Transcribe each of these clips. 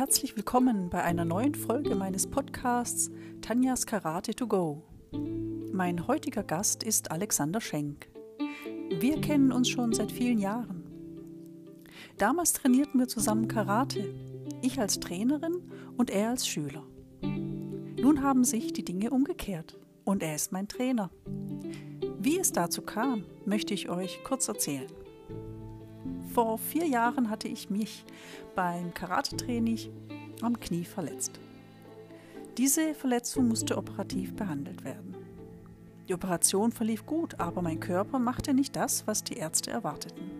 herzlich willkommen bei einer neuen Folge meines Podcasts Tanjas Karate to Go. Mein heutiger Gast ist Alexander Schenk. Wir kennen uns schon seit vielen Jahren. Damals trainierten wir zusammen Karate, ich als Trainerin und er als Schüler. Nun haben sich die Dinge umgekehrt und er ist mein Trainer. Wie es dazu kam, möchte ich euch kurz erzählen. Vor vier Jahren hatte ich mich beim Karate-Training am Knie verletzt. Diese Verletzung musste operativ behandelt werden. Die Operation verlief gut, aber mein Körper machte nicht das, was die Ärzte erwarteten.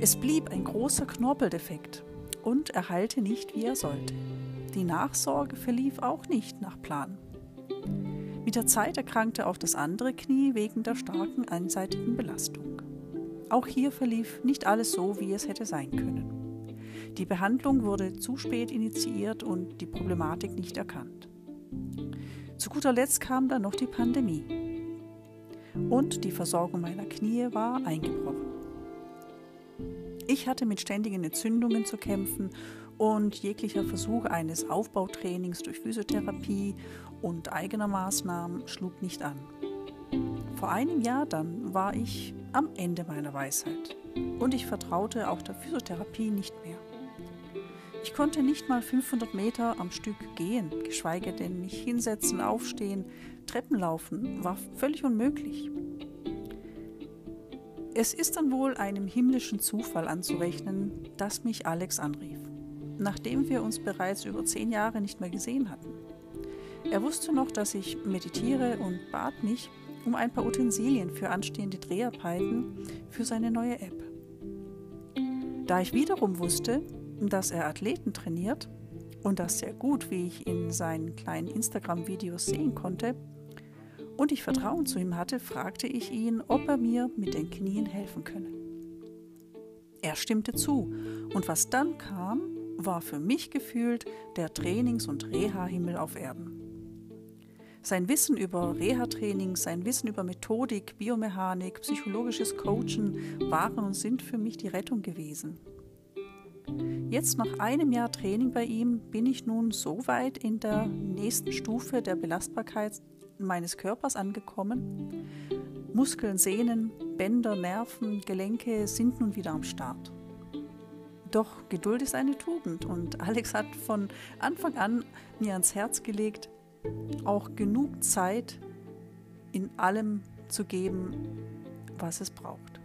Es blieb ein großer Knorpeldefekt und er heilte nicht, wie er sollte. Die Nachsorge verlief auch nicht nach Plan. Mit der Zeit erkrankte auch das andere Knie wegen der starken einseitigen Belastung. Auch hier verlief nicht alles so, wie es hätte sein können. Die Behandlung wurde zu spät initiiert und die Problematik nicht erkannt. Zu guter Letzt kam dann noch die Pandemie. Und die Versorgung meiner Knie war eingebrochen. Ich hatte mit ständigen Entzündungen zu kämpfen und jeglicher Versuch eines Aufbautrainings durch Physiotherapie und eigener Maßnahmen schlug nicht an. Vor einem Jahr dann war ich am Ende meiner Weisheit und ich vertraute auch der Physiotherapie nicht mehr. Ich konnte nicht mal 500 Meter am Stück gehen, geschweige denn mich hinsetzen, aufstehen, Treppen laufen, war völlig unmöglich. Es ist dann wohl einem himmlischen Zufall anzurechnen, dass mich Alex anrief, nachdem wir uns bereits über zehn Jahre nicht mehr gesehen hatten. Er wusste noch, dass ich meditiere und bat mich, um ein paar Utensilien für anstehende Dreharbeiten für seine neue App. Da ich wiederum wusste, dass er Athleten trainiert und das sehr gut, wie ich in seinen kleinen Instagram-Videos sehen konnte, und ich Vertrauen zu ihm hatte, fragte ich ihn, ob er mir mit den Knien helfen könne. Er stimmte zu, und was dann kam, war für mich gefühlt der Trainings- und Reha-Himmel auf Erden. Sein Wissen über Reha-Training, sein Wissen über Methodik, Biomechanik, psychologisches Coachen waren und sind für mich die Rettung gewesen. Jetzt nach einem Jahr Training bei ihm bin ich nun so weit in der nächsten Stufe der Belastbarkeit meines Körpers angekommen. Muskeln, Sehnen, Bänder, Nerven, Gelenke sind nun wieder am Start. Doch Geduld ist eine Tugend und Alex hat von Anfang an mir ans Herz gelegt, auch genug Zeit in allem zu geben, was es braucht.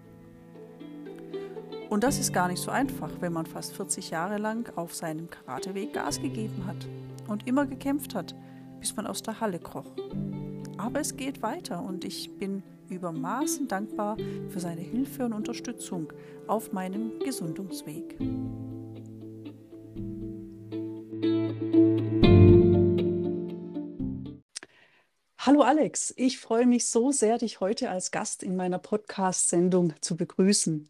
Und das ist gar nicht so einfach, wenn man fast 40 Jahre lang auf seinem Karateweg Gas gegeben hat und immer gekämpft hat, bis man aus der Halle kroch. Aber es geht weiter und ich bin übermaßen dankbar für seine Hilfe und Unterstützung auf meinem Gesundungsweg. Hallo Alex, ich freue mich so sehr, dich heute als Gast in meiner Podcast-Sendung zu begrüßen.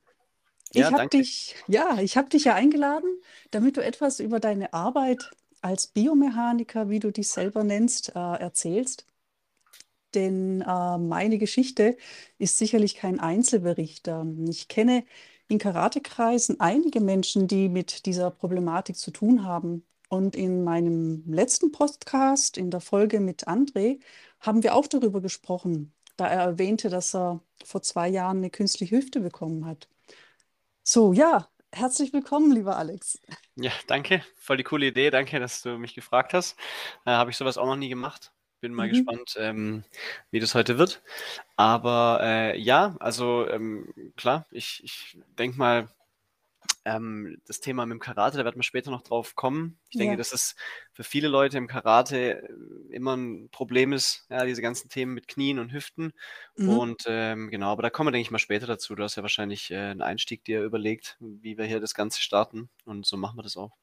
Ja, ich habe dich, ja, ich habe dich ja eingeladen, damit du etwas über deine Arbeit als Biomechaniker, wie du dich selber nennst, äh, erzählst. Denn äh, meine Geschichte ist sicherlich kein Einzelbericht. Ähm, ich kenne in Karatekreisen einige Menschen, die mit dieser Problematik zu tun haben. Und in meinem letzten Podcast, in der Folge mit André, haben wir auch darüber gesprochen, da er erwähnte, dass er vor zwei Jahren eine künstliche Hüfte bekommen hat. So, ja, herzlich willkommen, lieber Alex. Ja, danke. Voll die coole Idee. Danke, dass du mich gefragt hast. Äh, Habe ich sowas auch noch nie gemacht. Bin mal mhm. gespannt, ähm, wie das heute wird. Aber äh, ja, also ähm, klar, ich, ich denke mal, ähm, das Thema mit dem Karate, da werden wir später noch drauf kommen. Ich denke, ja. dass es für viele Leute im Karate äh, immer ein Problem ist, ja, diese ganzen Themen mit Knien und Hüften. Mhm. Und ähm, genau, aber da kommen wir, denke ich, mal später dazu. Du hast ja wahrscheinlich äh, einen Einstieg dir überlegt, wie wir hier das Ganze starten. Und so machen wir das auch.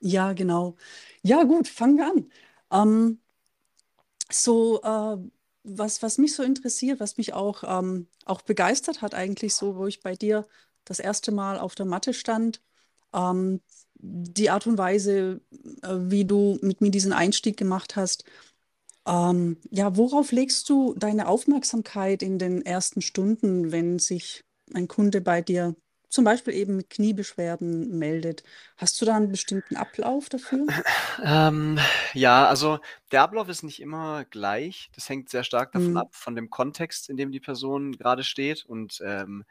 Ja, genau. Ja, gut, fangen wir an. Ähm, so, äh, was, was mich so interessiert, was mich auch, ähm, auch begeistert hat, eigentlich so, wo ich bei dir das erste Mal auf der Matte stand. Ähm, die Art und Weise, äh, wie du mit mir diesen Einstieg gemacht hast. Ähm, ja, worauf legst du deine Aufmerksamkeit in den ersten Stunden, wenn sich ein Kunde bei dir zum Beispiel eben mit Kniebeschwerden meldet. Hast du da einen bestimmten Ablauf dafür? Ähm, ja, also der Ablauf ist nicht immer gleich. Das hängt sehr stark davon Mhm. ab, von dem Kontext, in dem die Person gerade steht und ähm,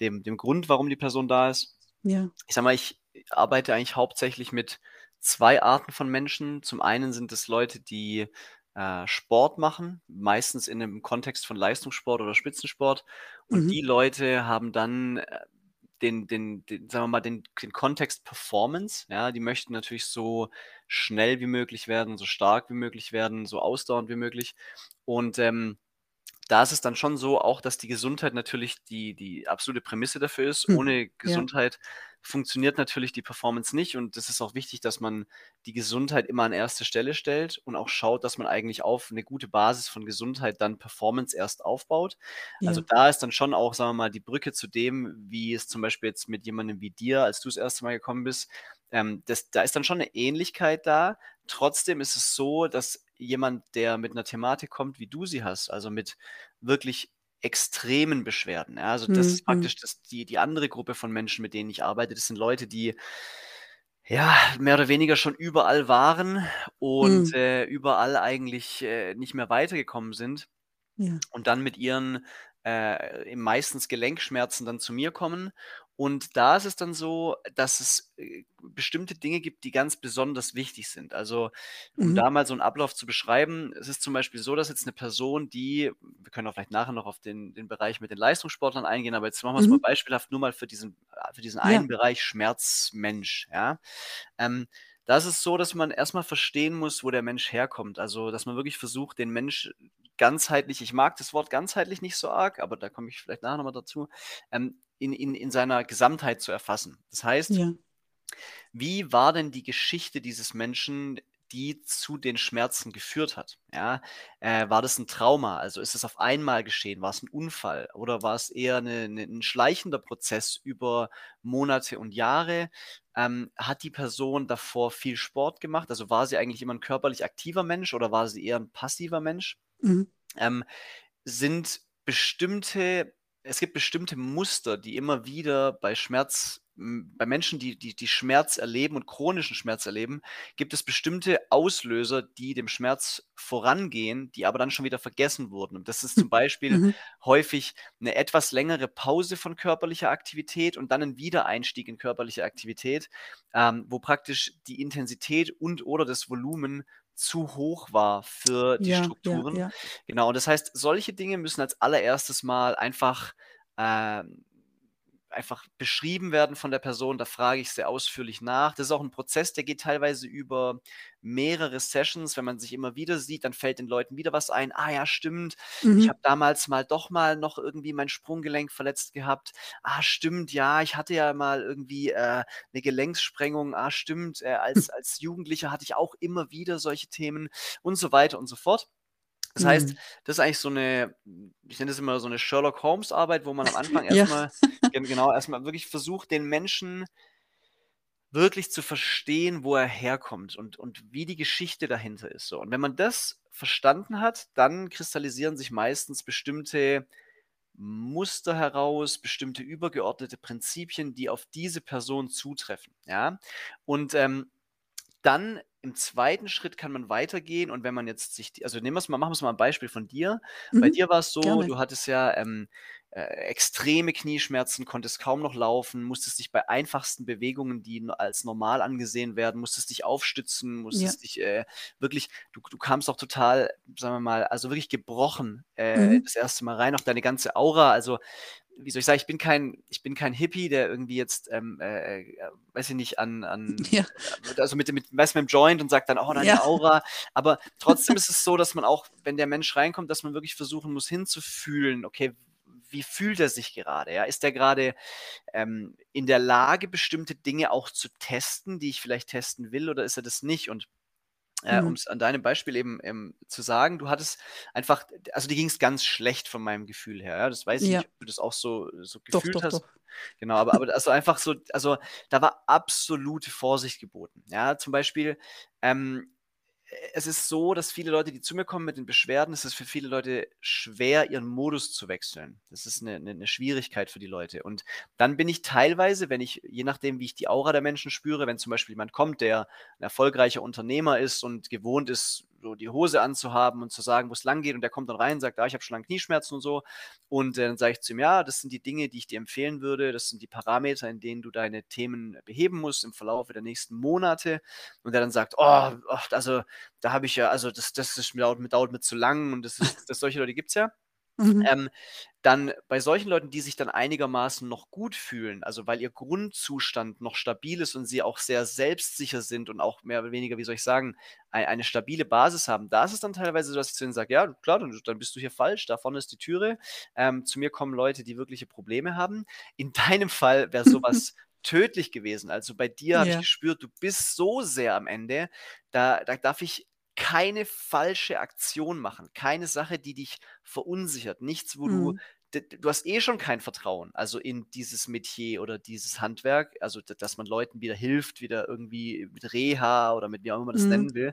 dem, dem Grund, warum die Person da ist. Ja. Ich sag mal, ich arbeite eigentlich hauptsächlich mit zwei Arten von Menschen. Zum einen sind es Leute, die äh, Sport machen, meistens in einem Kontext von Leistungssport oder Spitzensport. Und Mhm. die Leute haben dann äh, den, den, den, sagen wir mal, den, den Kontext Performance. Ja, die möchten natürlich so schnell wie möglich werden, so stark wie möglich werden, so ausdauernd wie möglich. Und ähm, da ist es dann schon so, auch dass die Gesundheit natürlich die, die absolute Prämisse dafür ist. Hm, Ohne ja. Funktioniert natürlich die Performance nicht. Und es ist auch wichtig, dass man die Gesundheit immer an erste Stelle stellt und auch schaut, dass man eigentlich auf eine gute Basis von Gesundheit dann Performance erst aufbaut. Also Ja. da ist dann schon auch, sagen wir mal, die Brücke zu dem, wie es zum Beispiel jetzt mit jemandem wie dir, als du das erste Mal gekommen bist, ähm, das, da ist dann schon eine Ähnlichkeit da. Trotzdem ist es so, dass jemand, der mit einer Thematik kommt, wie du sie hast, also mit wirklich extremen Beschwerden, ja, also das Hm, ist hm. praktisch das, die, die andere Gruppe von Menschen, mit denen ich arbeite, das sind Leute, die ja, mehr oder weniger schon überall waren und Hm. äh, überall eigentlich äh, nicht mehr weitergekommen sind Ja. und dann mit ihren äh, meistens Gelenkschmerzen dann zu mir kommen. Und da ist es dann so, dass es äh, bestimmte Dinge gibt, die ganz besonders wichtig sind. Also, um Mhm. da mal so einen Ablauf zu beschreiben, es ist zum Beispiel so, dass jetzt eine Person, die, wir können auch vielleicht nachher noch auf den, den Bereich mit den Leistungssportlern eingehen, aber jetzt machen wir es mal Mhm. beispielhaft nur mal für diesen, äh, für diesen Ja. einen Bereich Schmerzmensch, ja. Ähm, da ist es so, dass man erstmal verstehen muss, wo der Mensch herkommt. Also, dass man wirklich versucht, den Mensch ganzheitlich, ich mag das Wort ganzheitlich nicht so arg, aber da komme ich vielleicht nachher nochmal dazu, ähm, in, in, in seiner Gesamtheit zu erfassen. Das heißt, Ja. wie war denn die Geschichte dieses Menschen, die zu den Schmerzen geführt hat? Ja, äh, war das ein Trauma? Also ist es auf einmal geschehen? War es ein Unfall? Oder war es eher eine, eine, ein schleichender Prozess über Monate und Jahre? Ähm, hat die Person davor viel Sport gemacht? Also war sie eigentlich immer ein körperlich aktiver Mensch oder war sie eher ein passiver Mensch? Mhm. ähm, sind bestimmte, es gibt bestimmte Muster, die immer wieder bei Schmerz, bei Menschen, die, die, die Schmerz erleben und chronischen Schmerz erleben, gibt es bestimmte Auslöser, die dem Schmerz vorangehen, die aber dann schon wieder vergessen wurden. Und das ist zum Beispiel Mhm. häufig eine etwas längere Pause von körperlicher Aktivität und dann ein Wiedereinstieg in körperliche Aktivität, ähm, wo praktisch die Intensität und oder das Volumen zu hoch war für die Ja, ja, Strukturen. ja. Genau, und das heißt, solche Dinge müssen als allererstes mal einfach, ähm, einfach beschrieben werden von der Person. Da frage ich sehr ausführlich nach. Das ist auch ein Prozess, der geht teilweise über mehrere Sessions. Wenn man sich immer wieder sieht, dann fällt den Leuten wieder was ein. Ah ja, stimmt. Ich Mhm. habe damals mal doch mal noch irgendwie mein Sprunggelenk verletzt gehabt. Ah, stimmt, ja, ich hatte ja mal irgendwie äh, eine Gelenkssprengung. Ah, stimmt, äh, als, als Jugendlicher hatte ich auch immer wieder solche Themen und so weiter und so fort. Das heißt, Mhm. das ist eigentlich so eine, ich nenne das immer so eine Sherlock Holmes Arbeit, wo man am Anfang Ja. erstmal, gen- genau, erstmal wirklich versucht, den Menschen wirklich zu verstehen, wo er herkommt und, und wie die Geschichte dahinter ist. So. Und wenn man das verstanden hat, dann kristallisieren sich meistens bestimmte Muster heraus, bestimmte übergeordnete Prinzipien, die auf diese Person zutreffen. Ja? Und ähm, dann im zweiten Schritt kann man weitergehen und wenn man jetzt sich, also nehmen wir es mal, machen wir es mal ein Beispiel von dir. Bei Mhm. dir war es so, Gerne. du hattest ja ähm, äh, extreme Knieschmerzen, konntest kaum noch laufen, musstest dich bei einfachsten Bewegungen, die als normal angesehen werden, musstest dich aufstützen, Ja. musstest dich äh, wirklich, du, du kamst auch total, sagen wir mal, also wirklich gebrochen äh, Mhm. das erste Mal rein, auch deine ganze Aura, also wie soll ich sagen, ich bin kein, ich bin kein Hippie, der irgendwie jetzt, ähm, äh, äh, weiß ich nicht, an, an Ja. also mit, dem- mit, weiß mit dem Joint und sagt dann, oh, deine Ja. Aura. Aber trotzdem ist es so, dass man auch, wenn der Mensch reinkommt, dass man wirklich versuchen muss, hinzufühlen, okay, wie fühlt er sich gerade? Ja? Ist er gerade ähm, in der Lage, bestimmte Dinge auch zu testen, die ich vielleicht testen will, oder ist er das nicht? Und äh, um Mhm. es an deinem Beispiel eben ähm, zu sagen, du hattest einfach, also dir ging es ganz schlecht von meinem Gefühl her. Ja? Das weiß ich Ja. nicht, ob du das auch so, so Doch, gefühlt doch, hast. doch. Genau, aber, aber also einfach so, also da war absolute Vorsicht geboten. Ja, zum Beispiel, ähm, es ist so, dass viele Leute, die zu mir kommen mit den Beschwerden, es ist für viele Leute schwer, ihren Modus zu wechseln. Das ist eine, eine, eine Schwierigkeit für die Leute. Und dann bin ich teilweise, wenn ich, je nachdem, wie ich die Aura der Menschen spüre, wenn zum Beispiel jemand kommt, der ein erfolgreicher Unternehmer ist und gewohnt ist, so die Hose anzuhaben und zu sagen, wo es lang geht. Und der kommt dann rein und sagt, ah, ich habe schon lange Knieschmerzen und so. Und äh, dann sage ich zu ihm, ja, das sind die Dinge, die ich dir empfehlen würde. Das sind die Parameter, in denen du deine Themen beheben musst im Verlauf der nächsten Monate. Und der dann sagt, oh, oh also da habe ich ja, also das, das ist mir dauert, dauert mir zu lang und das ist, das solche Leute gibt es ja. Mhm. Ähm, dann bei solchen Leuten, die sich dann einigermaßen noch gut fühlen, also weil ihr Grundzustand noch stabil ist und sie auch sehr selbstsicher sind und auch mehr oder weniger, wie soll ich sagen, ein, eine stabile Basis haben, da ist es dann teilweise so, dass ich zu ihnen sage, ja, klar, dann, dann bist du hier falsch, da vorne ist die Türe. Ähm, zu mir kommen Leute, die wirkliche Probleme haben. In deinem Fall wäre sowas tödlich gewesen. Also bei dir habe ich gespürt, du bist so sehr am Ende, da, da darf ich keine falsche Aktion machen, keine Sache, die dich verunsichert, nichts, wo du mhm. du hast eh schon kein Vertrauen, also in dieses Metier oder dieses Handwerk, also dass man Leuten wieder hilft, wieder irgendwie mit Reha oder mit wie auch immer man das Mhm. nennen will.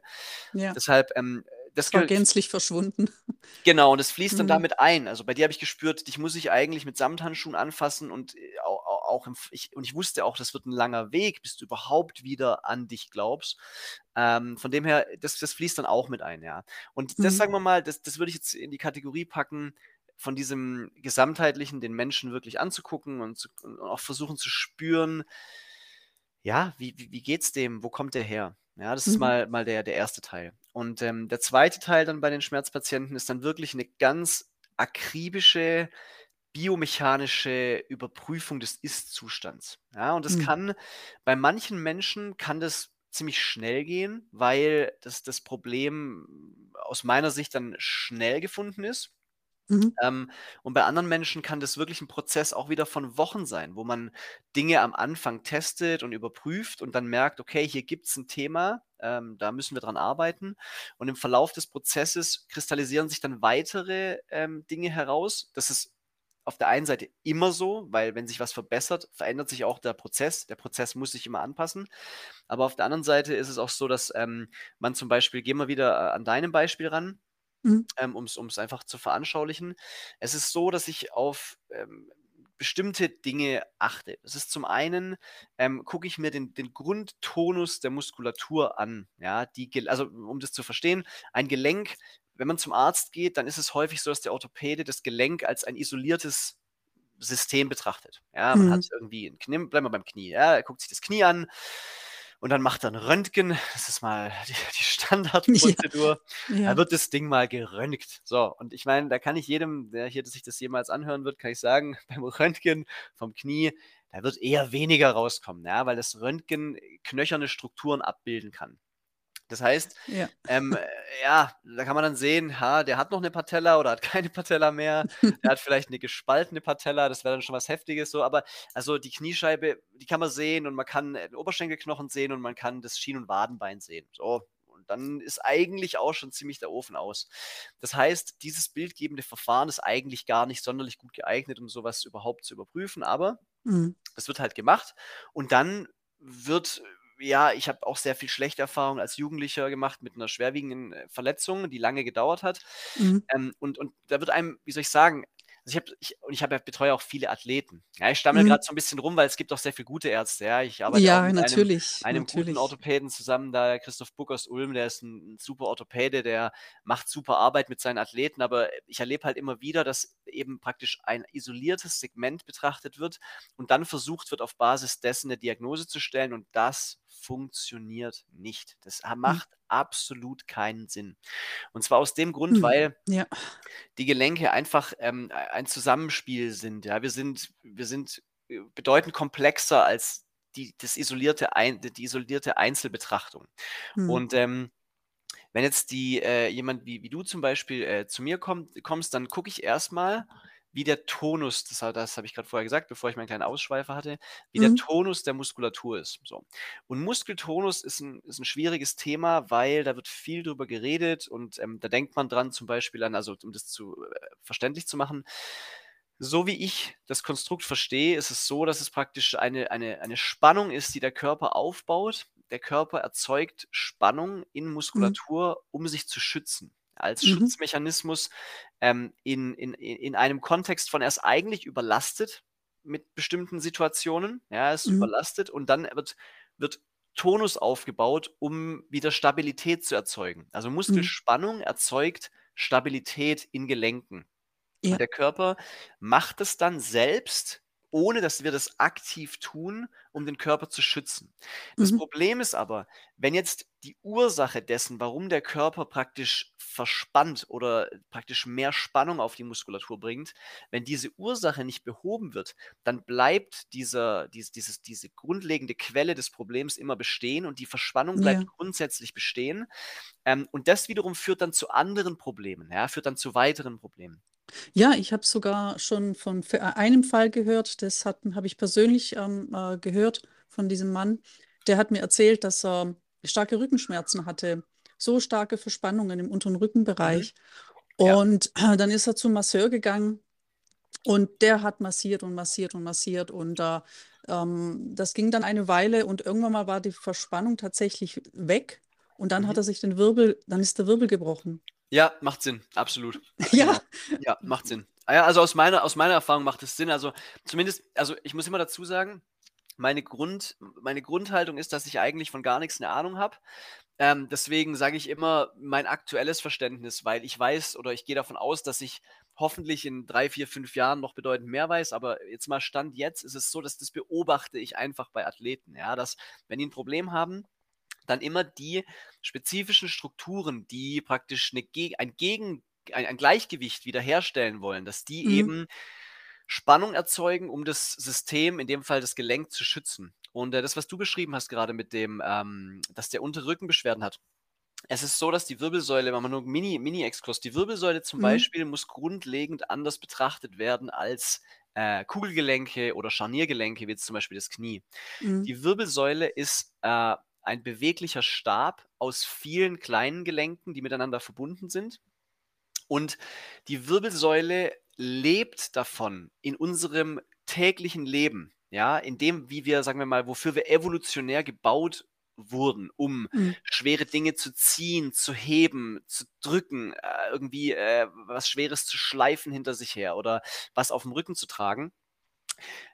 Ja. Deshalb, ähm, das War gänzlich verschwunden. Genau, und es fließt dann Mhm. damit ein. Also bei dir habe ich gespürt, dich muss ich eigentlich mit Samthandschuhen anfassen und äh, auch im, ich, und ich wusste auch, das wird ein langer Weg, bis du überhaupt wieder an dich glaubst. Ähm, von dem her, das, das fließt dann auch mit ein, ja. Und das, mhm. sagen wir mal, das, das würde ich jetzt in die Kategorie packen, von diesem Gesamtheitlichen den Menschen wirklich anzugucken und, zu, und auch versuchen zu spüren, ja, wie, wie, wie geht's dem, wo kommt der her? Ja, das mhm. ist mal, mal der, der erste Teil. Und ähm, der zweite Teil dann bei den Schmerzpatienten ist dann wirklich eine ganz akribische biomechanische Überprüfung des Ist-Zustands. Ja, und das mhm. kann bei manchen Menschen kann das ziemlich schnell gehen, weil das, das Problem aus meiner Sicht dann schnell gefunden ist. Mhm. Ähm, und bei anderen Menschen kann das wirklich ein Prozess auch wieder von Wochen sein, wo man Dinge am Anfang testet und überprüft und dann merkt, okay, hier gibt es ein Thema, ähm, da müssen wir dran arbeiten. Und im Verlauf des Prozesses kristallisieren sich dann weitere ähm, Dinge heraus. Das ist auf der einen Seite immer so, weil wenn sich was verbessert, verändert sich auch der Prozess. Der Prozess muss sich immer anpassen. Aber auf der anderen Seite ist es auch so, dass ähm, man zum Beispiel, gehen wir wieder äh, an deinem Beispiel ran, mhm. ähm, um es einfach zu veranschaulichen. Es ist so, dass ich auf ähm, bestimmte Dinge achte. Das ist zum einen, ähm, gucke ich mir den, den Grundtonus der Muskulatur an. Ja, die, also um das zu verstehen, ein Gelenk wenn man zum Arzt geht, dann ist es häufig so, dass der Orthopäde das Gelenk als ein isoliertes System betrachtet. Ja, man mhm. hat irgendwie ein Knie, bleiben wir beim Knie. Ja, er guckt sich das Knie an und dann macht er ein Röntgen. Das ist mal die, die Standardprozedur. Ja. Ja. Da wird das Ding mal geröntgt. So, und ich meine, da kann ich jedem, der hier sich das jemals anhören wird, kann ich sagen, beim Röntgen vom Knie, da wird eher weniger rauskommen, ja, weil das Röntgen knöcherne Strukturen abbilden kann. Das heißt, ja. Ähm, äh, ja, da kann man dann sehen, ha, der hat noch eine Patella oder hat keine Patella mehr. der hat vielleicht eine gespaltene Patella, das wäre dann schon was Heftiges so. Aber also die Kniescheibe, die kann man sehen und man kann den Oberschenkelknochen sehen und man kann das Schien- und Wadenbein sehen. So, und dann ist eigentlich auch schon ziemlich der Ofen aus. Das heißt, dieses bildgebende Verfahren ist eigentlich gar nicht sonderlich gut geeignet, um sowas überhaupt zu überprüfen, aber mhm. das wird halt gemacht und dann wird ja, ich habe auch sehr viel schlechte Erfahrungen als Jugendlicher gemacht mit einer schwerwiegenden äh, Verletzung, die lange gedauert hat. Mhm. Ähm, und, und da wird einem, wie soll ich sagen, also ich habe ich, und ich habe ja betreue auch viele Athleten. Ja, ich stammel mhm. gerade so ein bisschen rum, weil es gibt auch sehr viele gute Ärzte. Ja, ich arbeite ja, mit natürlich, einem, einem natürlich. guten Orthopäden zusammen, da Christoph Buck aus Ulm, der ist ein, ein, super Orthopäde, der macht super Arbeit mit seinen Athleten, aber ich erlebe halt immer wieder, dass eben praktisch ein isoliertes Segment betrachtet wird und dann versucht wird, auf Basis dessen eine Diagnose zu stellen und das funktioniert nicht. Das hm. macht. Absolut keinen Sinn. Und zwar aus dem Grund, mhm. weil ja. die Gelenke einfach ähm, ein Zusammenspiel sind. Ja, wir sind, wir sind äh, bedeutend komplexer als die, das isolierte ein, die isolierte Einzelbetrachtung. Mhm. Und ähm, wenn jetzt die äh, jemand wie, wie du zum Beispiel äh, zu mir kommt, kommst, dann gucke ich erstmal, wie der Tonus, das, das habe ich gerade vorher gesagt, bevor ich meinen kleinen Ausschweifer hatte, wie mhm. der Tonus der Muskulatur ist. So. Und Muskeltonus ist ein, ist ein schwieriges Thema, weil da wird viel drüber geredet und ähm, da denkt man dran zum Beispiel an, also um das zu äh, verständlich zu machen, so wie ich das Konstrukt verstehe, ist es so, dass es praktisch eine, eine, eine Spannung ist, die der Körper aufbaut der Körper erzeugt Spannung in Mhm. Muskulatur, um sich zu schützen. Als Mhm. Schutzmechanismus ähm, in, in, in einem Kontext von er ist eigentlich überlastet mit bestimmten Situationen. Ja, er ist Mhm. überlastet und dann wird, wird Tonus aufgebaut, um wieder Stabilität zu erzeugen. Also Mhm. Muskelspannung erzeugt Stabilität in Gelenken. Ja. Der Körper macht es dann selbst, ohne dass wir das aktiv tun, um den Körper zu schützen. Das Mhm. Problem ist aber, wenn jetzt die Ursache dessen, warum der Körper praktisch verspannt oder praktisch mehr Spannung auf die Muskulatur bringt, wenn diese Ursache nicht behoben wird, dann bleibt dieser, dies, dieses, diese grundlegende Quelle des Problems immer bestehen und die Verspannung bleibt Ja. grundsätzlich bestehen. Ähm, und das wiederum führt dann zu anderen Problemen, ja, führt dann zu weiteren Problemen. Ja, ich habe sogar schon von f- einem Fall gehört, das habe ich persönlich ähm, äh, gehört von diesem Mann. Der hat mir erzählt, dass er starke Rückenschmerzen hatte, so starke Verspannungen im unteren Rückenbereich. Mhm. Ja. Und äh, dann ist er zum Masseur gegangen und der hat massiert und massiert und massiert und äh, ähm, das ging dann eine Weile und irgendwann mal war die Verspannung tatsächlich weg und dann hat Mhm. er sich den Wirbel, dann ist der Wirbel gebrochen. Ja, macht Sinn, absolut. Ja. Genau. Ja, macht Sinn. Ah also aus meiner, aus meiner Erfahrung macht es Sinn. Also zumindest, also ich muss immer dazu sagen, meine, Grund, meine Grundhaltung ist, dass ich eigentlich von gar nichts eine Ahnung habe. Ähm, deswegen sage ich immer mein aktuelles Verständnis, weil ich weiß oder ich gehe davon aus, dass ich hoffentlich in drei, vier, fünf Jahren noch bedeutend mehr weiß. Aber jetzt mal Stand jetzt ist es so, dass das beobachte ich einfach bei Athleten. Ja, dass wenn die ein Problem haben, dann immer die spezifischen Strukturen, die praktisch eine, ein, Gegen, ein, ein Gleichgewicht wiederherstellen wollen, dass die Mhm. eben Spannung erzeugen, um das System, in dem Fall das Gelenk, zu schützen. Und äh, das, was du beschrieben hast gerade mit dem, ähm, dass der untere Rücken Beschwerden hat. Es ist so, dass die Wirbelsäule, wenn man nur Mini, Mini-Exkurs, die Wirbelsäule zum Mhm. Beispiel muss grundlegend anders betrachtet werden als äh, Kugelgelenke oder Scharniergelenke, wie jetzt zum Beispiel das Knie. Mhm. Die Wirbelsäule ist äh, ein beweglicher Stab aus vielen kleinen Gelenken, die miteinander verbunden sind. Und die Wirbelsäule lebt davon in unserem täglichen Leben, ja, in dem, wie wir, sagen wir mal, wofür wir evolutionär gebaut wurden, um Mhm. schwere Dinge zu ziehen, zu heben, zu drücken, äh, irgendwie äh, was Schweres zu schleifen hinter sich her oder was auf dem Rücken zu tragen.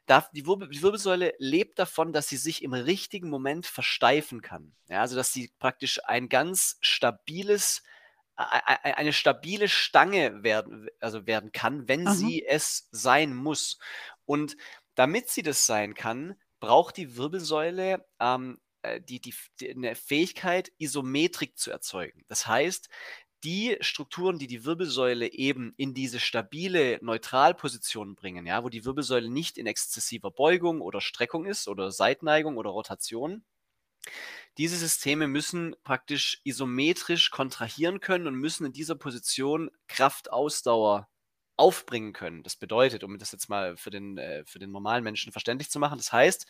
Darf, die, Wirbel, die Wirbelsäule lebt davon, dass sie sich im richtigen Moment versteifen kann. Ja, also dass sie praktisch ein ganz stabiles, eine stabile Stange werden, also werden kann, wenn Aha. sie es sein muss. Und damit sie das sein kann, braucht die Wirbelsäule ähm, äh, die, die, die, eine Fähigkeit, Isometrik zu erzeugen. Das heißt, die Strukturen, die die Wirbelsäule eben in diese stabile Neutralposition bringen, ja, wo die Wirbelsäule nicht in exzessiver Beugung oder Streckung ist oder Seitneigung oder Rotation, diese Systeme müssen praktisch isometrisch kontrahieren können und müssen in dieser Position Kraftausdauer aufbringen können. Das bedeutet, um das jetzt mal für den, äh, für den normalen Menschen verständlich zu machen, das heißt,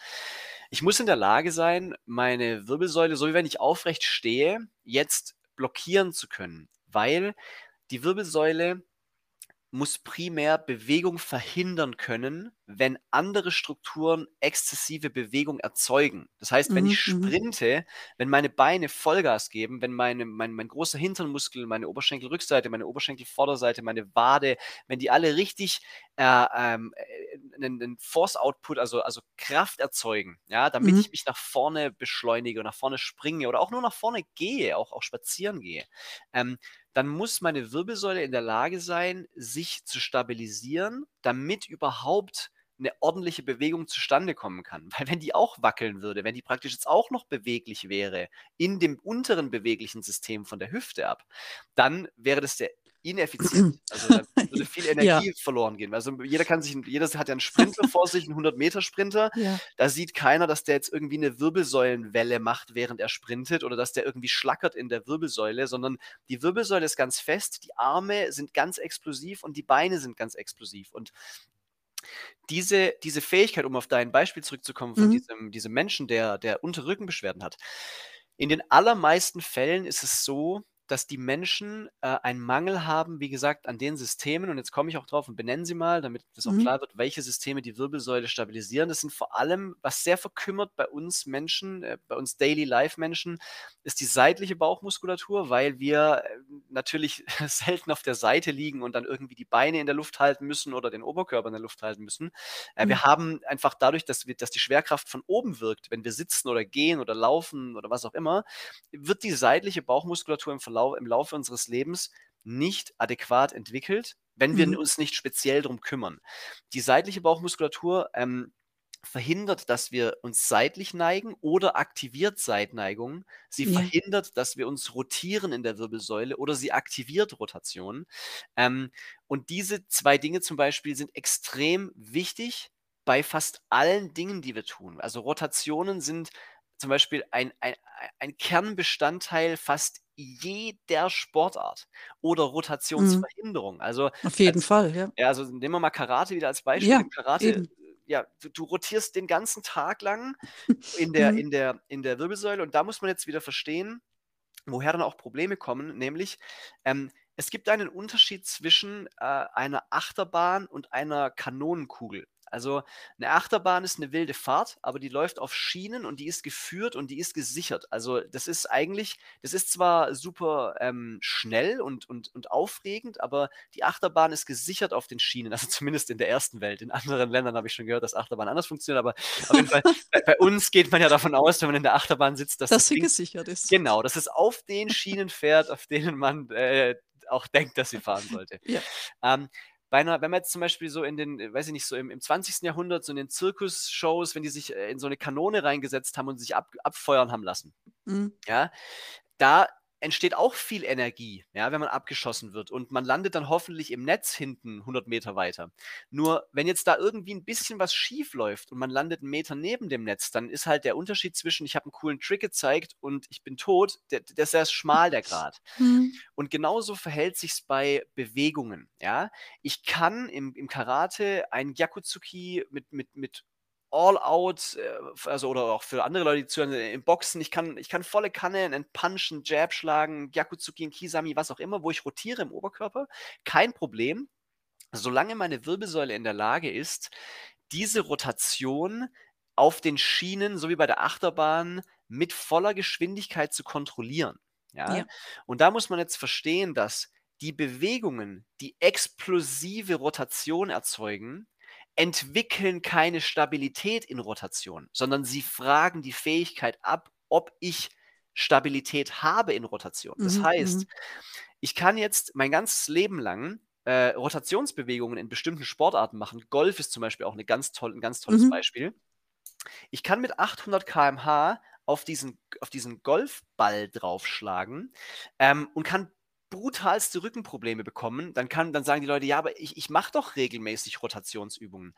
ich muss in der Lage sein, meine Wirbelsäule, so wie wenn ich aufrecht stehe, jetzt blockieren zu können, weil die Wirbelsäule muss primär Bewegung verhindern können, wenn andere Strukturen exzessive Bewegung erzeugen. Das heißt, wenn Mhm, ich mhm. sprinte, wenn meine Beine Vollgas geben, wenn meine, mein, mein großer Hinternmuskel, meine Oberschenkelrückseite, meine Oberschenkelvorderseite, meine Wade, wenn die alle richtig äh, ähm, äh, einen, einen Force-Output, also, also Kraft erzeugen, ja, damit Mhm. ich mich nach vorne beschleunige, nach vorne springe oder auch nur nach vorne gehe, auch, auch spazieren gehe, ähm, dann muss meine Wirbelsäule in der Lage sein, sich zu stabilisieren, damit überhaupt eine ordentliche Bewegung zustande kommen kann. Weil wenn die auch wackeln würde, wenn die praktisch jetzt auch noch beweglich wäre, in dem unteren beweglichen System von der Hüfte ab, dann wäre das sehr ineffizient. Also da würde viel Energie verloren gehen. Also jeder kann sich, jeder hat ja einen Sprinter vor sich, einen 100-Meter-Sprinter. Ja. Da sieht keiner, dass der jetzt irgendwie eine Wirbelsäulenwelle macht, während er sprintet oder dass der irgendwie schlackert in der Wirbelsäule, sondern die Wirbelsäule ist ganz fest, die Arme sind ganz explosiv und die Beine sind ganz explosiv. Und diese, diese Fähigkeit, um auf dein Beispiel zurückzukommen von Mhm. diesem, diesem Menschen, der, der untere Rückenbeschwerden hat, in den allermeisten Fällen ist es so, dass die Menschen äh, einen Mangel haben, wie gesagt, an den Systemen. Und jetzt komme ich auch drauf und benenne sie mal, damit das auch Mhm. klar wird, welche Systeme die Wirbelsäule stabilisieren. Das sind vor allem, was sehr verkümmert bei uns Menschen, äh, bei uns Daily Life Menschen, ist die seitliche Bauchmuskulatur, weil wir äh, natürlich selten auf der Seite liegen und dann irgendwie die Beine in der Luft halten müssen oder den Oberkörper in der Luft halten müssen. Äh, Wir Mhm. haben einfach dadurch, dass, wir, dass die Schwerkraft von oben wirkt, wenn wir sitzen oder gehen oder laufen oder was auch immer, wird die seitliche Bauchmuskulatur im, Verlauf, im Laufe unseres Lebens nicht adäquat entwickelt, wenn wir Mhm. uns nicht speziell darum kümmern. Die seitliche Bauchmuskulatur ähm, verhindert, dass wir uns seitlich neigen oder aktiviert Seitneigung. Sie Ja. verhindert, dass wir uns rotieren in der Wirbelsäule oder sie aktiviert Rotation. Ähm, und diese zwei Dinge zum Beispiel sind extrem wichtig bei fast allen Dingen, die wir tun. Also Rotationen sind zum Beispiel ein, ein, ein Kernbestandteil fast jeder Sportart oder Mhm. Rotationsverhinderung. Also Auf jeden als, Fall, ja. ja, also nehmen wir mal Karate wieder als Beispiel. Ja, Karate, eben. ja, du, du rotierst den ganzen Tag lang in der, Mhm. in, der, in der Wirbelsäule und da muss man jetzt wieder verstehen, woher dann auch Probleme kommen, nämlich ähm, es gibt einen Unterschied zwischen äh, einer Achterbahn und einer Kanonenkugel. Also eine Achterbahn ist eine wilde Fahrt, aber die läuft auf Schienen und die ist geführt und die ist gesichert. Also das ist eigentlich, das ist zwar super ähm, schnell und, und, und aufregend, aber die Achterbahn ist gesichert auf den Schienen, also zumindest in der ersten Welt. In anderen Ländern habe ich schon gehört, dass Achterbahn anders funktioniert, aber auf jeden Fall, bei, bei uns geht man ja davon aus, wenn man in der Achterbahn sitzt, dass Dass das sie Ding gesichert ist. Genau, dass es auf den Schienen fährt, auf denen man äh, auch denkt, dass sie fahren sollte. Ja. Ähm, einer, wenn man jetzt zum Beispiel so in den, weiß ich nicht, so im, im 20. Jahrhundert, so in den Zirkusshows, wenn die sich äh, in so eine Kanone reingesetzt haben und sich ab, abfeuern haben lassen, Mhm. ja, da entsteht auch viel Energie, ja, wenn man abgeschossen wird und man landet dann hoffentlich im Netz hinten 100 Meter weiter. Nur wenn jetzt da irgendwie ein bisschen was schief läuft und man landet einen Meter neben dem Netz, dann ist halt der Unterschied zwischen ich habe einen coolen Trick gezeigt und ich bin tot, der, der ist sehr schmal der Grad. Mhm. Und genauso verhält sich's bei Bewegungen, ja. Ich kann im, im Karate ein Gyakutsuki mit, mit, mit All-Out, äh, also oder auch für andere Leute, die zuhören, äh, im Boxen, ich kann, ich kann volle Kanne einen Punch, einen Jab schlagen, Gyakutsuki, einen Kisami, was auch immer, wo ich rotiere im Oberkörper, kein Problem, solange meine Wirbelsäule in der Lage ist, diese Rotation auf den Schienen, so wie bei der Achterbahn, mit voller Geschwindigkeit zu kontrollieren. Ja? Ja. Und da muss man jetzt verstehen, dass die Bewegungen, die explosive Rotation erzeugen, entwickeln keine Stabilität in Rotation, sondern sie fragen die Fähigkeit ab, ob ich Stabilität habe in Rotation. Das Mhm, heißt, mhm. ich kann jetzt mein ganzes Leben lang äh, Rotationsbewegungen in bestimmten Sportarten machen. Golf ist zum Beispiel auch eine ganz toll, ein ganz tolles Mhm. Beispiel. Ich kann mit 800 km/h auf diesen, auf diesen Golfball draufschlagen ähm, und kann brutalste Rückenprobleme bekommen. Dann, kann, dann sagen die Leute, ja, aber ich, ich mache doch regelmäßig Rotationsübungen.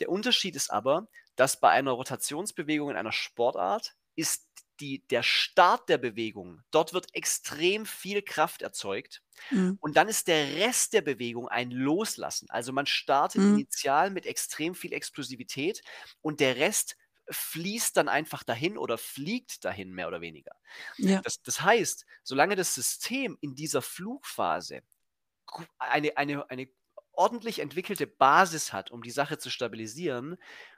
Der Unterschied ist aber, dass bei einer Rotationsbewegung in einer Sportart ist die, der Start der Bewegung, dort wird extrem viel Kraft erzeugt. Mhm. Und dann ist der Rest der Bewegung ein Loslassen. Also man startet Mhm. initial mit extrem viel Explosivität und der Rest fließt dann einfach dahin oder fliegt dahin, mehr oder weniger. Ja. Das, das heißt, solange das System in dieser Flugphase eine, eine, eine ordentlich entwickelte Basis hat, um die Sache zu stabilisieren,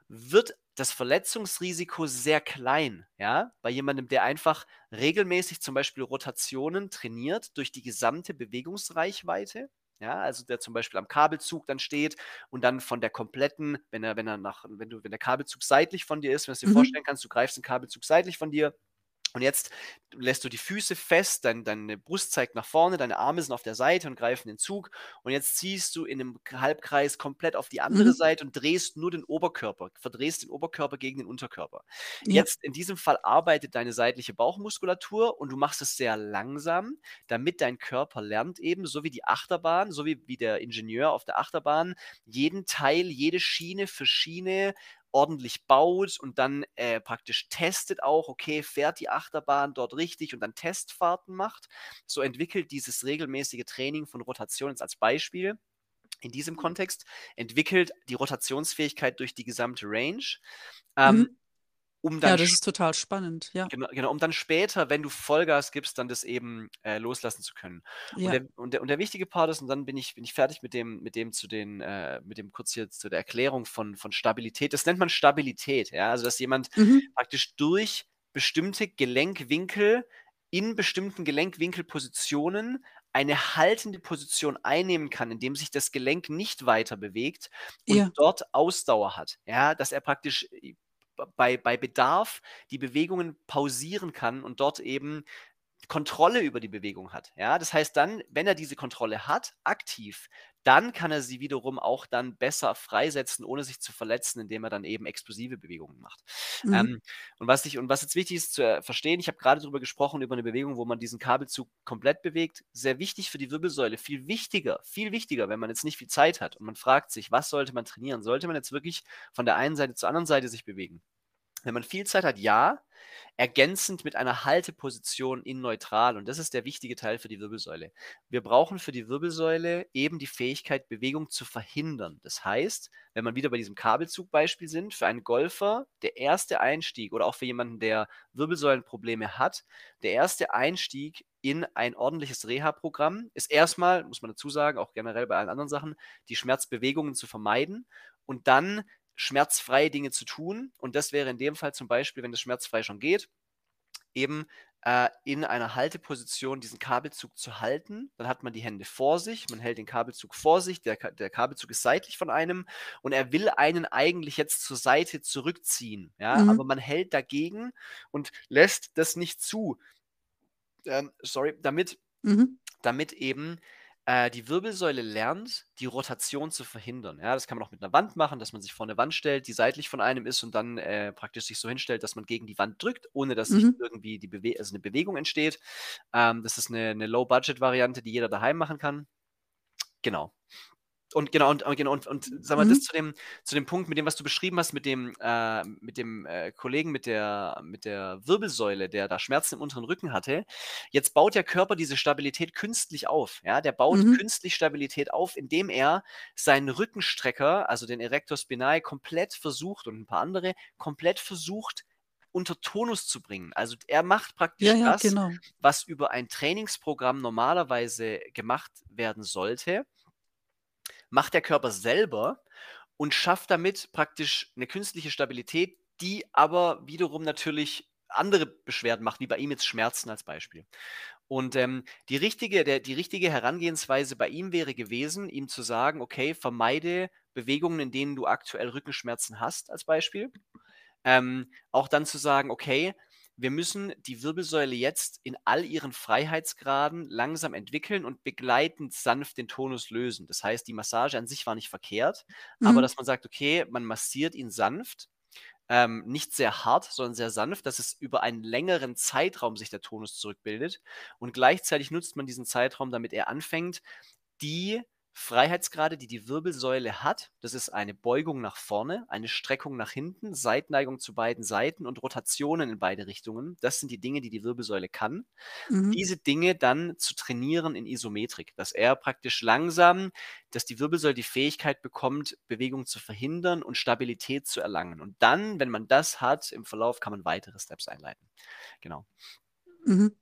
wird das Verletzungsrisiko sehr klein. Ja? Bei jemandem, der einfach regelmäßig zum Beispiel Rotationen trainiert durch die gesamte Bewegungsreichweite. Ja, also der zum Beispiel am Kabelzug dann steht und dann von der kompletten, wenn er, wenn er nach, wenn du, wenn der Kabelzug seitlich von dir ist, wenn du es dir Mhm. vorstellen kannst, du greifst den Kabelzug seitlich von dir, und jetzt lässt du die Füße fest, dein, deine Brust zeigt nach vorne, deine Arme sind auf der Seite und greifen den Zug. Und jetzt ziehst du in einem Halbkreis komplett auf die andere Mhm. Seite und drehst nur den Oberkörper, verdrehst den Oberkörper gegen den Unterkörper. Ja. Jetzt in diesem Fall arbeitet deine seitliche Bauchmuskulatur und du machst es sehr langsam, damit dein Körper lernt eben, so wie die Achterbahn, so wie, wie der Ingenieur auf der Achterbahn, jeden Teil, jede Schiene für Schiene ordentlich baut und dann äh, praktisch testet auch, okay, fährt die Achterbahn dort richtig und dann Testfahrten macht. So entwickelt dieses regelmäßige Training von Rotation jetzt als Beispiel in diesem Kontext, entwickelt die Rotationsfähigkeit durch die gesamte Range. Ähm, Mhm. Um dann Ja, das ist total spannend, ja. Genau, genau, um dann später, wenn du Vollgas gibst, dann das eben, äh, loslassen zu können. Und Ja. der und der und der wichtige Part ist und dann bin ich bin ich fertig mit dem mit dem zu den äh, mit dem kurz hier zu der Erklärung von von Stabilität. Das nennt man Stabilität, ja? Also, dass jemand Mhm. praktisch durch bestimmte Gelenkwinkel in bestimmten Gelenkwinkelpositionen eine haltende Position einnehmen kann, indem sich das Gelenk nicht weiter bewegt und Ja. dort Ausdauer hat, ja? Dass er praktisch b bei bei Bedarf die Bewegungen pausieren kann und dort eben Kontrolle über die Bewegung hat, ja? Das heißt dann, wenn er diese Kontrolle hat, aktiv, dann kann er sie wiederum auch dann besser freisetzen, ohne sich zu verletzen, indem er dann eben explosive Bewegungen macht. Mhm. Ähm, und was ich und was jetzt wichtig ist zu, äh, verstehen, ich habe grade drüber gesprochen, über 'ne Bewegung, wo man diesen Kabelzug komplett bewegt. Sehr wichtig für die Wirbelsäule, viel wichtiger viel wichtiger, wenn man jetzt nicht viel Zeit hat und man fragt sich: „Was sollte man trainieren?“ Sollte man jetzt wirklich von der einen Seite zur anderen Seite sich bewegen? Wenn man viel Zeit hat, ja, ergänzend mit einer Halteposition in neutral und das ist der wichtige Teil für die Wirbelsäule. Wir brauchen für die Wirbelsäule eben die Fähigkeit, Bewegung zu verhindern. Das heißt, wenn man wieder bei diesem Kabelzugbeispiel sind, für einen Golfer der erste Einstieg oder auch für jemanden, der Wirbelsäulenprobleme hat, der erste Einstieg in ein ordentliches Reha-Programm ist erst mal, muss man dazu sagen, auch generell bei allen anderen Sachen, die Schmerzbewegungen zu vermeiden und dann schmerzfreie Dinge zu tun. Und das wäre in dem Fall zum Beispiel, wenn das schmerzfrei schon geht, eben, äh, in einer Halteposition diesen Kabelzug zu halten. Dann hat man die Hände vor sich, man hält den Kabelzug vor sich, der der Kabelzug ist seitlich von einem und er will einen eigentlich jetzt zur Seite zurückziehen, ja? Aber Mhm. man hält dagegen und lässt das nicht zu. Ähm, sorry, damit Mhm. damit eben, äh, die Wirbelsäule lernt, die Rotation zu verhindern, ja? Das kann man auch mit 'ner Wand machen, dass man sich vor 'ne Wand stellt, die seitlich von einem ist und dann, äh, praktisch sich so hinstellt, dass man gegen die Wand drückt, ohne dass sich Mhm. irgendwie die Bewe also 'ne Bewegung entsteht. Ähm, das ist 'ne 'ne Low-Budget-Variante, die jeder daheim machen kann. Genau. Und genau und und genau und und sag mal, das Mhm. zu dem zu dem Punkt, mit dem, was du beschrieben hast, mit dem äh, mit dem, äh, Kollegen mit der mit der Wirbelsäule, der da Schmerzen im unteren Rücken hatte. Jetzt baut der Körper diese Stabilität künstlich auf, ja? Der baut Mhm. künstlich Stabilität auf, indem er seinen Rückenstrecker, also den Erector spinae, komplett versucht und 'n paar andere, komplett versucht, unter Tonus zu bringen. Also, er macht Ja, praktisch ja, das, genau. was über ein Trainingsprogramm normalerweise gemacht werden sollte macht der Körper selber und schafft damit praktisch 'ne künstliche Stabilität, die aber wiederum natürlich andere Beschwerden macht, wie bei ihm jetzt Schmerzen als Beispiel. Und, ähm, die richtige der die richtige Herangehensweise bei ihm wäre gewesen, ihm zu sagen: „Okay, vermeide Bewegungen, in denen du aktuell Rückenschmerzen hast“, als Beispiel. Ähm, auch dann zu sagen: „Okay, wir müssen die Wirbelsäule jetzt in all ihren Freiheitsgraden langsam entwickeln und begleitend sanft den Tonus lösen.“ Das heißt, die Massage an sich war nicht verkehrt, aber Mhm. dass man sagt: „Okay, man massiert ihn sanft, ähm, nicht sehr hart, sondern sehr sanft, dass es über einen längeren Zeitraum sich der Tonus zurückbildet.“ Und gleichzeitig nutzt man diesen Zeitraum, damit er anfängt, die Freiheitsgrade, die die Wirbelsäule hat das ist eine Beugung nach vorne, eine Streckung nach hinten, Seitneigung zu beiden Seiten und Rotationen in beide Richtungen. Das sind die Dinge, die die Wirbelsäule kann. Mhm. Diese Dinge dann zu trainieren in Isometrik, dass er praktisch langsam dass die Wirbelsäule die Fähigkeit bekommt, Bewegung zu verhindern und Stabilität zu erlangen. Und dann, wenn man das hat, im Verlauf kann man weitere Steps einleiten. Genau. Mhm.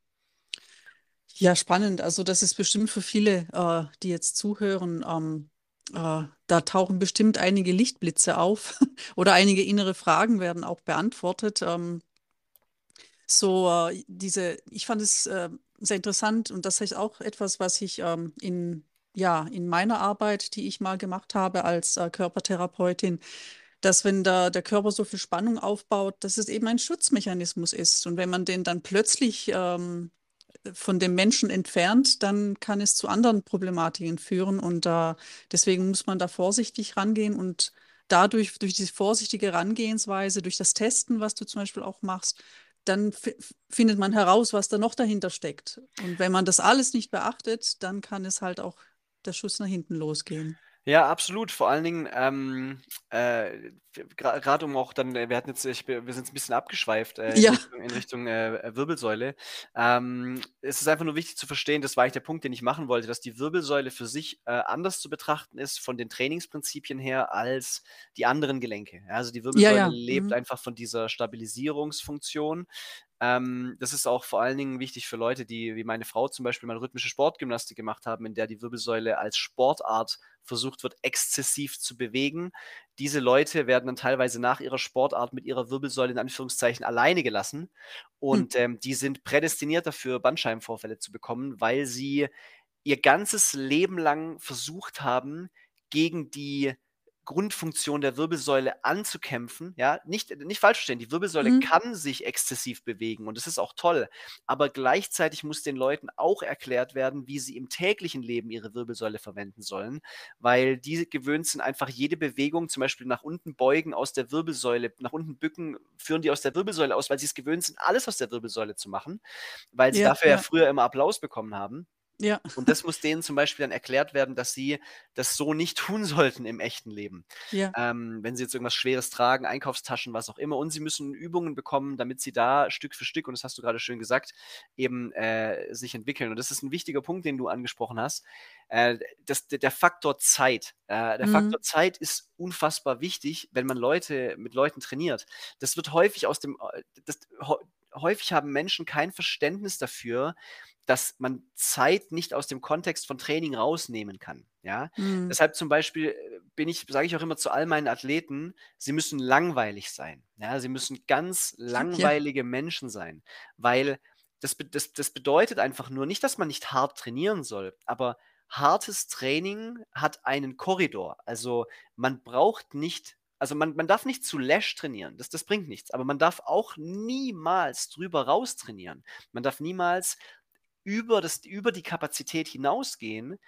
Ja, spannend. Also, das ist bestimmt für viele, äh, die jetzt zuhören, ähm, äh da tauchen bestimmt einige Lichtblitze auf oder einige innere Fragen werden auch beantwortet. Ähm so, äh, diese ich fand es, äh, sehr interessant und das ist auch etwas, was ich, ähm, in ja, in meiner Arbeit, die ich mal gemacht habe als, äh, Körpertherapeutin, dass wenn da der Körper so viel Spannung aufbaut, dass es eben ein Schutzmechanismus ist. Und wenn man den dann plötzlich, ähm, von dem Menschen entfernt, dann kann es zu anderen Problematiken führen und, äh, deswegen muss man da vorsichtig rangehen und dadurch durch diese vorsichtige Herangehensweise, durch das Testen, was du zum Beispiel auch machst, dann fi findet man heraus, was da noch dahinter steckt. Und wenn man das alles nicht beachtet, dann kann es halt auch der Schuss nach hinten losgehen. Ja, absolut. Vor allen Dingen, ähm, äh, gerade um auch dann wir hatten jetzt ich wir sind ein bisschen abgeschweift, äh, in Ja. Richtung in Richtung, äh, Wirbelsäule. Ähm, es ist einfach nur wichtig zu verstehen, das war eigentlich der Punkt, den ich machen wollte, dass die Wirbelsäule für sich, äh, anders zu betrachten ist von den Trainingsprinzipien her als die anderen Gelenke. Ja, also die Ja, Wirbelsäule ja. lebt Mhm. einfach von dieser Stabilisierungsfunktion. Ähm, das ist auch vor allen Dingen wichtig für Leute, die wie meine Frau zum Beispiel mal rhythmische Sportgymnastik gemacht haben, in der die Wirbelsäule als Sportart versucht wird, exzessiv zu bewegen. Diese Leute werden dann teilweise nach ihrer Sportart mit ihrer Wirbelsäule in Anführungszeichen alleine gelassen Hm. und, ähm, die sind prädestiniert dafür, Bandscheibenvorfälle zu bekommen, weil sie ihr ganzes Leben lang versucht haben, gegen die Grundfunktion der Wirbelsäule anzukämpfen, ja? Nicht nicht falsch verstehen, die Wirbelsäule Mhm. kann sich exzessiv bewegen und das ist auch toll, aber gleichzeitig muss den Leuten auch erklärt werden, wie sie im täglichen Leben ihre Wirbelsäule verwenden sollen, weil die gewöhnt sind, einfach jede Bewegung, zum Beispiel nach unten beugen aus der Wirbelsäule, nach unten bücken, führen die aus der Wirbelsäule aus, weil sie es gewöhnt sind, alles aus der Wirbelsäule zu machen, weil sie Ja, dafür ja ja. früher immer Applaus bekommen haben. Ja. Und das muss denen zum Beispiel dann erklärt werden, dass sie das so nicht tun sollten im echten Leben. Ja. Ähm, wenn sie jetzt irgendwas Schweres tragen, Einkaufstaschen, was auch immer, und sie müssen Übungen bekommen, damit sie da Stück für Stück, und das hast du gerade schön gesagt, eben äh, sich entwickeln. Und das ist ein wichtiger Punkt, den du angesprochen hast. Äh, das, der Faktor Zeit. Äh, der Mhm. Faktor Zeit ist unfassbar wichtig, wenn man Leute mit Leuten trainiert. Das wird häufig aus dem, äh, das, hä- häufig haben Menschen kein Verständnis dafür, dass man Zeit nicht aus dem Kontext von Training rausnehmen kann. Ja? Mhm. Deshalb zum Beispiel äh, bin ich, sage ich auch immer zu all meinen Athleten, sie müssen langweilig sein. Ja? Sie müssen ganz Ja. langweilige Menschen sein, weil das, das, das bedeutet einfach nur nicht, dass man nicht hart trainieren soll, aber hartes Training hat einen Korridor. Also man braucht nicht, also man, man darf nicht zu Lash trainieren, das, das bringt nichts, aber man darf auch niemals drüber raus trainieren. Man darf niemals über, das, über die Kapazität hinausgehen,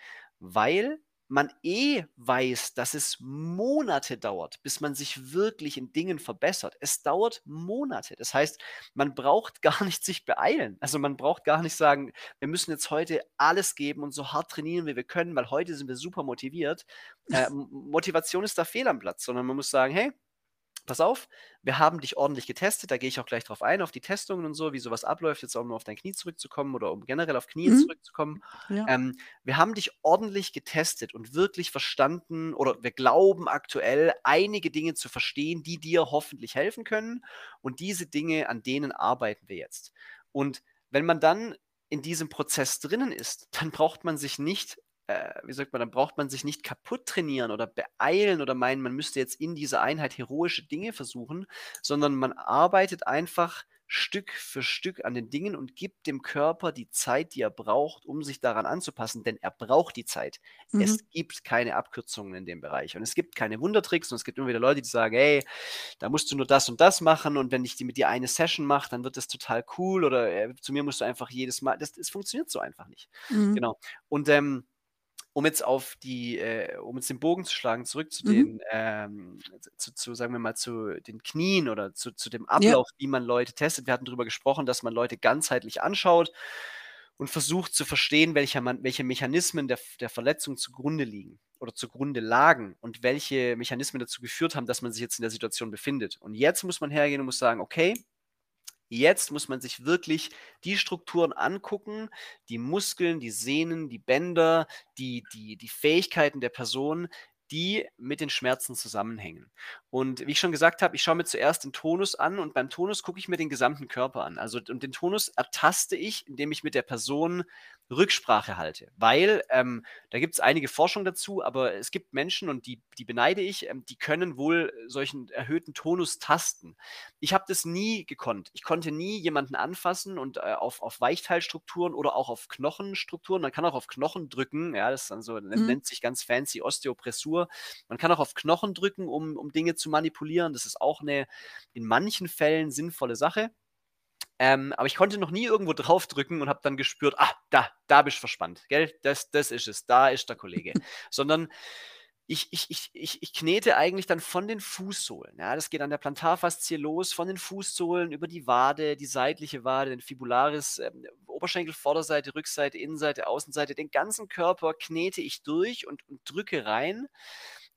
weil man eh weiß, dass es Monate dauert, bis man sich wirklich in Dingen verbessert. Es dauert Monate. Das heißt, man braucht gar nicht sich beeilen. Also man braucht gar nicht sagen, wir müssen jetzt heute alles geben und so hart trainieren, wie wir können, weil heute sind wir super motiviert. Äh, Motivation ist da fehl am Platz, sondern man muss sagen, hey, pass auf, wir haben dich ordentlich getestet, da gehe ich auch gleich drauf ein, auf die Testungen und so, wie sowas abläuft, jetzt auch nur auf dein Knie zurückzukommen oder um generell auf Knie Mhm. zurückzukommen. Ja. Ähm, wir haben dich ordentlich getestet und wirklich verstanden oder wir glauben aktuell einige Dinge zu verstehen, die dir hoffentlich helfen können und diese Dinge, an denen arbeiten wir jetzt. Und wenn man dann in diesem Prozess drinnen ist, dann braucht man sich nicht äh, wie sagt man, dann braucht man sich nicht kaputt trainieren oder beeilen oder meinen, man müsste jetzt in dieser Einheit heroische Dinge versuchen, sondern man arbeitet einfach Stück für Stück an den Dingen und gibt dem Körper die Zeit, die er braucht, um sich daran anzupassen, denn er braucht die Zeit. Mhm. Es gibt keine Abkürzungen in dem Bereich und es gibt keine Wundertricks und es gibt immer wieder Leute, die sagen, hey, da musst du nur das und das machen und wenn ich die mit dir eine Session mache, dann wird das total cool oder äh, zu mir musst du einfach jedes Mal, das, das funktioniert so einfach nicht. Mhm. Genau. Und ähm, um jetzt auf die, äh, um jetzt den Bogen zu schlagen, zurück zu Mhm. den, ähm, zu, zu, sagen wir mal, zu den Knien oder zu, zu dem Ja. Ablauf, wie man Leute testet. Wir hatten darüber gesprochen, dass man Leute ganzheitlich anschaut und versucht zu verstehen, welche, welche Mechanismen der, der Verletzung zugrunde liegen oder zugrunde lagen und welche Mechanismen dazu geführt haben, dass man sich jetzt in der Situation befindet. Und jetzt muss man hergehen und muss sagen, okay, Jetzt muss man sich wirklich die Strukturen angucken, die Muskeln, die Sehnen, die Bänder, die, die, die Fähigkeiten der Person, die mit den Schmerzen zusammenhängen. Und wie ich schon gesagt habe, ich schaue mir zuerst den Tonus an und beim Tonus gucke ich mir den gesamten Körper an. Also und den Tonus ertaste ich, indem ich mit der Person Rücksprache halte. Weil ähm, da gibt es einige Forschung dazu, aber es gibt Menschen, und die, die beneide ich, ähm, die können wohl solchen erhöhten Tonus tasten. Ich habe das nie gekonnt. Ich konnte nie jemanden anfassen und äh, auf, auf Weichteilstrukturen oder auch auf Knochenstrukturen. Man kann auch auf Knochen drücken, ja, das dann so, nennt, Mhm. nennt sich ganz fancy Osteopressur. Man kann auch auf Knochen drücken, um, um Dinge zu manipulieren. Das ist auch eine in manchen Fällen sinnvolle Sache. Ähm, aber ich konnte noch nie irgendwo draufdrücken und habe dann gespürt, ah, da, da bist du verspannt, gell? Das, das ist es, da ist der Kollege. Sondern ich, ich, ich, ich, ich knete eigentlich dann von den Fußsohlen. Ja, das geht an der Plantarfaszie los, von den Fußsohlen über die Wade, die seitliche Wade, den Fibularis, ähm, Oberschenkel, Vorderseite, Rückseite, Innenseite, Außenseite, den ganzen Körper knete ich durch und, und drücke rein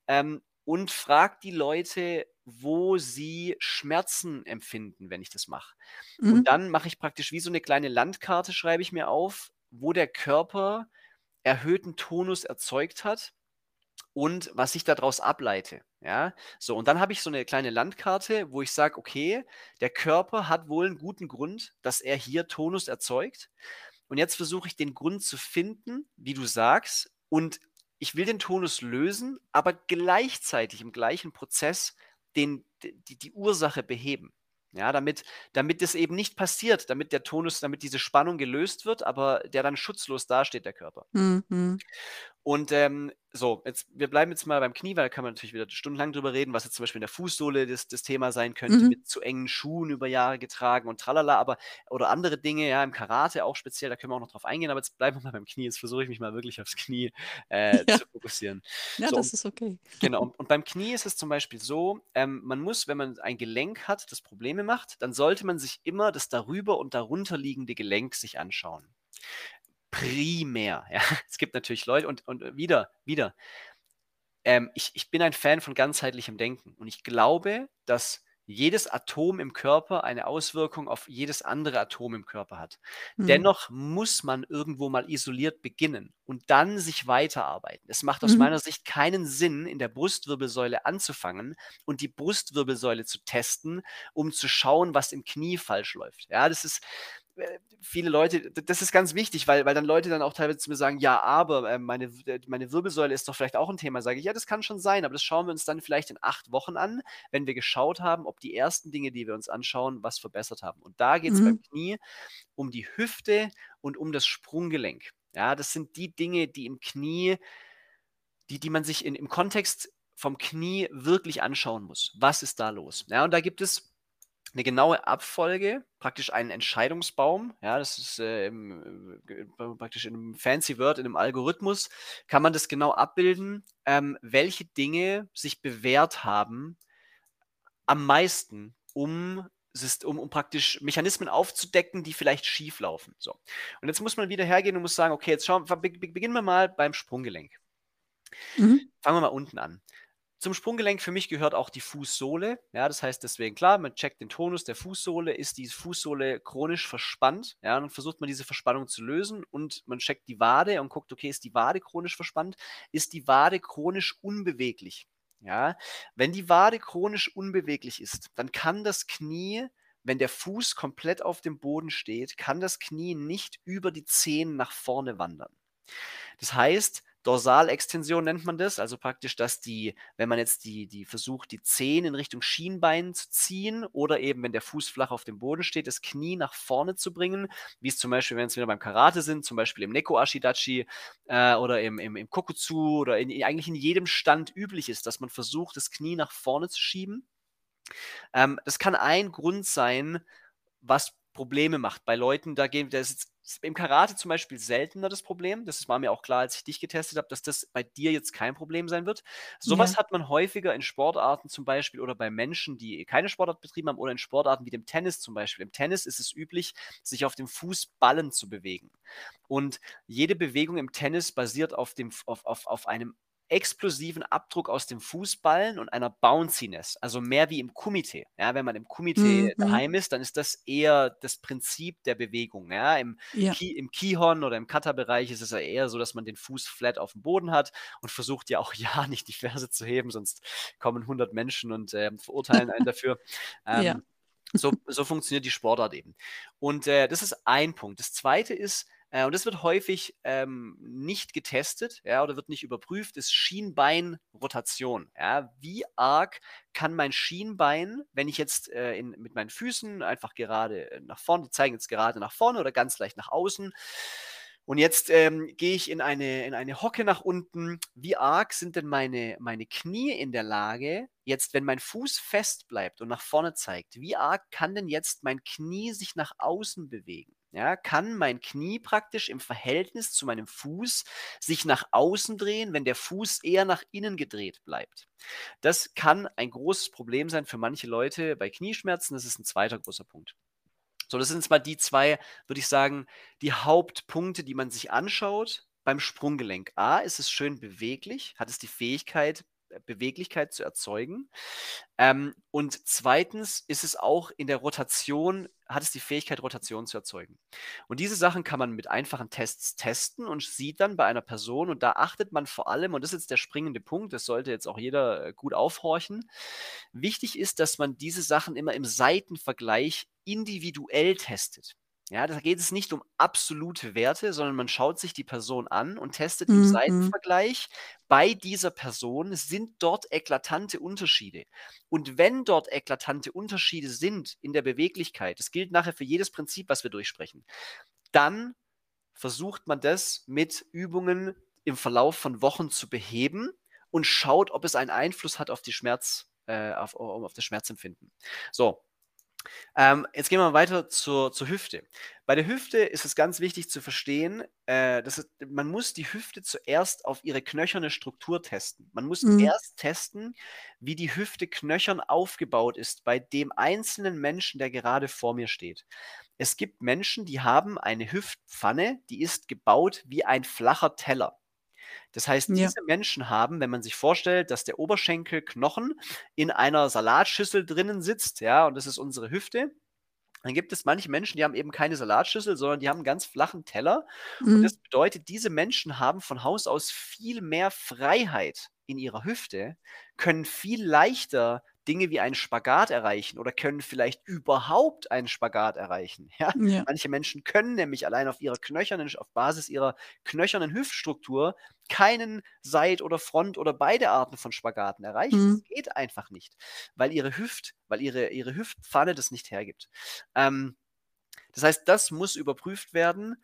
ähm, und frage die Leute, wo sie Schmerzen empfinden, wenn ich das mache. Mhm. Und dann mache ich praktisch wie so eine kleine Landkarte, schreibe ich mir auf, wo der Körper erhöhten Tonus erzeugt hat und was ich daraus ableite. Ja, so, und dann habe ich so eine kleine Landkarte, wo ich sage, okay, der Körper hat wohl einen guten Grund, dass er hier Tonus erzeugt. Und jetzt versuche ich den Grund zu finden, wie du sagst, und ich will den Tonus lösen, aber gleichzeitig im gleichen Prozess den, die, die Ursache beheben. Ja, damit, damit das eben nicht passiert, damit der Tonus, damit diese Spannung gelöst wird, aber der dann schutzlos dasteht, der Körper. Mhm. Und ähm, so, jetzt, wir bleiben jetzt mal beim Knie, weil da kann man natürlich wieder stundenlang drüber reden, was jetzt zum Beispiel in der Fußsohle das, das Thema sein könnte, mhm. mit zu engen Schuhen über Jahre getragen und tralala, aber oder andere Dinge, ja, im Karate auch speziell, da können wir auch noch drauf eingehen, aber jetzt bleiben wir mal beim Knie. Jetzt versuche ich mich mal wirklich aufs Knie äh, ja. zu fokussieren. Ja, so, das ist okay. Genau, und, und, beim Knie ist es zum Beispiel so, ähm, man muss, wenn man ein Gelenk hat, das Probleme macht, dann sollte man sich immer das darüber und darunter liegende Gelenk sich anschauen primär. Ja. Es gibt natürlich Leute und, und wieder, wieder. Ähm, ich, ich bin ein Fan von ganzheitlichem Denken und ich glaube, dass jedes Atom im Körper eine Auswirkung auf jedes andere Atom im Körper hat. Mhm. Dennoch muss man irgendwo mal isoliert beginnen und dann sich weiterarbeiten. Es macht aus mhm. meiner Sicht keinen Sinn, in der Brustwirbelsäule anzufangen und die Brustwirbelsäule zu testen, um zu schauen, was im Knie falsch läuft. Ja, das ist, viele Leute, das ist ganz wichtig, weil, weil dann Leute dann auch teilweise zu mir sagen, ja, aber äh, meine, meine Wirbelsäule ist doch vielleicht auch ein Thema. Sage ich, ja, das kann schon sein, aber das schauen wir uns dann vielleicht in acht Wochen an, wenn wir geschaut haben, ob die ersten Dinge, die wir uns anschauen, was verbessert haben. Und da geht es mhm. beim Knie um die Hüfte und um das Sprunggelenk. Ja, das sind die Dinge, die im Knie, die, die man sich in, im Kontext vom Knie wirklich anschauen muss. Was ist da los? Ja, und da gibt es eine genaue Abfolge, praktisch einen Entscheidungsbaum. Ja, das ist äh, im, äh, praktisch in einem fancy Word, in einem Algorithmus, kann man das genau abbilden, ähm, welche Dinge sich bewährt haben am meisten, um um, um, praktisch Mechanismen aufzudecken, die vielleicht schief laufen. So. Und jetzt muss man wieder hergehen und muss sagen, okay, jetzt schauen, beginnen wir mal beim Sprunggelenk. Mhm. Fangen wir mal unten an. Zum Sprunggelenk für mich gehört auch die Fußsohle. Ja, das heißt deswegen klar, man checkt den Tonus der Fußsohle. Ist die Fußsohle chronisch verspannt? Ja, dann versucht man diese Verspannung zu lösen und man checkt die Wade und guckt, okay, ist die Wade chronisch verspannt? Ist die Wade chronisch unbeweglich? Ja, wenn die Wade chronisch unbeweglich ist, dann kann das Knie wenn der Fuß komplett auf dem Boden steht, kann das Knie nicht über die Zehen nach vorne wandern. Das heißt, Dorsalextension nennt man das, also praktisch, dass die, wenn man jetzt die, die versucht, die Zehen in Richtung Schienbein zu ziehen oder eben, wenn der Fuß flach auf dem Boden steht, das Knie nach vorne zu bringen, wie es zum Beispiel, wenn es wieder beim Karate sind, zum Beispiel im Neko Ashidachi äh, oder im, im, im Kokutsu oder in, eigentlich in jedem Stand üblich ist, dass man versucht, das Knie nach vorne zu schieben. Ähm, das kann ein Grund sein, was Probleme macht bei Leuten, da gehen, das ist im Karate zum Beispiel seltener das Problem. Das war mir auch klar, als ich dich getestet habe, dass das bei dir jetzt kein Problem sein wird. Sowas ja. hat man häufiger in Sportarten zum Beispiel oder bei Menschen, die keine Sportart betrieben haben oder in Sportarten wie dem Tennis zum Beispiel. Im Tennis ist es üblich, sich auf dem Fuß ballend zu bewegen. Und jede Bewegung im Tennis basiert auf, dem, auf, auf, auf einem explosiven Abdruck aus dem Fußballen und einer Bounciness, also mehr wie im Kumite. Ja, wenn man im Kumite mhm. daheim ist, dann ist das eher das Prinzip der Bewegung. Ja, im, ja. Ki im Kihon oder im Kata-Bereich ist es ja eher so, dass man den Fuß flat auf dem Boden hat und versucht ja auch ja nicht die Ferse zu heben, sonst kommen 100 Menschen und äh, verurteilen einen dafür. Ähm, ja. so, so funktioniert die Sportart eben. Und äh, das ist ein Punkt. Das zweite ist, äh, und das wird häufig ähm, nicht getestet ja, oder wird nicht überprüft, ist Schienbeinrotation. Ja. Wie arg kann mein Schienbein, wenn ich jetzt äh, in, mit meinen Füßen einfach gerade äh, nach vorne, die zeigen jetzt gerade nach vorne oder ganz leicht nach außen, und jetzt ähm, gehe ich in eine, in eine Hocke nach unten. Wie arg sind denn meine, meine Knie in der Lage, jetzt, wenn mein Fuß fest bleibt und nach vorne zeigt, wie arg kann denn jetzt mein Knie sich nach außen bewegen? Ja, kann mein Knie praktisch im Verhältnis zu meinem Fuß sich nach außen drehen, wenn der Fuß eher nach innen gedreht bleibt. Das kann ein großes Problem sein für manche Leute bei Knieschmerzen. Das ist ein zweiter großer Punkt. So, das sind jetzt mal die zwei, würde ich sagen, die Hauptpunkte, die man sich anschaut beim Sprunggelenk. A, ist es schön beweglich, hat es die Fähigkeit, äh, Beweglichkeit zu erzeugen. Ähm, und zweitens ist es auch in der Rotation, hat es die Fähigkeit, Rotation zu erzeugen. Und diese Sachen kann man mit einfachen Tests testen und sieht dann bei einer Person, und da achtet man vor allem, und das ist jetzt der springende Punkt, das sollte jetzt auch jeder äh, gut aufhorchen, wichtig ist, dass man diese Sachen immer im Seitenvergleich individuell testet. Ja, da geht es nicht um absolute Werte, sondern man schaut sich die Person an und testet im Mhm. Seitenvergleich bei dieser Person sind dort eklatante Unterschiede. Und wenn dort eklatante Unterschiede sind in der Beweglichkeit, das gilt nachher für jedes Prinzip, was wir durchsprechen, dann versucht man das mit Übungen im Verlauf von Wochen zu beheben und schaut, ob es einen Einfluss hat auf die Schmerz, äh, auf, auf das Schmerzempfinden. So, ähm, jetzt gehen wir weiter zur, zur Hüfte. Bei der Hüfte ist es ganz wichtig zu verstehen, äh, dass es, man muss die Hüfte zuerst auf ihre knöcherne Struktur testen. Man muss Mhm. erst testen, wie die Hüfte knöchern aufgebaut ist bei dem einzelnen Menschen, der gerade vor mir steht. Es gibt Menschen, die haben eine Hüftpfanne, die ist gebaut wie ein flacher Teller. Das heißt, Ja. diese Menschen haben, wenn man sich vorstellt, dass der Oberschenkelknochen in einer Salatschüssel drinnen sitzt, ja, und das ist unsere Hüfte, dann gibt es manche Menschen, die haben eben keine Salatschüssel, sondern die haben einen ganz flachen Teller. Und Mhm. das bedeutet, diese Menschen haben von Haus aus viel mehr Freiheit in ihrer Hüfte, können viel leichter Dinge wie einen Spagat erreichen oder können vielleicht überhaupt einen Spagat erreichen. Ja? Ja. Manche Menschen können nämlich allein auf ihrer knöchernen, auf Basis ihrer knöchernen Hüftstruktur keinen Seit- oder Front- oder beide Arten von Spagaten erreichen. Mhm. Das geht einfach nicht, weil ihre Hüft, weil ihre, ihre Hüftpfanne das nicht hergibt. Ähm, das heißt, das muss überprüft werden,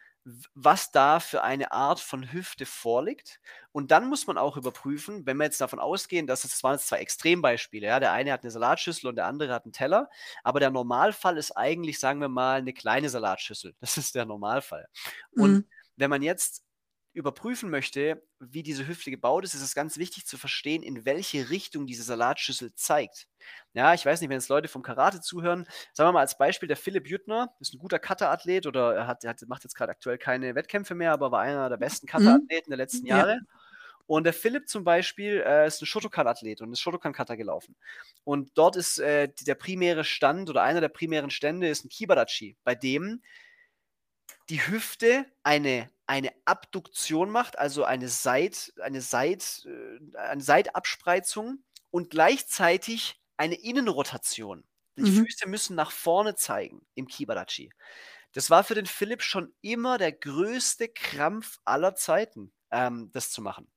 was da für eine Art von Hüfte vorliegt. Und dann muss man auch überprüfen, wenn wir jetzt davon ausgehen, dass es, das waren jetzt zwei Extrembeispiele, ja, der eine hat eine Salatschüssel und der andere hat einen Teller, aber der Normalfall ist eigentlich, sagen wir mal, eine kleine Salatschüssel. Das ist der Normalfall. Und Mhm. wenn man jetzt überprüfen möchte, wie diese Hüfte gebaut ist, ist es ganz wichtig zu verstehen, in welche Richtung diese Salatschüssel zeigt. Ja, ich weiß nicht, wenn jetzt Leute vom Karate zuhören, sagen wir mal als Beispiel, der Philipp Jüttner ist ein guter Cutter-Athlet oder er hat, er macht jetzt gerade aktuell keine Wettkämpfe mehr, aber war einer der besten Cutter-Athleten der letzten Ja. Jahre. Und der Philipp zum Beispiel äh, ist ein Shotokan-Athlet und ist Shotokan-Cutter gelaufen. Und dort ist äh, der primäre Stand oder einer der primären Stände ist ein Kibadachi, bei dem die Hüfte eine, eine Abduktion macht, also eine, Seit, eine, Seit, äh, eine Seitabspreizung und gleichzeitig eine Innenrotation. Die Mhm. Füße müssen nach vorne zeigen im Kibadachi. Das war für den Philipp schon immer der größte Krampf aller Zeiten, ähm, das zu machen.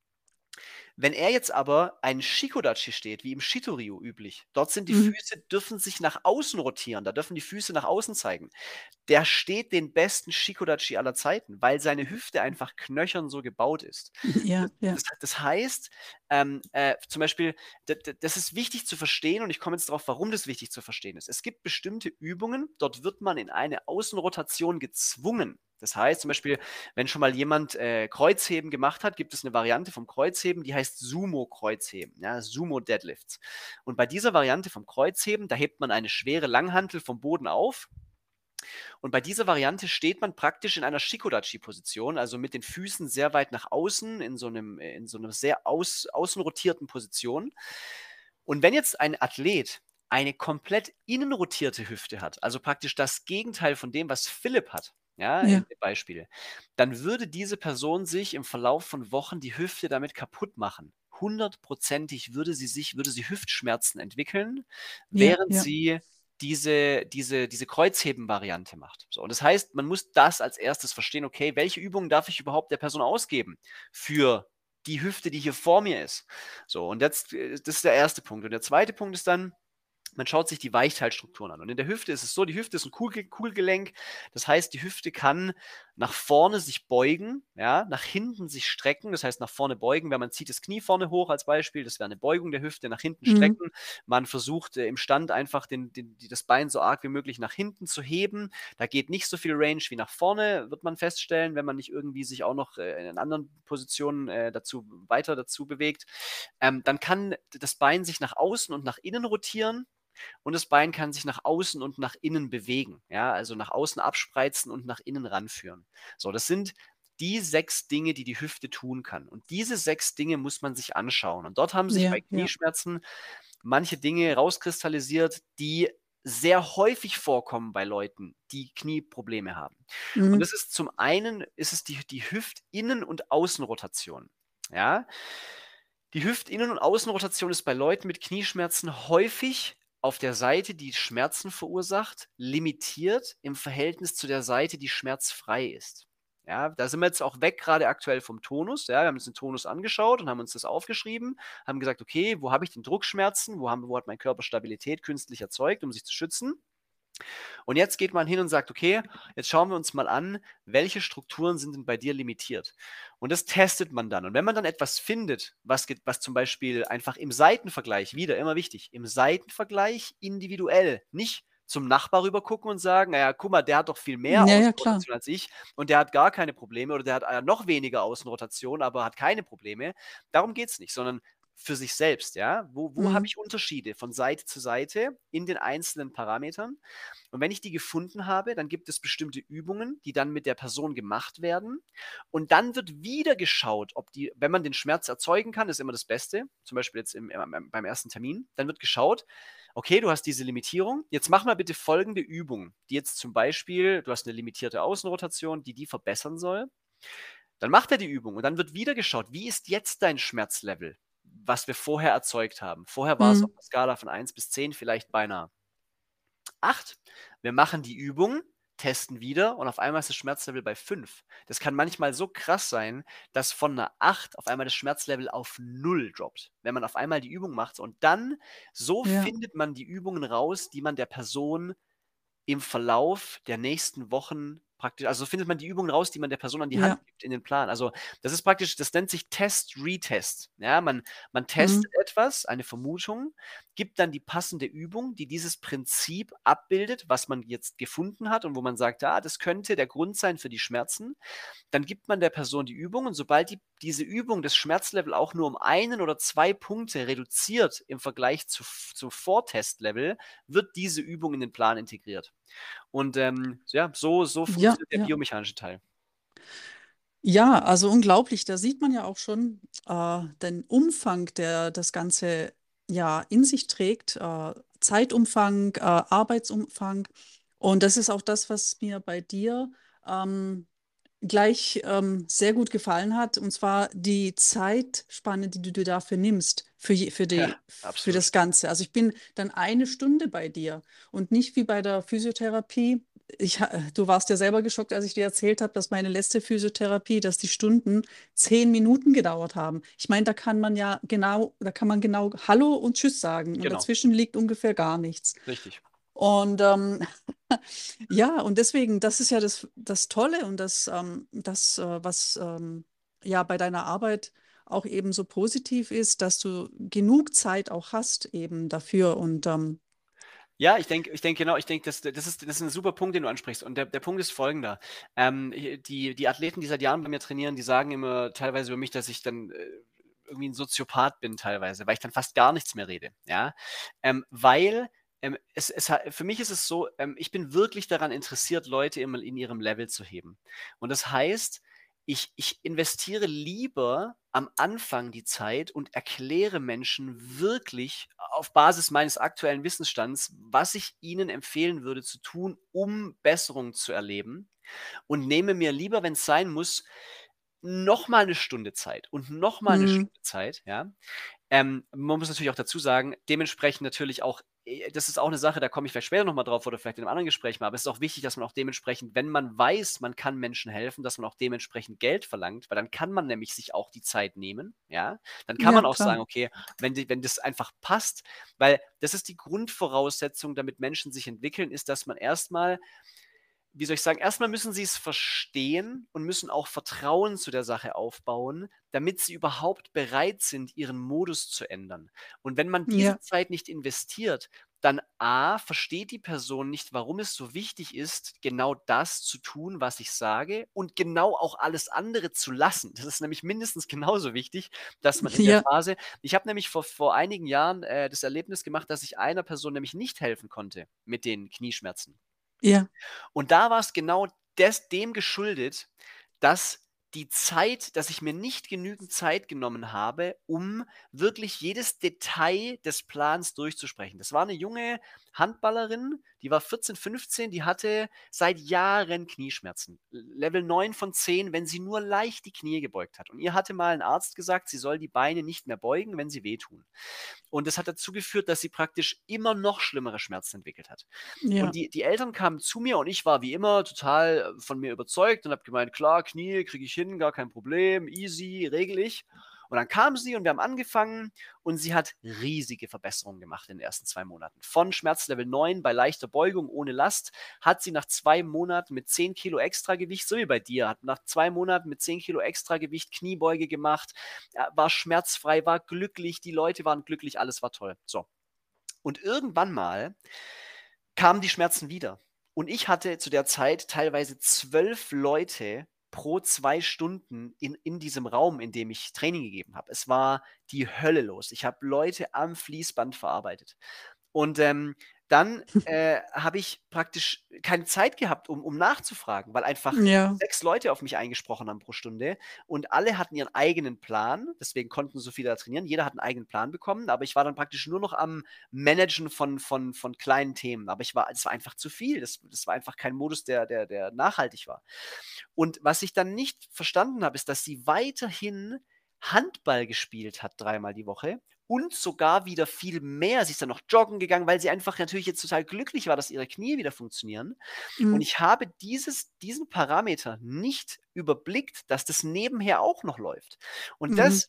Wenn er jetzt aber ein Shikodachi steht, wie im Shitoryu üblich, dort sind die Mhm. Füße, dürfen sich nach außen rotieren, da dürfen die Füße nach außen zeigen. Der steht den besten Shikodachi aller Zeiten, weil seine Hüfte einfach knöchern so gebaut ist. Ja, ja. Das, das heißt, ähm, äh, zum Beispiel, das ist wichtig zu verstehen und ich komme jetzt darauf, warum das wichtig zu verstehen ist. Es gibt bestimmte Übungen, dort wird man in eine Außenrotation gezwungen. Das heißt zum Beispiel, wenn schon mal jemand äh, Kreuzheben gemacht hat, gibt es eine Variante vom Kreuzheben, die heißt Sumo-Kreuzheben, ja, Sumo-Deadlifts. Und bei dieser Variante vom Kreuzheben, da hebt man eine schwere Langhantel vom Boden auf und bei dieser Variante steht man praktisch in einer Shikodachi-Position, also mit den Füßen sehr weit nach außen, in so, einem, in so einer sehr aus, außenrotierten Position. Und wenn jetzt ein Athlet eine komplett innenrotierte Hüfte hat, also praktisch das Gegenteil von dem, was Philipp hat, ja, Ja. Beispiel, dann würde diese Person sich im Verlauf von Wochen die Hüfte damit kaputt machen. Hundertprozentig würde sie sich, würde sie Hüftschmerzen entwickeln, Ja, während ja. sie diese, diese, diese Kreuzheben-Variante macht. So, und das heißt, man muss das als erstes verstehen, okay, welche Übungen darf ich überhaupt der Person ausgeben für die Hüfte, die hier vor mir ist. So, und jetzt, äh, das ist der erste Punkt. Und der zweite Punkt ist dann, man schaut sich die Weichteilstrukturen an. Und in der Hüfte ist es so, die Hüfte ist ein Kugel Kugelgelenk. Das heißt, die Hüfte kann nach vorne sich beugen, ja, nach hinten sich strecken, das heißt nach vorne beugen, wenn man zieht das Knie vorne hoch als Beispiel, das wäre eine Beugung der Hüfte, nach hinten Mhm. strecken. Man versucht äh, im Stand einfach den, den, die, das Bein so arg wie möglich nach hinten zu heben. Da geht nicht so viel Range wie nach vorne, wird man feststellen, wenn man nicht irgendwie sich auch noch äh, in anderen Positionen äh, dazu weiter dazu bewegt. Ähm, dann kann das Bein sich nach außen und nach innen rotieren und das Bein kann sich nach außen und nach innen bewegen. Ja, also nach außen abspreizen und nach innen ranführen. So, das sind die sechs Dinge, die die Hüfte tun kann. Und diese sechs Dinge muss man sich anschauen. Und dort haben sich Ja, bei ja. Knieschmerzen manche Dinge rauskristallisiert, die sehr häufig vorkommen bei Leuten, die Knieprobleme haben. Und Mhm. das ist zum einen ist es die, die Hüftinnen- und Außenrotation. Ja, die Hüftinnen- und Außenrotation ist bei Leuten mit Knieschmerzen häufig auf der Seite, die Schmerzen verursacht, limitiert im Verhältnis zu der Seite, die schmerzfrei ist. Ja, da sind wir jetzt auch weg, gerade aktuell vom Tonus. Ja, wir haben uns den Tonus angeschaut und haben uns das aufgeschrieben, haben gesagt, okay, wo habe ich den Druckschmerzen? Wo, haben, wo hat mein Körper Stabilität künstlich erzeugt, um sich zu schützen? Und jetzt geht man hin und sagt, okay, jetzt schauen wir uns mal an, welche Strukturen sind denn bei dir limitiert? Und das testet man dann. Und wenn man dann etwas findet, was, was zum Beispiel einfach im Seitenvergleich, wieder immer wichtig, im Seitenvergleich individuell, nicht zum Nachbar rüber gucken und sagen, naja, guck mal, der hat doch viel mehr Ja, ja. Außenrotation als ich und der hat gar keine Probleme oder der hat äh, noch weniger Außenrotation, aber hat keine Probleme. Darum geht es nicht, sondern für sich selbst, ja. Wo, wo Mhm. habe ich Unterschiede von Seite zu Seite in den einzelnen Parametern? Und wenn ich die gefunden habe, dann gibt es bestimmte Übungen, die dann mit der Person gemacht werden. Und dann wird wieder geschaut, ob die, wenn man den Schmerz erzeugen kann, ist immer das Beste. Zum Beispiel jetzt im, im, beim ersten Termin. Dann wird geschaut, okay, du hast diese Limitierung. Jetzt mach mal bitte folgende Übung, die jetzt zum Beispiel, du hast eine limitierte Außenrotation, die die verbessern soll. Dann macht er die Übung und dann wird wieder geschaut, wie ist jetzt dein Schmerzlevel, was wir vorher erzeugt haben. Vorher war es Mhm. auf einer Skala von 1 bis 10 vielleicht beinahe 8. Wir machen die Übung, testen wieder und auf einmal ist das Schmerzlevel bei 5. Das kann manchmal so krass sein, dass von einer 8 auf einmal das Schmerzlevel auf 0 droppt. Wenn man auf einmal die Übung macht und dann so Ja. findet man die Übungen raus, die man der Person im Verlauf der nächsten Wochen praktisch, also so findet man die Übungen raus, die man der Person an die Ja. Hand gibt in den Plan. Also das ist praktisch, das nennt sich Test, Retest. Ja, man, man Mhm. testet etwas, eine Vermutung, gibt dann die passende Übung, die dieses Prinzip abbildet, was man jetzt gefunden hat und wo man sagt, ah, das könnte der Grund sein für die Schmerzen. Dann gibt man der Person die Übung und sobald die, diese Übung das Schmerzlevel auch nur um einen oder zwei Punkte reduziert im Vergleich zu, zum Vortestlevel, wird diese Übung in den Plan integriert. Und ähm, ja, so, so Ja, funktioniert der ja. biomechanische Teil. Ja, also unglaublich. Da sieht man ja auch schon äh, den Umfang, der das Ganze ja in sich trägt. Äh, Zeitumfang, äh, Arbeitsumfang. Und das ist auch das, was mir bei dir ähm, gleich ähm, sehr gut gefallen hat. Und zwar die Zeitspanne, die du dir dafür nimmst, für, für, die, Ja, für das Ganze. Also ich bin dann eine Stunde bei dir und nicht wie bei der Physiotherapie. Ich, du warst ja selber geschockt, als ich dir erzählt habe, dass meine letzte Physiotherapie, dass die Stunden zehn Minuten gedauert haben. Ich meine, da kann man ja genau, da kann man genau Hallo und Tschüss sagen. Und Genau, dazwischen liegt ungefähr gar nichts. richtig. Und ähm, ja, und deswegen, das ist ja das, das Tolle und das, ähm, das äh, was ähm, ja bei deiner Arbeit auch eben so positiv ist, dass du genug Zeit auch hast eben dafür. Und ähm, Ja, ich denke, ich denke genau, ich denke, das, das, ist, das ist ein super Punkt, den du ansprichst. Und der, der Punkt ist folgender. Ähm, die, die Athleten, die seit Jahren bei mir trainieren, die sagen immer teilweise über mich, dass ich dann äh, irgendwie ein Soziopath bin teilweise, weil ich dann fast gar nichts mehr rede. Ja, ähm, weil ähm, es, es, für mich ist es so, ähm, ich bin wirklich daran interessiert, Leute immer in ihrem Level zu heben. Und das heißt, ich, ich investiere lieber am Anfang die Zeit und erkläre Menschen wirklich auf Basis meines aktuellen Wissensstands, was ich ihnen empfehlen würde zu tun, um Besserung zu erleben. Und nehme mir lieber, wenn es sein muss, noch mal eine Stunde Zeit und noch mal eine Stunde Zeit, ja. Ähm, man muss natürlich auch dazu sagen, dementsprechend natürlich auch, das ist auch eine Sache, da komme ich vielleicht später noch mal drauf oder vielleicht in einem anderen Gespräch mal, aber es ist auch wichtig, dass man auch dementsprechend, wenn man weiß, man kann Menschen helfen, dass man auch dementsprechend Geld verlangt, weil dann kann man nämlich sich auch die Zeit nehmen, ja. Dann kann ja, man auch klar. sagen, okay, wenn, die, wenn das einfach passt, weil das ist die Grundvoraussetzung, damit Menschen sich entwickeln, ist, dass man erstmal wie soll ich sagen, erstmal müssen sie es verstehen und müssen auch Vertrauen zu der Sache aufbauen, damit sie überhaupt bereit sind, ihren Modus zu ändern. Und wenn man diese Ja. Zeit nicht investiert, dann A, versteht die Person nicht, warum es so wichtig ist, genau das zu tun, was ich sage und genau auch alles andere zu lassen. Das ist nämlich mindestens genauso wichtig, dass man in der Ja. Phase ich habe nämlich vor vor einigen Jahren, äh, das Erlebnis gemacht, dass ich einer Person nämlich nicht helfen konnte mit den Knieschmerzen. Ja. Und da war es genau des dem geschuldet, dass die Zeit dass ich mir nicht genügend Zeit genommen habe, um wirklich jedes Detail des Plans durchzusprechen. Das war 'ne junge Handballerin, die war 14, 15, die hatte seit Jahren Knieschmerzen. Level 9 von 10, wenn sie nur leicht die Knie gebeugt hat. Und ihr hatte mal 'n Arzt gesagt, sie soll die Beine nicht mehr beugen, wenn sie wehtun. Und das hat dazu geführt, dass sie praktisch immer noch schlimmere Schmerzen entwickelt hat. Ja. Und die die Eltern kamen zu mir und ich war wie immer total von mir überzeugt und habe gemeint: „Klar, Knie kriege ich hin, gar kein Problem, easy, regle ich.“ Und dann kam sie und wir haben angefangen und sie hat riesige Verbesserungen gemacht in den ersten 2 Monaten. Von Schmerzlevel 9 bei leichter Beugung ohne Last hat sie nach 2 Monaten mit 10 Kilo Extragewicht so wie bei dir, hat nach 2 Monaten mit 10 Kilo Extragewicht Kniebeuge gemacht, äh, war schmerzfrei, war glücklich, die Leute waren glücklich, alles war toll. So. Und irgendwann mal kamen die Schmerzen wieder. Und ich hatte zu der Zeit teilweise 12 Leute pro 2 Stunden in in diesem Raum, in dem ich Training gegeben habe. Es war die Hölle los. Ich habe Leute am Fließband verarbeitet. Und, ähm, dann, äh, habe ich praktisch keine Zeit gehabt, um um nachzufragen, weil einfach Ja. 6 Leute auf mich eingesprochen haben pro Stunde und alle hatten ihren eigenen Plan, deswegen konnten so viele da trainieren. Jeder hat 'n eigenen Plan bekommen, aber ich war dann praktisch nur noch am Managen von von von kleinen Themen. Aber ich war es war einfach zu viel. Das das war einfach kein Modus, der der der nachhaltig war. Und was ich dann nicht verstanden habe, ist, dass sie weiterhin Handball gespielt hat dreimal die Woche und sogar wieder viel mehr. Sie ist dann noch joggen gegangen, weil sie einfach natürlich jetzt total glücklich war, dass ihre Knie wieder funktionieren. Und Mhm. ich habe dieses diesen Parameter nicht überblickt, dass das nebenher auch noch läuft. Und Mhm. das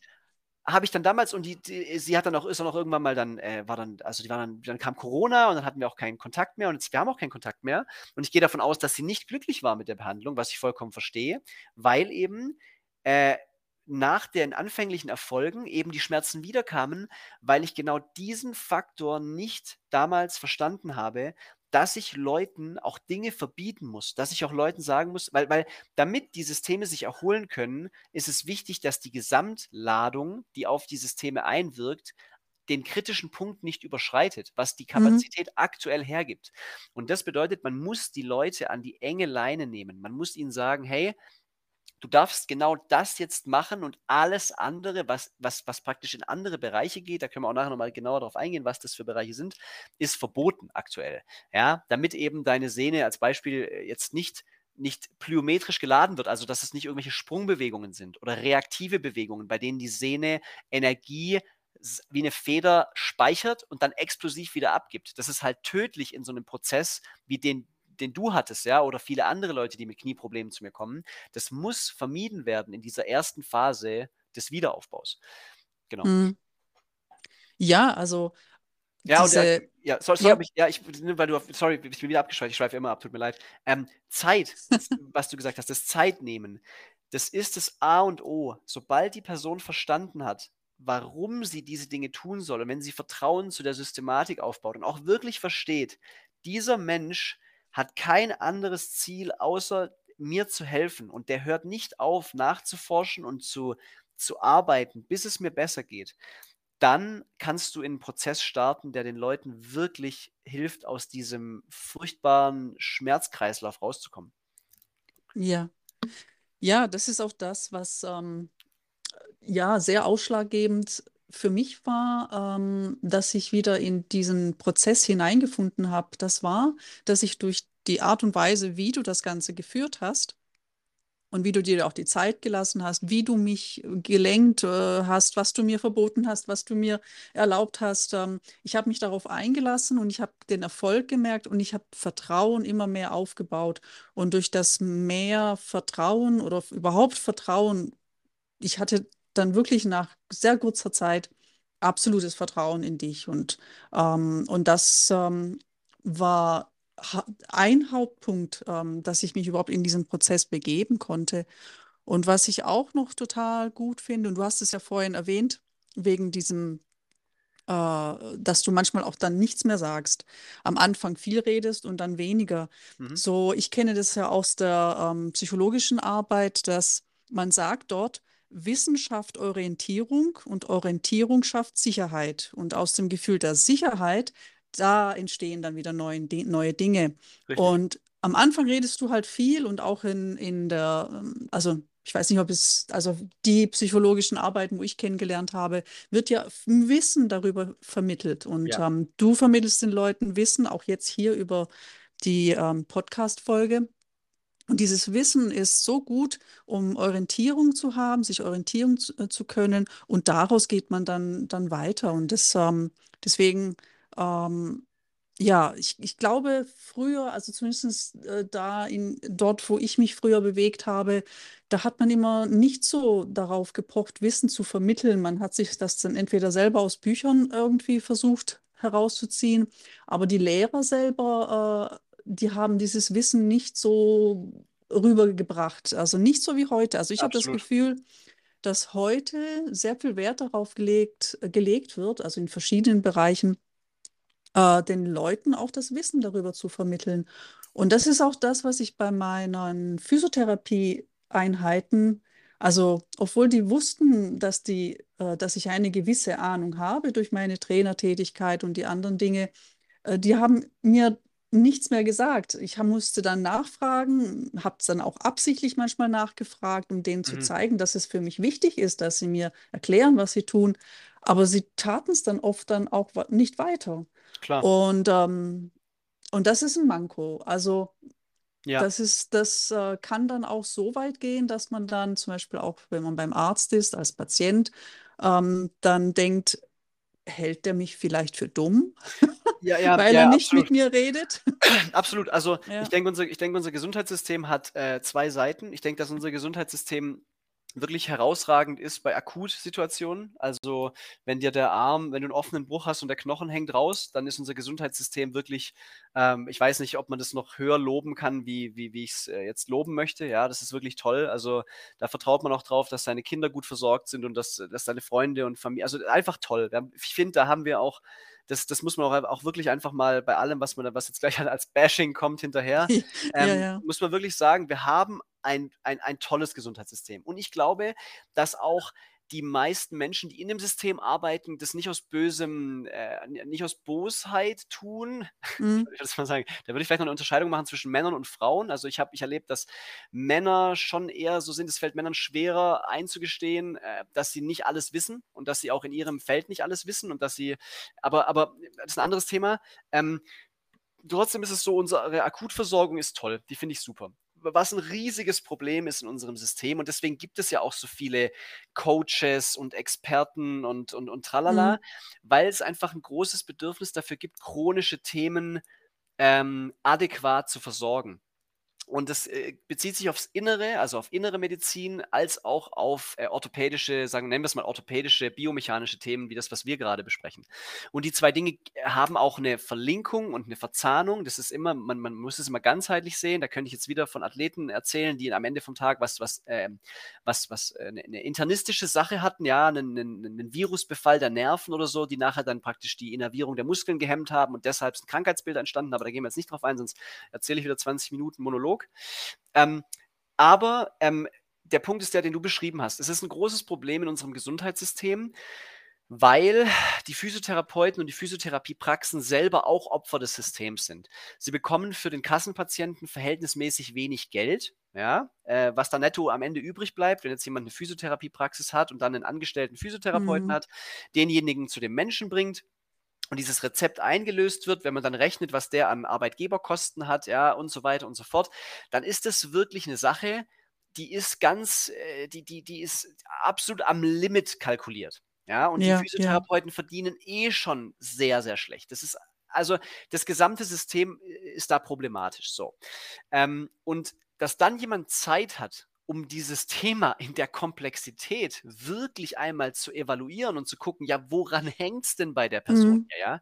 habe ich dann damals und die die sie hat dann auch ist dann auch irgendwann mal dann äh, war dann also, die war dann dann kam Corona und dann hatten wir auch keinen Kontakt mehr und jetzt wir haben auch keinen Kontakt mehr. Und ich gehe davon aus, dass sie nicht glücklich war mit der Behandlung, was ich vollkommen verstehe, weil eben, äh, nach den anfänglichen Erfolgen eben die Schmerzen wiederkamen, weil ich genau diesen Faktor nicht damals verstanden habe, dass ich Leuten auch Dinge verbieten muss, dass ich auch Leuten sagen muss weil weil damit die Systeme sich erholen können, ist es wichtig, dass die Gesamtladung, die auf die Systeme einwirkt, den kritischen Punkt nicht überschreitet, was die Mhm. Kapazität aktuell hergibt. Und das bedeutet, man muss die Leute an die enge Leine nehmen. Man muss ihnen sagen: „Hey, du darfst genau das jetzt machen und alles andere, was was was praktisch in andere Bereiche geht, da können wir auch nachher noch mal genauer drauf eingehen, was das für Bereiche sind, ist verboten aktuell.“ Ja, damit eben deine Sehne als Beispiel, äh, jetzt nicht nicht plyometrisch geladen wird, also, dass es nicht irgendwelche Sprungbewegungen sind oder reaktive Bewegungen, bei denen die Sehne Energie wie 'ne Feder speichert und dann explosiv wieder abgibt. Das ist halt tödlich in so 'nem Prozess wie den den du hattest, ja, oder viele andere Leute, die mit Knieproblemen zu mir kommen. Das muss vermieden werden in dieser ersten Phase des Wiederaufbaus. Genau. Mhm. Ja, also Ja, und, äh diese ja, so sorry, ja. ich ja, ich ne, weil du sorry, ich bin wieder abgeschweift. Ich schweife immer ab, tut mir leid. Ähm, Zeit, was du gesagt hast, das Zeit nehmen, das ist das A und O. Sobald die Person verstanden hat, warum sie diese Dinge tun soll und wenn sie Vertrauen zu der Systematik aufbaut und auch wirklich versteht, dieser Mensch hat kein anderes Ziel, außer mir zu helfen und der hört nicht auf, nachzuforschen und zu zu arbeiten, bis es mir besser geht, dann kannst du in 'n Prozess starten, der den Leuten wirklich hilft, aus diesem furchtbaren Schmerzkreislauf rauszukommen. Ja. Ja, das ist auch das, was, ähm, ja, sehr ausschlaggebend für mich war, ähm, dass ich wieder in diesen Prozess hineingefunden habe. Das war, dass ich durch die Art und Weise, wie du das Ganze geführt hast und wie du dir auch die Zeit gelassen hast, wie du mich gelenkt, äh, hast, was du mir verboten hast, was du mir erlaubt hast. Ähm, ich habe mich darauf eingelassen und ich habe den Erfolg gemerkt und ich habe Vertrauen immer mehr aufgebaut. Und durch das mehr Vertrauen oder überhaupt Vertrauen ich hatte dann wirklich nach sehr kurzer Zeit absolutes Vertrauen in dich und, ähm und das, ähm, war ein Hauptpunkt, ähm, dass ich mich überhaupt in diesen Prozess begeben konnte. Und was ich auch noch total gut finde, und du hast es ja vorhin erwähnt, wegen diesem äh, dass du manchmal auch dann nichts mehr sagst. Am Anfang viel redest und dann weniger. Mhm. So, ich kenne das ja aus der ähm, psychologischen Arbeit, dass man sagt dort, Wissenschaft Orientierung und Orientierung schafft Sicherheit. Und aus dem Gefühl der Sicherheit, da entstehen dann wieder neue, neue Dinge. Richtig. Und am Anfang redest du halt viel und auch in, in der, ähm, also ich weiß nicht, ob es, also die psychologischen Arbeiten, wo ich kennengelernt habe, wird ja Wissen darüber vermittelt. Und ja. ähm, du vermittelst den Leuten Wissen, auch jetzt hier über die ähm, Podcast-Folge. Und dieses Wissen ist so gut, um Orientierung zu haben, sich orientieren zu, äh, zu können. Und daraus geht man dann, dann weiter. Und das, ähm, deswegen ähm, ja, ich, ich glaube, früher, also zumindest äh, da in dort, wo ich mich früher bewegt habe, da hat man immer nicht so darauf gepocht, Wissen zu vermitteln. Man hat sich das dann entweder selber aus Büchern irgendwie versucht herauszuziehen, aber die Lehrer selber, äh, die haben dieses Wissen nicht so rübergebracht. Also nicht so wie heute. Also ich habe das Gefühl, dass heute sehr viel Wert darauf gelegt, äh, gelegt wird, also in verschiedenen Bereichen äh, den Leuten auch das Wissen darüber zu vermitteln. Und das ist auch das, was ich bei meinen Physiotherapie-Einheiten, also obwohl die wussten, dass, die, äh, dass ich eine gewisse Ahnung habe durch meine Trainertätigkeit und die anderen Dinge, äh, die haben mir nichts mehr gesagt. Ich musste dann nachfragen, habe es dann auch absichtlich manchmal nachgefragt, um denen mhm. zu zeigen, dass es für mich wichtig ist, dass sie mir erklären, was sie tun. Aber sie taten es dann oft dann auch nicht weiter. Klar. Und, ähm, und das ist ein Manko. Also ja. das ist, das äh, kann dann auch so weit gehen, dass man dann zum Beispiel auch, wenn man beim Arzt ist, als Patient, ähm, dann denkt, hält der mich vielleicht für dumm, ja, ja, weil ja, er nicht absolut. mit mir redet. Absolut. Also ich denke, unser, denk, unser Gesundheitssystem hat äh, zwei Seiten. Ich denke, dass unser Gesundheitssystem wirklich herausragend ist bei Akutsituationen. Also wenn dir der Arm, wenn du einen offenen Bruch hast und der Knochen hängt raus, dann ist unser Gesundheitssystem wirklich, ähm, ich weiß nicht, ob man das noch höher loben kann, wie, wie, wie ich es äh, jetzt loben möchte. Ja, das ist wirklich toll. Also da vertraut man auch drauf, dass seine Kinder gut versorgt sind und dass, dass seine Freunde und Familie, also einfach toll. Ich finde, da haben wir auch das, das muss man auch, auch wirklich einfach mal bei allem, was man was jetzt gleich als Bashing kommt hinterher, ähm, ja, ja. muss man wirklich sagen, wir haben ein, ein, ein tolles Gesundheitssystem. Und ich glaube, dass auch die meisten Menschen, die in dem System arbeiten, das nicht aus bösem, äh, nicht aus Bosheit tun. Mhm. ich das mal sagen. Da würde ich vielleicht noch eine Unterscheidung machen zwischen Männern und Frauen. Also ich habe ich erlebt, dass Männer schon eher so sind, es fällt Männern schwerer einzugestehen, äh, dass sie nicht alles wissen und dass sie auch in ihrem Feld nicht alles wissen und dass sie, aber, aber das ist ein anderes Thema. Ähm, trotzdem ist es so, unsere Akutversorgung ist toll. Die finde ich super was ein riesiges Problem ist in unserem System. Und deswegen gibt es ja auch so viele Coaches und Experten und, und, und tralala, mhm. weil es einfach ein großes Bedürfnis dafür gibt, chronische Themen ähm, adäquat zu versorgen. Und das äh, bezieht sich aufs Innere, also auf innere Medizin, als auch auf äh, orthopädische, sagen, nennen wir es mal orthopädische, biomechanische Themen, wie das, was wir gerade besprechen. Und die zwei Dinge haben auch eine Verlinkung und eine Verzahnung. Das ist immer, man, man muss es immer ganzheitlich sehen. Da könnte ich jetzt wieder von Athleten erzählen, die am Ende vom Tag was, was, äh, was, was äh, eine, eine, internistische Sache hatten, ja, einen, einen, einen, Virusbefall der Nerven oder so, die nachher dann praktisch die Innervierung der Muskeln gehemmt haben und deshalb sind Krankheitsbilder entstanden. Aber da gehen wir jetzt nicht drauf ein, sonst erzähle ich wieder 20 Minuten Monolog. Dialog. Ähm, aber ähm, der Punkt ist der, den du beschrieben hast. Es ist ein großes Problem in unserem Gesundheitssystem, weil die Physiotherapeuten und die Physiotherapiepraxen selber auch Opfer des Systems sind. Sie bekommen für den Kassenpatienten verhältnismäßig wenig Geld, ja, äh, was da netto am Ende übrig bleibt, wenn jetzt jemand eine Physiotherapiepraxis hat und dann einen angestellten Physiotherapeuten mhm. hat, denjenigen zu dem Menschen bringt und dieses Rezept eingelöst wird, wenn man dann rechnet, was der am Arbeitgeberkosten hat, ja, und so weiter und so fort, dann ist das wirklich eine Sache, die ist ganz, äh, die, die, die ist absolut am Limit kalkuliert. Ja, und ja, die Physiotherapeuten ja. verdienen eh schon sehr, sehr schlecht. Das ist also das gesamte System äh, ist da problematisch so. Ähm, und dass dann jemand Zeit hat, um dieses Thema in der Komplexität wirklich einmal zu evaluieren und zu gucken, ja, woran hängt es denn bei der Person Mhm. ja?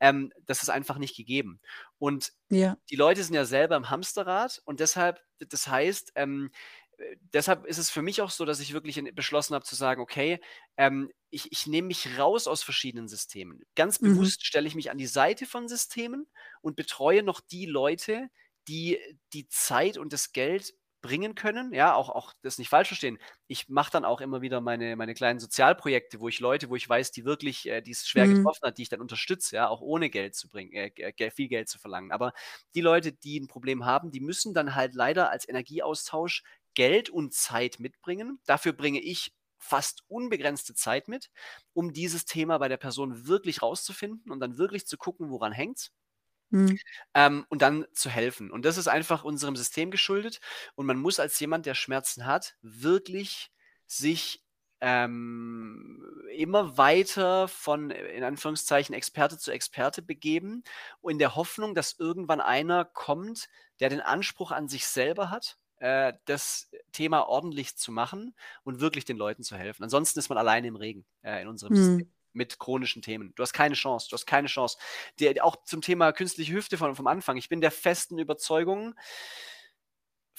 Ähm, das ist einfach nicht gegeben. Und Ja. die Leute sind ja selber im Hamsterrad und deshalb das heißt, ähm, äh, deshalb ist es für mich auch so, dass ich wirklich beschlossen habe zu sagen: „Okay, ähm, ich ich nehme mich raus aus verschiedenen Systemen.“ Ganz Mhm. bewusst stelle ich mich an die Seite von Systemen und betreue noch die Leute, die die Zeit und das Geld bringen können. Ja, auch auch das nicht falsch verstehen. Ich mache dann auch immer wieder meine meine kleinen Sozialprojekte, wo ich Leute wo ich weiß, die wirklich äh, die es schwer Mhm. getroffen hat, die ich dann unterstütze, ja, auch ohne Geld zu bringen äh, viel Geld zu verlangen. Aber die Leute, die 'n Problem haben, die müssen dann halt leider als Energieaustausch Geld und Zeit mitbringen. Dafür bringe ich fast unbegrenzte Zeit mit, um dieses Thema bei der Person wirklich rauszufinden und dann wirklich zu gucken, woran hängt's Mhm. ähm, und dann zu helfen. Und das ist einfach unserem System geschuldet. Und man muss als jemand, der Schmerzen hat, wirklich sich, ähm, immer weiter von, in Anführungszeichen, Experte zu Experte begeben in der Hoffnung, dass irgendwann einer kommt, der den Anspruch an sich selber hat, äh, das Thema ordentlich zu machen und wirklich den Leuten zu helfen. Ansonsten ist man alleine im Regen, äh, in unserem System Mhm. Mit chronischen Themen. Du hast keine Chance, du hast keine Chance. Der auch zum Thema künstliche Hüfte von vom Anfang. Ich bin der festen Überzeugung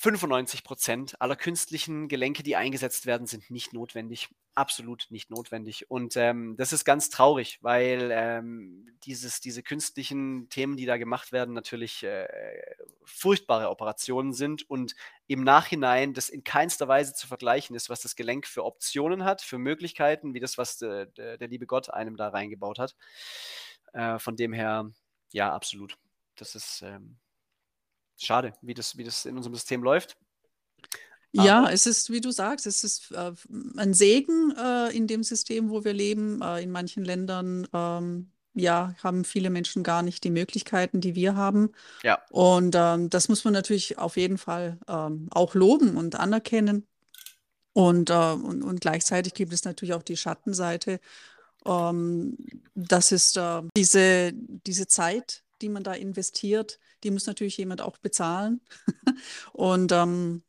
95 % aller künstlichen Gelenke, die eingesetzt werden, sind nicht notwendig. Absolut nicht notwendig. Und, ähm, das ist ganz traurig, weil, ähm, dieses diese künstlichen Themen, die da gemacht werden, natürlich, äh, furchtbare Operationen sind und im Nachhinein das in keinster Weise zu vergleichen ist, was das Gelenk für Optionen hat, für Möglichkeiten, wie das, was de de der liebe Gott einem da reingebaut hat. Äh, von dem her, ja, absolut. Das ist, ähm schade, wie das wie das in unserem System läuft. Ja, Aber es ist, wie du sagst, es ist, äh, f 'n Segen, äh, in dem System, wo wir leben. Äh, in manchen Ländern, ähm, ja, haben viele Menschen gar nicht die Möglichkeiten, die wir haben. Ja. Und, ähm, das muss man natürlich auf jeden Fall, ähm, auch loben und anerkennen. Und, äh und und gleichzeitig gibt es natürlich auch die Schattenseite. Ähm, das ist, äh, diese diese Zeit, die man da investiert, die muss natürlich jemand auch bezahlen. Und, ähm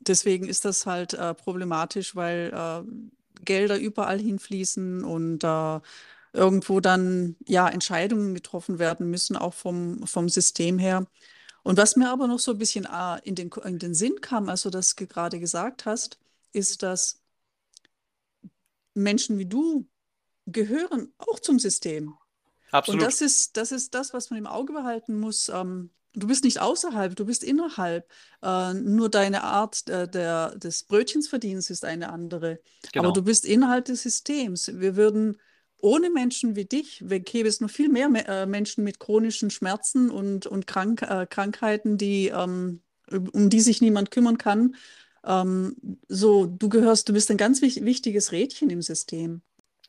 deswegen ist das halt, äh, problematisch, weil, äh, Gelder überall hinfließen und, äh, irgendwo dann, ja, Entscheidungen getroffen werden müssen, auch vom vom System her. Und was mir aber noch so 'n bisschen, äh, in den in den Sinn kam, als du das ge grade gesagt hast, ist, dass Menschen wie du gehören auch zum System. Und Absolut. das ist das ist das, was man im Auge behalten muss. Ähm, du bist nicht außerhalb, du bist innerhalb. Äh, nur deine Art, äh, der des Brötchensverdienens ist eine andere. Aber Genau. du bist innerhalb des Systems. Wir würden ohne Menschen wie dich gäbe es noch viel mehr Me äh, Menschen mit chronischen Schmerzen und und Krank äh, Krankheiten, die, ähm um die sich niemand kümmern kann. Ähm, so, du gehörst du bist ein ganz wich wichtiges Rädchen im System.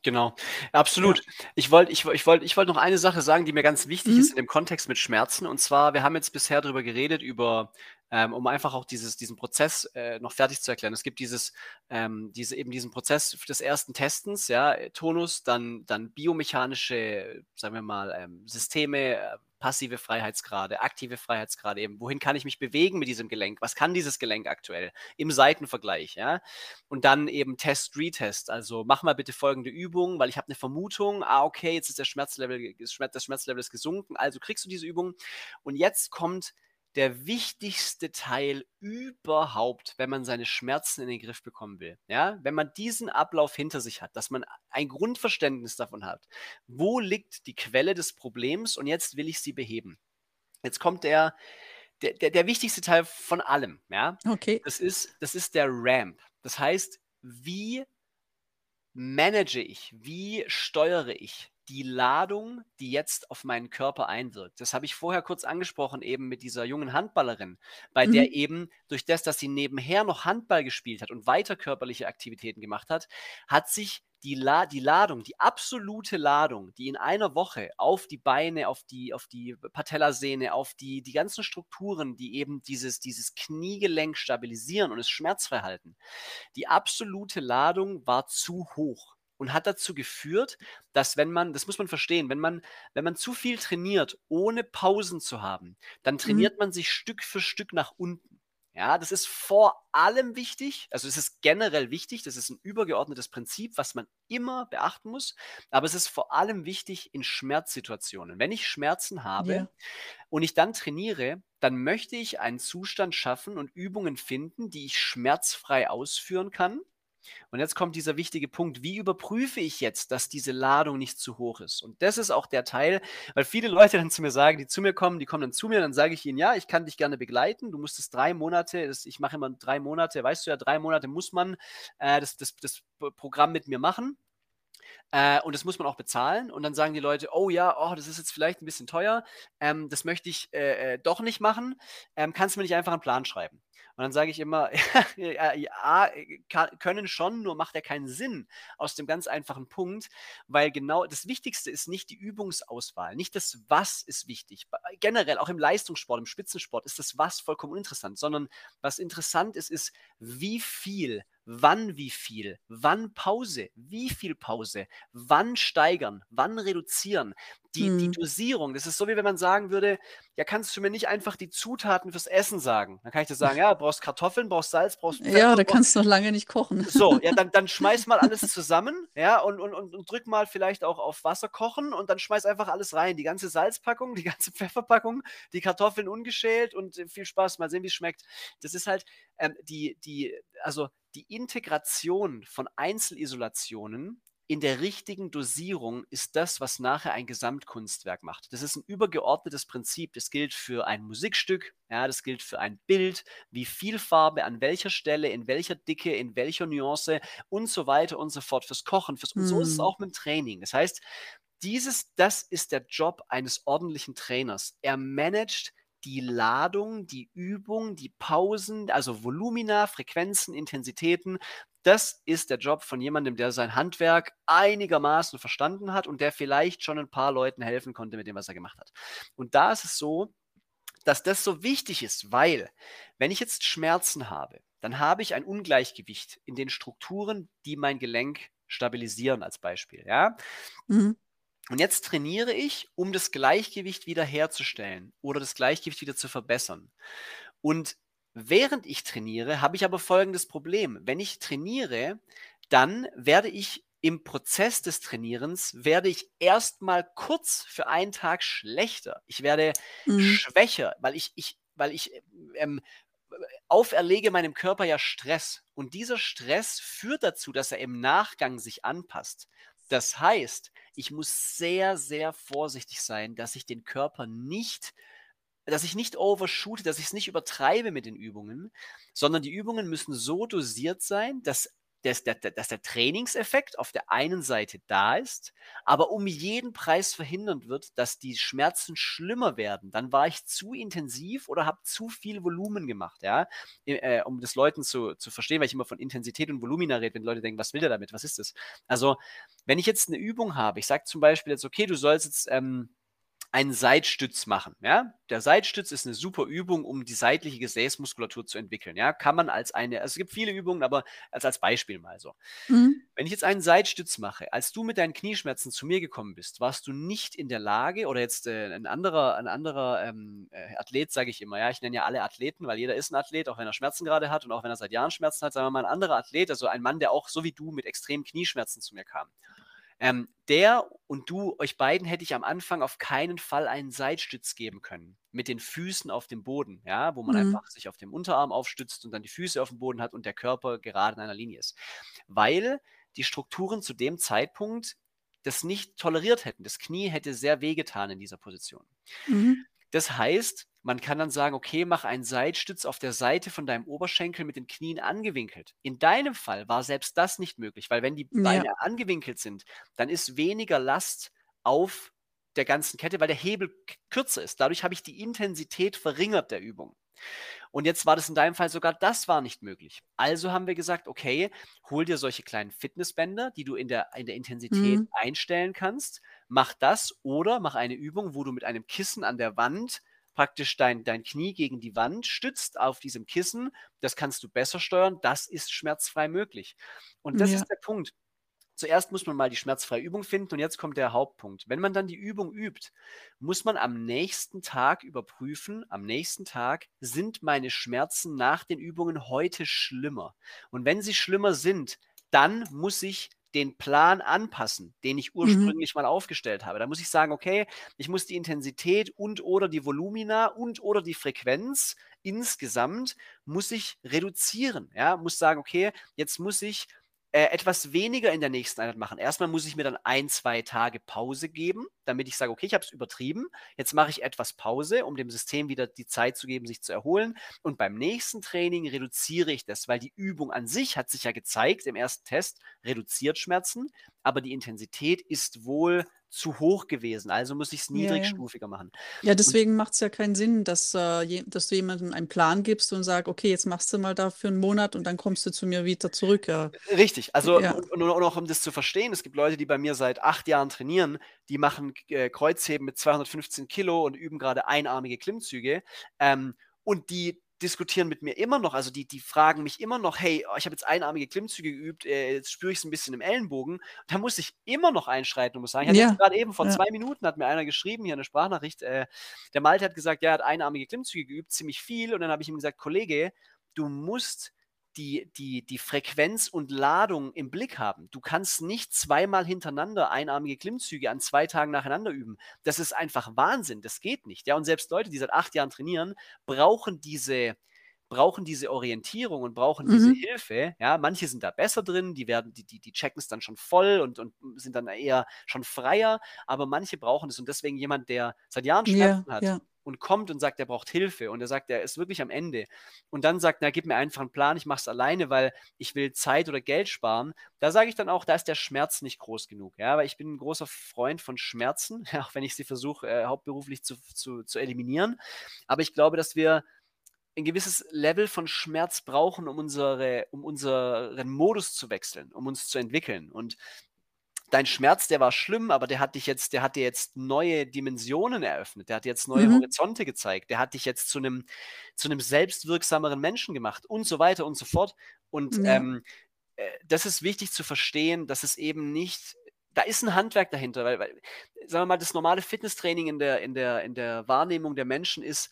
Genau, Ja. absolut. Ich wollte ich ich wollte ich wollte noch eine Sache sagen, die mir ganz wichtig ist Mhm. in dem Kontext mit Schmerzen. Und zwar, wir haben jetzt bisher drüber geredet, über ähm, um einfach auch dieses diesen Prozess, äh, noch fertig zu erklären. Es gibt dieses ähm, diese eben diesen Prozess des ersten Testens, ja, äh, Tonus, dann dann biomechanische, sagen wir mal, ähm, Systeme, äh, passive Freiheitsgrade, aktive Freiheitsgrade eben. Wohin kann ich mich bewegen mit diesem Gelenk? Was kann dieses Gelenk aktuell im Seitenvergleich, ja? Und dann eben Test, Retest. Also, mach mal bitte folgende Übung, weil ich habe 'ne Vermutung. Ah, okay, jetzt ist der Schmerzlevel das Schmerzlevel ist gesunken, also kriegst du diese Übung. Und jetzt kommt der wichtigste Teil überhaupt, wenn man seine Schmerzen in den Griff bekommen will, ja? Wenn man diesen Ablauf hinter sich hat, dass man ein Grundverständnis davon hat: Wo liegt die Quelle des Problems und jetzt will ich sie beheben. Jetzt kommt der der der der wichtigste Teil von allem, ja? Okay. Das ist das ist der Ramp. Das heißt, wie manage ich, wie steuere ich die Ladung, die jetzt auf meinen Körper einwirkt? Das habe ich vorher kurz angesprochen, eben mit dieser jungen Handballerin, bei der Mhm. eben durch das, dass sie nebenher noch Handball gespielt hat und weiter körperliche Aktivitäten gemacht hat, hat sich die La die Ladung, die absolute Ladung, die in einer Woche auf die Beine, auf die auf die Patellasehne, auf die die ganzen Strukturen, die eben dieses dieses Kniegelenk stabilisieren und es schmerzfrei halten. Die absolute Ladung war zu hoch und hat dazu geführt, dass wenn man das muss man verstehen, wenn man wenn man zu viel trainiert, ohne Pausen zu haben, dann Mhm. trainiert man sich Stück für Stück nach unten. Ja, das ist vor allem wichtig. Also es ist generell wichtig. Das ist ein übergeordnetes Prinzip, was man immer beachten muss. Aber es ist vor allem wichtig in Schmerzsituationen. Wenn ich Schmerzen habe Ja. und ich dann trainiere, dann möchte ich einen Zustand schaffen und Übungen finden, die ich schmerzfrei ausführen kann. Und jetzt kommt dieser wichtige Punkt, wie überprüfe ich jetzt, dass diese Ladung nicht zu hoch ist? Und das ist auch der Teil, weil viele Leute dann zu mir sagen, die zu mir kommen, die kommen dann zu mir, dann sage ich ihnen, ja, ich kann dich gerne begleiten, du musst es drei Monate, das, ich mache immer drei Monate, weißt du ja, drei Monate muss man äh, das, das, das Programm mit mir machen. Äh, und das muss man auch bezahlen. Und dann sagen die Leute, oh ja, oh, das ist jetzt vielleicht ein bisschen teuer, ähm, das möchte ich äh, äh, doch nicht machen. Ähm, kannst du mir nicht einfach einen Plan schreiben? Und dann sage ich immer, ja, kann, können schon, nur macht er keinen Sinn aus dem ganz einfachen Punkt, weil genau das Wichtigste ist nicht die Übungsauswahl, nicht das Was ist wichtig. Generell auch im Leistungssport, im Spitzensport ist das Was vollkommen uninteressant, sondern was interessant ist, ist, wie viel wann wie viel, wann Pause, wie viel Pause, wann steigern, wann reduzieren. Die, die Mhm. Dosierung, das ist so, wie wenn man sagen würde, ja, kannst du mir nicht einfach die Zutaten fürs Essen sagen? Dann kann ich dir sagen, ja, brauchst Kartoffeln, brauchst Salz, brauchst Pfeffer, Ja, da kannst du noch lange nicht kochen. so, ja, dann, dann schmeiß mal alles zusammen, ja, und, und, und, und drück mal vielleicht auch auf Wasser kochen und dann schmeiß einfach alles rein. Die ganze Salzpackung, die ganze Pfefferpackung, die Kartoffeln ungeschält und äh, viel Spaß, mal sehen, wie es schmeckt. Das ist halt ähm, die, die, also die Integration von Einzelisolationen in der richtigen Dosierung ist das, was nachher ein Gesamtkunstwerk macht. Das ist ein übergeordnetes Prinzip. Das gilt für ein Musikstück, ja, das gilt für ein Bild, wie viel Farbe an welcher Stelle, in welcher Dicke, in welcher Nuance und so weiter und so fort fürs Kochen. Fürs, und so ist es Mhm. auch mit dem Training. Das heißt, dieses, das ist der Job eines ordentlichen Trainers. Er managt die Ladung, die Übung, die Pausen, also Volumina, Frequenzen, Intensitäten. Das ist der Job von jemandem, der sein Handwerk einigermaßen verstanden hat und der vielleicht schon ein paar Leuten helfen konnte mit dem, was er gemacht hat. Und da ist es so, dass das so wichtig ist, weil wenn ich jetzt Schmerzen habe, dann habe ich ein Ungleichgewicht in den Strukturen, die mein Gelenk stabilisieren als Beispiel. Ja? Mhm. Und jetzt trainiere ich, um das Gleichgewicht wieder herzustellen oder das Gleichgewicht wieder zu verbessern. Und während ich trainiere, habe ich aber folgendes Problem. Wenn ich trainiere, dann werde ich im Prozess des Trainierens, werde ich erstmal kurz für einen Tag schlechter. Ich werde Mhm. schwächer, weil ich, ich, weil ich ähm, auferlege meinem Körper ja Stress. Und dieser Stress führt dazu, dass er im Nachgang sich anpasst. Das heißt, ich muss sehr, sehr vorsichtig sein, dass ich den Körper nicht, dass ich nicht overshoote, dass ich es nicht übertreibe mit den Übungen, sondern die Übungen müssen so dosiert sein, dass, dass, der, dass der Trainingseffekt auf der einen Seite da ist, aber um jeden Preis verhindert wird, dass die Schmerzen schlimmer werden. Dann war ich zu intensiv oder habe zu viel Volumen gemacht, ja, äh, um das Leuten zu, zu verstehen, weil ich immer von Intensität und Volumina rede, wenn Leute denken, was will der damit, was ist das? Also, wenn ich jetzt eine Übung habe, ich sage zum Beispiel jetzt, okay, du sollst jetzt ähm, einen Seitstütz machen. Ja? Der Seitstütz ist eine super Übung, um die seitliche Gesäßmuskulatur zu entwickeln. Ja? Kann man als eine, also es gibt viele Übungen, aber als, als Beispiel mal so. Mhm. Wenn ich jetzt einen Seitstütz mache, als du mit deinen Knieschmerzen zu mir gekommen bist, warst du nicht in der Lage, oder jetzt äh, ein anderer, ein anderer ähm, äh, Athlet, sage ich immer, ja, ich nenne ja alle Athleten, weil jeder ist ein Athlet, auch wenn er Schmerzen gerade hat und auch wenn er seit Jahren Schmerzen hat, sagen wir mal ein anderer Athlet, also ein Mann, der auch so wie du mit extremen Knieschmerzen zu mir kam. Ähm, der und du, euch beiden hätte ich am Anfang auf keinen Fall einen Seitstütz geben können. Mit den Füßen auf dem Boden, ja, wo man Mhm. einfach sich auf dem Unterarm aufstützt und dann die Füße auf dem Boden hat und der Körper gerade in einer Linie ist. Weil die Strukturen zu dem Zeitpunkt das nicht toleriert hätten. Das Knie hätte sehr wehgetan in dieser Position. Mhm. Das heißt, man kann dann sagen, okay, mach einen Seitstütz auf der Seite von deinem Oberschenkel mit den Knien angewinkelt. In deinem Fall war selbst das nicht möglich, weil wenn die Ja. Beine angewinkelt sind, dann ist weniger Last auf der ganzen Kette, weil der Hebel kürzer ist. Dadurch habe ich die Intensität verringert der Übung. Und jetzt war das in deinem Fall sogar, das war nicht möglich. Also haben wir gesagt, okay, hol dir solche kleinen Fitnessbänder, die du in der, in der Intensität Mhm. einstellen kannst. Mach das oder mach eine Übung, wo du mit einem Kissen an der Wand praktisch dein, dein Knie gegen die Wand stützt auf diesem Kissen. Das kannst du besser steuern. Das ist schmerzfrei möglich. Und das Ja. ist der Punkt. zuerst muss man mal die schmerzfreie Übung finden und jetzt kommt der Hauptpunkt. Wenn man dann die Übung übt, muss man am nächsten Tag überprüfen, am nächsten Tag sind meine Schmerzen nach den Übungen heute schlimmer. Und wenn sie schlimmer sind, dann muss ich den Plan anpassen, den ich mhm. ursprünglich mhm. mal aufgestellt habe. Da muss ich sagen, okay, ich muss die Intensität und oder die Volumina und oder die Frequenz insgesamt muss ich reduzieren. Ja, muss sagen, okay, jetzt muss ich äh, etwas weniger in der nächsten Einheit machen. Erstmal muss ich mir dann ein, zwei Tage Pause geben, damit ich sage, okay, ich habe es übertrieben. Jetzt mache ich etwas Pause, um dem System wieder die Zeit zu geben, sich zu erholen. Und beim nächsten Training reduziere ich das, weil die Übung an sich hat sich ja gezeigt im ersten Test, reduziert Schmerzen, aber die Intensität ist wohl zu hoch gewesen. Also muss ich es niedrigstufiger ja, ja. machen. Ja, deswegen macht es ja keinen Sinn, dass, äh, dass du jemandem einen Plan gibst und sagst, okay, jetzt machst du mal da für einen Monat und dann kommst du zu mir wieder zurück. Ja. Richtig. Also und, und auch um das zu verstehen, es gibt Leute, die bei mir seit acht Jahren trainieren, die machen äh, Kreuzheben mit 215 Kilo und üben gerade einarmige Klimmzüge. Ähm, und die diskutieren mit mir immer noch, also die, die fragen mich immer noch, hey, oh, ich habe jetzt einarmige Klimmzüge geübt, äh, jetzt spüre ich es ein bisschen im Ellenbogen. Da muss ich immer noch einschreiten und muss sagen, ich ja. gerade eben vor ja. zwei Minuten hat mir einer geschrieben, hier eine Sprachnachricht, äh, der Malte hat gesagt, ja, er hat einarmige Klimmzüge geübt, ziemlich viel. Und dann habe ich ihm gesagt, Kollege, du musst die, die, die Frequenz und Ladung im Blick haben. Du kannst nicht zweimal hintereinander einarmige Klimmzüge an zwei Tagen nacheinander üben. Das ist einfach Wahnsinn. Das geht nicht. Ja, und selbst Leute, die seit acht Jahren trainieren, brauchen diese, brauchen diese Orientierung und brauchen mhm. diese Hilfe. Ja, manche sind da besser drin, die werden, die, die, die checken es dann schon voll und, und sind dann eher schon freier, aber manche brauchen es und deswegen jemand, der seit Jahren Schmerzen ja, hat, ja und kommt und sagt, er braucht Hilfe und er sagt, er ist wirklich am Ende und dann sagt, na, gib mir einfach einen Plan, ich mache es alleine, weil ich will Zeit oder Geld sparen, da sage ich dann auch, da ist der Schmerz nicht groß genug, ja, weil ich bin ein großer Freund von Schmerzen, auch wenn ich sie versuche, äh, hauptberuflich zu, zu, zu eliminieren, aber ich glaube, dass wir ein gewisses Level von Schmerz brauchen, um, unsere, um unseren Modus zu wechseln, um uns zu entwickeln. Und dein Schmerz, der war schlimm, aber der hat dich jetzt, der hat dir jetzt neue Dimensionen eröffnet, der hat dir jetzt neue mhm. Horizonte gezeigt, der hat dich jetzt zu einem, zu einem selbstwirksameren Menschen gemacht und so weiter und so fort. Und ja. ähm, äh, das ist wichtig zu verstehen, dass es eben nicht da ist ein Handwerk dahinter, weil, weil, sagen wir mal, das normale Fitnesstraining in der, in der, in der Wahrnehmung der Menschen ist,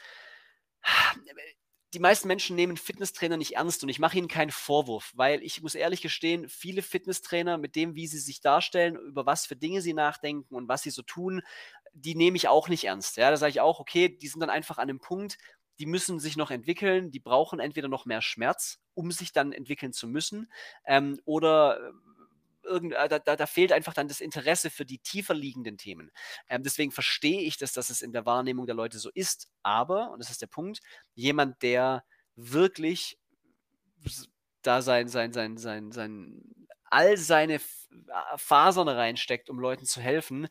die meisten Menschen nehmen Fitnesstrainer nicht ernst und ich mache ihnen keinen Vorwurf, weil ich muss ehrlich gestehen, viele Fitnesstrainer mit dem, wie sie sich darstellen, über was für Dinge sie nachdenken und was sie so tun, die nehme ich auch nicht ernst. Ja, da sage ich auch, okay, die sind dann einfach an einem Punkt, die müssen sich noch entwickeln, die brauchen entweder noch mehr Schmerz, um sich dann entwickeln zu müssen, ähm, oder irgend, äh, da, da, da, fehlt einfach dann das Interesse für die tiefer liegenden Themen. Ähm, deswegen verstehe ich das, dass es in der Wahrnehmung der Leute so ist. Aber, und das ist der Punkt, jemand, der wirklich da sein, sein, sein, sein, sein, all seine Fasern reinsteckt, um Leuten zu helfen,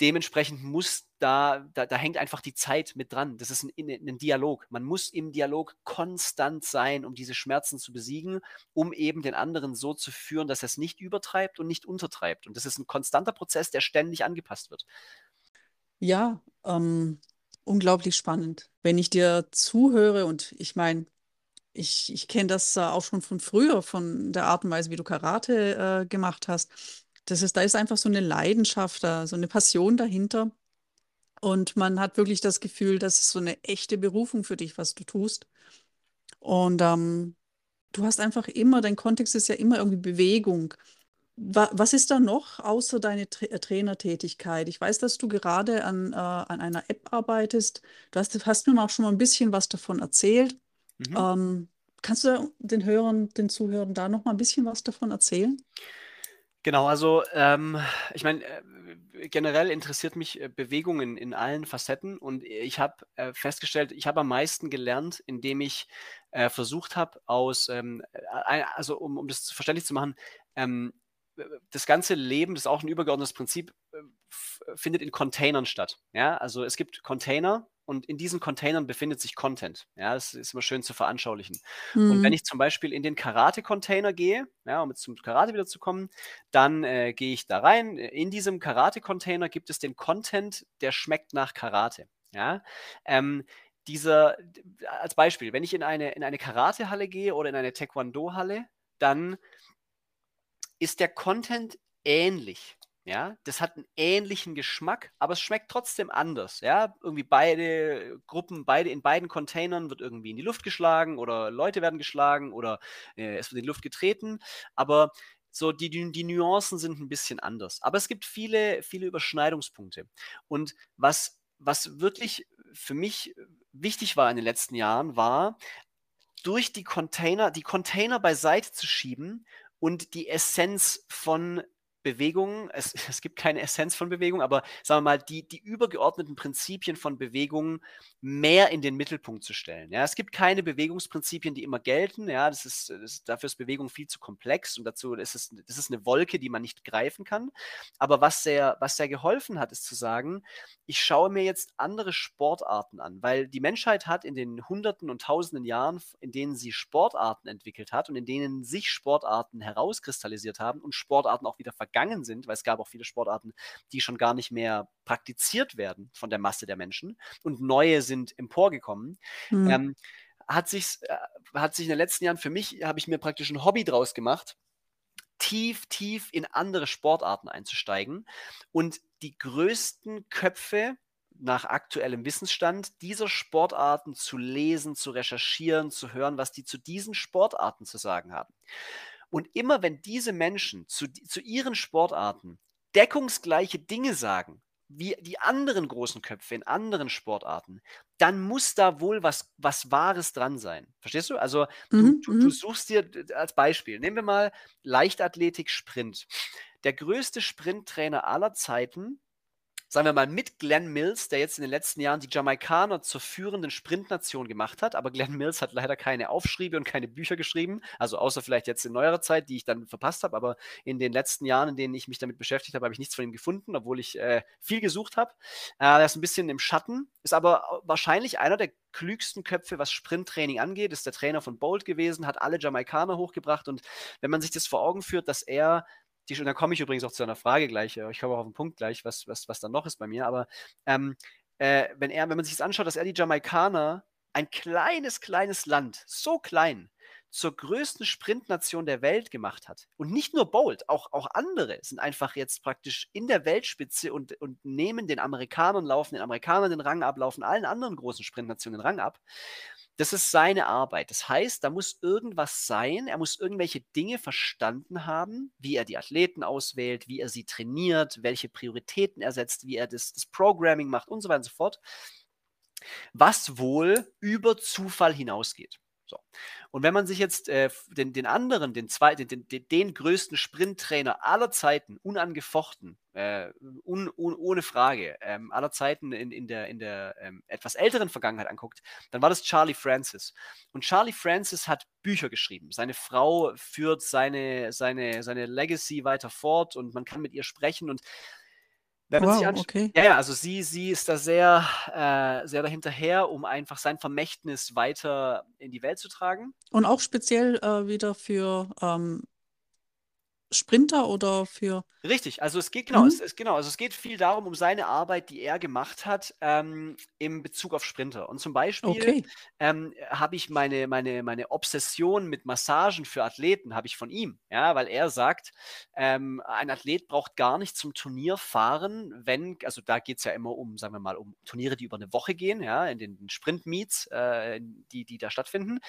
dementsprechend muss da, da, da hängt einfach die Zeit mit dran. Das ist ein, ein, Dialog. Man muss im Dialog konstant sein, um diese Schmerzen zu besiegen, um eben den anderen so zu führen, dass er es nicht übertreibt und nicht untertreibt. Und das ist ein konstanter Prozess, der ständig angepasst wird. Ja, ähm, unglaublich spannend. Wenn ich dir zuhöre und ich meine, ich, ich kenne das äh, auch schon von früher, von der Art und Weise, wie du Karate äh, gemacht hast das ist, da ist einfach so eine Leidenschaft da, so eine Passion dahinter. Und man hat wirklich das Gefühl, das ist so eine echte Berufung für dich, was du tust. Und ähm, du hast einfach immer, dein Kontext ist ja immer irgendwie Bewegung. Was ist da noch außer deine Tra äh, Trainertätigkeit? Ich weiß, dass du gerade an, äh, an einer App arbeitest. Du hast, hast mir auch schon mal ein bisschen was davon erzählt. Mhm. Ähm, kannst du den Hörern, den Zuhörern da noch mal ein bisschen was davon erzählen? Genau, also ähm, ich meine, äh, generell interessiert mich äh, Bewegung in, allen Facetten und ich habe äh, festgestellt, ich habe am meisten gelernt, indem ich äh, versucht habe, aus, ähm, äh, also um, um das verständlich zu machen, ähm, das ganze Leben, das ist auch ein übergeordnetes Prinzip, äh, findet in Containern statt. Ja, also es gibt Container und in diesen Containern befindet sich Content. Ja, das ist immer schön zu veranschaulichen. Mhm. Und wenn mhm. ich zum Beispiel in den Karate-Container gehe, ja, um jetzt zum Karate wieder zu kommen, dann äh, gehe ich da rein. In diesem Karate-Container gibt es den Content, der schmeckt nach Karate. Ja, ähm, dieser, als Beispiel, wenn ich in eine, in eine Karate-Halle gehe oder in eine Taekwondo-Halle, dann ist der Content ähnlich. Ja, das hat einen ähnlichen Geschmack, aber es schmeckt trotzdem anders. Ja, irgendwie beide Gruppen, beide in beiden Containern wird irgendwie in die Luft geschlagen oder Leute werden geschlagen oder äh, es wird in die Luft getreten. Aber so die, die, Nuancen sind ein bisschen anders. Aber es gibt viele, viele Überschneidungspunkte. Und was, was wirklich für mich wichtig war in den letzten Jahren, war, durch die Container, die Container beiseite zu schieben und die Essenz von Bewegung, es, es gibt keine Essenz von Bewegung, aber sagen wir mal, die, die übergeordneten Prinzipien von Bewegung mehr in den Mittelpunkt zu stellen. Ja, es gibt keine Bewegungsprinzipien, die immer gelten. Ja, das ist, das, dafür ist Bewegung viel zu komplex und dazu ist es, das ist eine Wolke, die man nicht greifen kann. Aber was sehr, was sehr geholfen hat, ist zu sagen, ich schaue mir jetzt andere Sportarten an, weil die Menschheit hat in den Hunderten und Tausenden Jahren, in denen sie Sportarten entwickelt hat und in denen sich Sportarten herauskristallisiert haben und Sportarten auch wieder vergangen sind, weil es gab auch viele Sportarten, die schon gar nicht mehr praktiziert werden von der Masse der Menschen und neue sind emporgekommen. Mhm. Ähm, hat, sich, äh, hat sich in den letzten Jahren für mich, habe ich mir praktisch ein Hobby draus gemacht, tief, tief in andere Sportarten einzusteigen und die größten Köpfe nach aktuellem Wissensstand dieser Sportarten zu lesen, zu recherchieren, zu hören, was die zu diesen Sportarten zu sagen haben. Und immer wenn diese Menschen zu, zu ihren Sportarten deckungsgleiche Dinge sagen, wie die anderen großen Köpfe in anderen Sportarten, dann muss da wohl was, was Wahres dran sein. Verstehst du? Also mhm, du, du, mhm. suchst dir als Beispiel, nehmen wir mal Leichtathletik Sprint. Der größte Sprinttrainer aller Zeiten sagen wir mal, mit Glenn Mills, der jetzt in den letzten Jahren die Jamaikaner zur führenden Sprintnation gemacht hat. Aber Glenn Mills hat leider keine Aufschriebe und keine Bücher geschrieben. Also außer vielleicht jetzt in neuerer Zeit, die ich dann verpasst habe. Aber in den letzten Jahren, in denen ich mich damit beschäftigt habe, habe ich nichts von ihm gefunden, obwohl ich äh, viel gesucht habe. Äh, er ist ein bisschen im Schatten, ist aber wahrscheinlich einer der klügsten Köpfe, was Sprinttraining angeht, ist der Trainer von Bolt gewesen, hat alle Jamaikaner hochgebracht und wenn man sich das vor Augen führt, dass er die, und dann komme ich übrigens auch zu einer Frage gleich, äh, ich komme auch auf den Punkt gleich, was, was, was dann noch ist bei mir, aber ähm, äh, wenn er, wenn man sich das anschaut, dass er die Jamaikaner, ein kleines, kleines Land, so klein, zur größten Sprintnation der Welt gemacht hat. Und nicht nur Bolt, auch, auch andere sind einfach jetzt praktisch in der Weltspitze und, und nehmen den Amerikanern, laufen den Amerikanern den Rang ab, laufen allen anderen großen Sprintnationen den Rang ab. Das ist seine Arbeit. Das heißt, da muss irgendwas sein. Er muss irgendwelche Dinge verstanden haben, wie er die Athleten auswählt, wie er sie trainiert, welche Prioritäten er setzt, wie er das, das Programming macht und so weiter und so fort. Was wohl über Zufall hinausgeht. So. Und wenn man sich jetzt äh, den, den anderen, den, zweiten, den, den, den größten Sprinttrainer aller Zeiten, unangefochten, äh, un, un, ohne Frage, ähm, aller Zeiten in, in der, in der ähm, etwas älteren Vergangenheit anguckt, dann war das Charlie Francis. Und Charlie Francis hat Bücher geschrieben. Seine Frau führt seine, seine, seine Legacy weiter fort und man kann mit ihr sprechen und wenn man wow, sich okay. Ja, ja, also sie, sie ist da sehr, äh, sehr dahinterher, um einfach sein Vermächtnis weiter in die Welt zu tragen. Und auch speziell äh, wieder für ähm, Sprinter oder für. Richtig, also es geht genau, mhm. es, es, genau, also es geht viel darum, um seine Arbeit, die er gemacht hat, ähm, im Bezug auf Sprinter. Und zum Beispiel okay. ähm, habe ich meine, meine, meine Obsession mit Massagen für Athleten, habe ich von ihm, ja, weil er sagt, ähm, ein Athlet braucht gar nicht zum Turnier fahren, wenn, also da geht es ja immer um, sagen wir mal, um Turniere, die über eine Woche gehen, ja, in den Sprint-Meets, äh, die, die da stattfinden,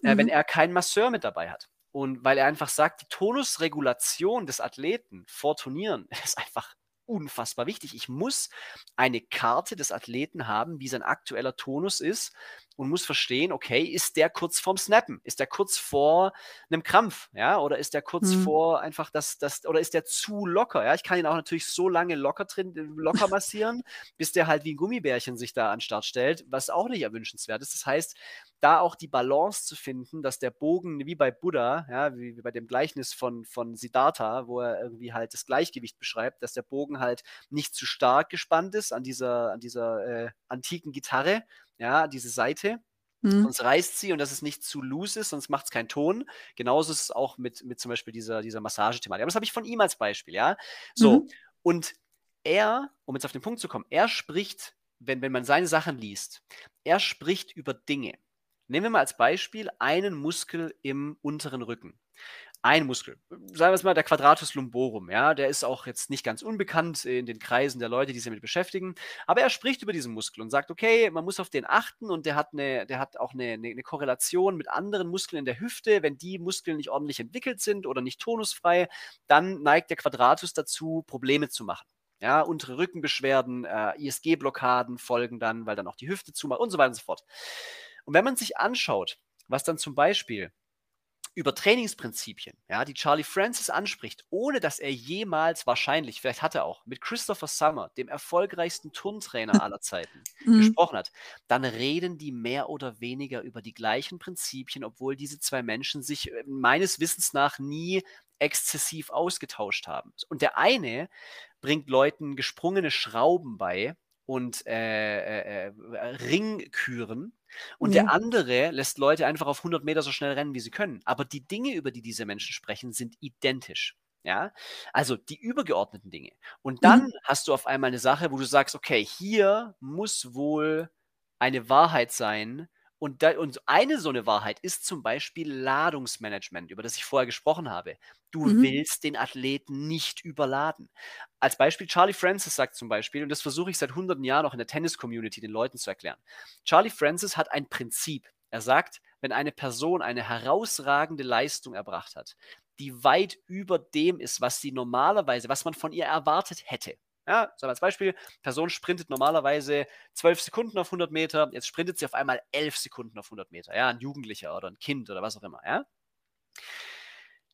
mhm. äh, wenn mhm. er keinen Masseur mit dabei hat. Und weil er einfach sagt, die Tonusregulation des Athleten vor Turnieren ist einfach unfassbar wichtig. Ich muss eine Karte des Athleten haben, wie sein aktueller Tonus ist und muss verstehen, okay, ist der kurz vorm Snappen? Ist der kurz vor einem Krampf? Ja, oder ist der kurz mhm. vor einfach das, das, oder ist der zu locker? Ja, ich kann ihn auch natürlich so lange locker drin, locker massieren, bis der halt wie ein Gummibärchen sich da an den Start stellt, was auch nicht erwünschenswert ist. Das heißt, da auch die Balance zu finden, dass der Bogen, wie bei Buddha, ja, wie, wie, bei dem Gleichnis von, von Siddhartha, wo er irgendwie halt das Gleichgewicht beschreibt, dass der Bogen halt nicht zu stark gespannt ist an dieser, an dieser äh, antiken Gitarre, ja, diese Seite, Mhm. Sonst reißt sie und dass es nicht zu loose ist, sonst macht es keinen Ton. Genauso ist es auch mit, mit zum Beispiel dieser, dieser Massagethematik. Aber das habe ich von ihm als Beispiel, ja. So, mhm. und er, um jetzt auf den Punkt zu kommen, er spricht, wenn, wenn man seine Sachen liest, er spricht über Dinge. Nehmen wir mal als Beispiel einen Muskel im unteren Rücken. Ein Muskel. Sagen wir es mal, der Quadratus lumborum, ja, der ist auch jetzt nicht ganz unbekannt in den Kreisen der Leute, die sich damit beschäftigen. Aber er spricht über diesen Muskel und sagt, okay, man muss auf den achten und der hat eine, der hat auch eine, eine, Korrelation mit anderen Muskeln in der Hüfte. Wenn die Muskeln nicht ordentlich entwickelt sind oder nicht tonusfrei, dann neigt der Quadratus dazu, Probleme zu machen. Ja, untere Rückenbeschwerden, äh, ISG-Blockaden folgen dann, weil dann auch die Hüfte zumacht und so weiter und so fort. Und wenn man sich anschaut, was dann zum Beispiel über Trainingsprinzipien, ja, die Charlie Francis anspricht, ohne dass er jemals wahrscheinlich, vielleicht hat er auch, mit Christopher Summer, dem erfolgreichsten Turntrainer aller Zeiten, mhm. gesprochen hat, dann reden die mehr oder weniger über die gleichen Prinzipien, obwohl diese zwei Menschen sich äh, meines Wissens nach nie exzessiv ausgetauscht haben. Und der eine bringt Leuten gesprungene Schrauben bei, und äh, äh, äh, Ringküren. Und ja. der andere lässt Leute einfach auf 100 Meter so schnell rennen, wie sie können. Aber die Dinge, über die diese Menschen sprechen, sind identisch. Ja, also die übergeordneten Dinge. Und dann mhm. hast du auf einmal eine Sache, wo du sagst, okay, hier muss wohl eine Wahrheit sein, und, da, und, eine so eine Wahrheit ist zum Beispiel Ladungsmanagement, über das ich vorher gesprochen habe. Du mhm. willst den Athleten nicht überladen. Als Beispiel, Charlie Francis sagt zum Beispiel, und das versuche ich seit hunderten Jahren auch in der Tennis-Community den Leuten zu erklären. Charlie Francis hat ein Prinzip. Er sagt, wenn eine Person eine herausragende Leistung erbracht hat, die weit über dem ist, was sie normalerweise, was man von ihr erwartet hätte, ja, wir als Beispiel, Person sprintet normalerweise 12 Sekunden auf 100 Meter, jetzt sprintet sie auf einmal 11 Sekunden auf 100 Meter. Ja, ein Jugendlicher oder ein Kind oder was auch immer. Ja?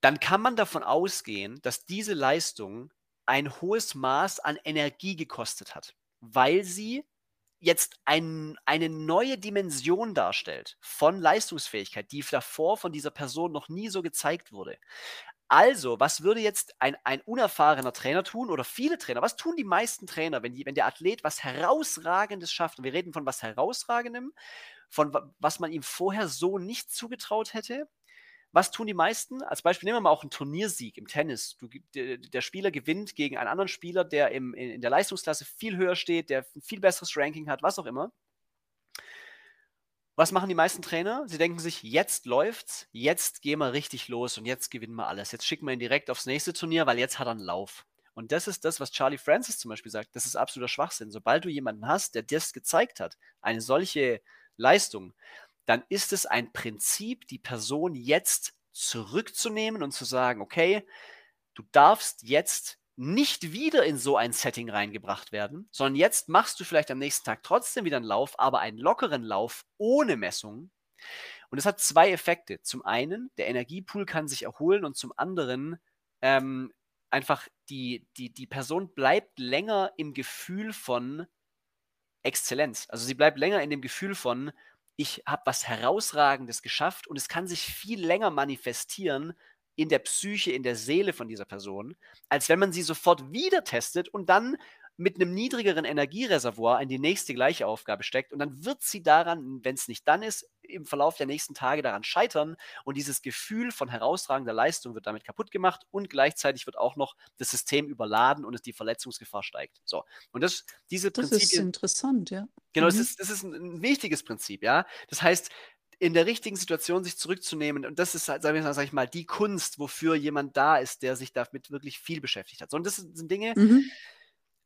Dann kann man davon ausgehen, dass diese Leistung ein hohes Maß an Energie gekostet hat, weil sie jetzt ein, eine neue Dimension darstellt von Leistungsfähigkeit, die davor von dieser Person noch nie so gezeigt wurde. Also, was würde jetzt ein, ein unerfahrener Trainer tun oder viele Trainer? Was tun die meisten Trainer, wenn, die, wenn der Athlet was Herausragendes schafft? Und wir reden von was Herausragendem, von was man ihm vorher so nicht zugetraut hätte. Was tun die meisten? Als Beispiel nehmen wir mal auch einen Turniersieg im Tennis. Du, der, Spieler gewinnt gegen einen anderen Spieler, der im, in der Leistungsklasse viel höher steht, der ein viel besseres Ranking hat, was auch immer. Was machen die meisten Trainer? Sie denken sich, jetzt läuft's, jetzt gehen wir richtig los und jetzt gewinnen wir alles. Jetzt schicken wir ihn direkt aufs nächste Turnier, weil jetzt hat er einen Lauf. Und das ist das, was Charlie Francis zum Beispiel sagt. Das ist absoluter Schwachsinn. Sobald du jemanden hast, der das gezeigt hat, eine solche Leistung, dann ist es ein Prinzip, die Person jetzt zurückzunehmen und zu sagen, okay, du darfst jetzt nicht wieder in so ein Setting reingebracht werden, sondern jetzt machst du vielleicht am nächsten Tag trotzdem wieder einen Lauf, aber einen lockeren Lauf ohne Messung. Und das hat zwei Effekte. Zum einen, der Energiepool kann sich erholen und zum anderen ähm, einfach die, die, die Person bleibt länger im Gefühl von Exzellenz. Also sie bleibt länger in dem Gefühl von, ich habe was Herausragendes geschafft und es kann sich viel länger manifestieren, in der Psyche, in der Seele von dieser Person, als wenn man sie sofort wieder testet und dann mit einem niedrigeren Energiereservoir in die nächste gleiche Aufgabe steckt und dann wird sie daran, wenn es nicht dann ist, im Verlauf der nächsten Tage daran scheitern und dieses Gefühl von herausragender Leistung wird damit kaputt gemacht und gleichzeitig wird auch noch das System überladen und es die Verletzungsgefahr steigt. So. Und das, diese das Prinzipien. Das ist interessant, ja. Genau, mhm. das, ist, das ist ein, ein wichtiges Prinzip, ja. Das heißt, in der richtigen Situation sich zurückzunehmen. Und das ist, sage ich, sag ich mal, die Kunst, wofür jemand da ist, der sich damit wirklich viel beschäftigt hat. So, und das sind Dinge, mhm.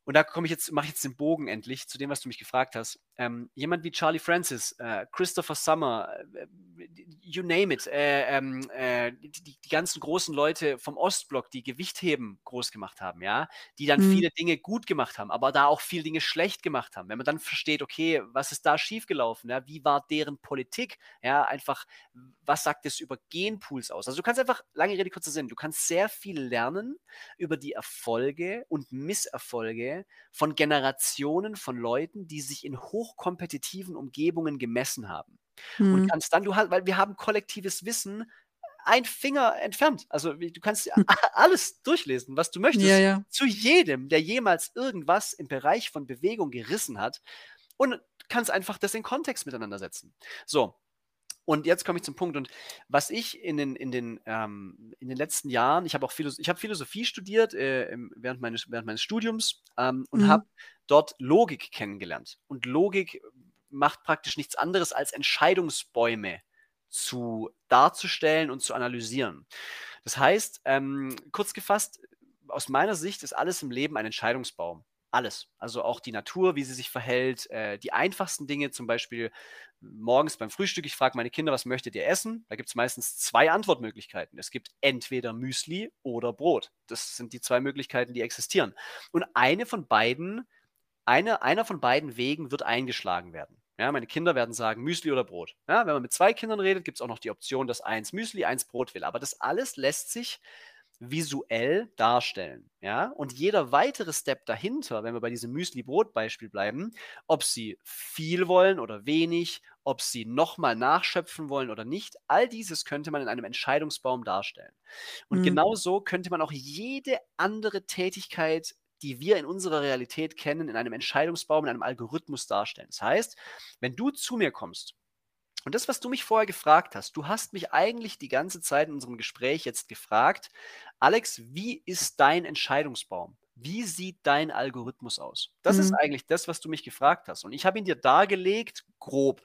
Und da komme ich jetzt, mache ich jetzt den Bogen endlich zu dem, was du mich gefragt hast. Ähm, jemand wie Charlie Francis, äh, Christopher Summer, äh, you name it, äh, ähm, äh die, die, ganzen großen Leute vom Ostblock, die Gewichtheben groß gemacht haben, ja, die dann mhm. viele Dinge gut gemacht haben, aber da auch viele Dinge schlecht gemacht haben. Wenn man dann versteht, okay, was ist da schiefgelaufen, ja, wie war deren Politik, ja, einfach, was sagt es über Genpools aus? Also du kannst einfach, lange Rede, kurzer Sinn, du kannst sehr viel lernen über die Erfolge und Misserfolge von Generationen von Leuten, die sich in hochkompetitiven Umgebungen gemessen haben. Mhm. Und kannst dann, du hast, weil wir haben kollektives Wissen ein Finger entfernt. Also du kannst hm. alles durchlesen, was du möchtest, ja, ja. zu jedem, der jemals irgendwas im Bereich von Bewegung gerissen hat und kannst einfach das in Kontext miteinander setzen. So, und jetzt komme ich zum Punkt. Und was ich in den, in den, ähm, in den letzten Jahren, ich habe auch Philosophie, ich hab Philosophie studiert äh, im, während, meines, während meines Studiums ähm, und mhm. habe dort Logik kennengelernt. Und Logik macht praktisch nichts anderes als Entscheidungsbäume zu darzustellen und zu analysieren. Das heißt, ähm, kurz gefasst, aus meiner Sicht ist alles im Leben ein Entscheidungsbaum. Alles. Also auch die Natur, wie sie sich verhält, äh, die einfachsten Dinge, zum Beispiel morgens beim Frühstück, ich frage meine Kinder, was möchtet ihr essen? Da gibt es meistens zwei Antwortmöglichkeiten. Es gibt entweder Müsli oder Brot. Das sind die zwei Möglichkeiten, die existieren. Und eine von beiden, eine, einer von beiden Wegen wird eingeschlagen werden. Ja, meine Kinder werden sagen Müsli oder Brot. Ja, wenn man mit zwei Kindern redet, gibt es auch noch die Option, dass eins Müsli, eins Brot will. Aber das alles lässt sich visuell darstellen. Ja? Und jeder weitere Step dahinter, wenn wir bei diesem Müsli-Brot-Beispiel bleiben, ob Sie viel wollen oder wenig, ob Sie nochmal nachschöpfen wollen oder nicht, all dieses könnte man in einem Entscheidungsbaum darstellen. Und mhm. genauso könnte man auch jede andere Tätigkeit die wir in unserer Realität kennen, in einem Entscheidungsbaum, in einem Algorithmus darstellen. Das heißt, wenn du zu mir kommst und das, was du mich vorher gefragt hast, du hast mich eigentlich die ganze Zeit in unserem Gespräch jetzt gefragt, Alex, wie ist dein Entscheidungsbaum? Wie sieht dein Algorithmus aus? Das mhm. ist eigentlich das, was du mich gefragt hast. Und ich habe ihn dir dargelegt, grob.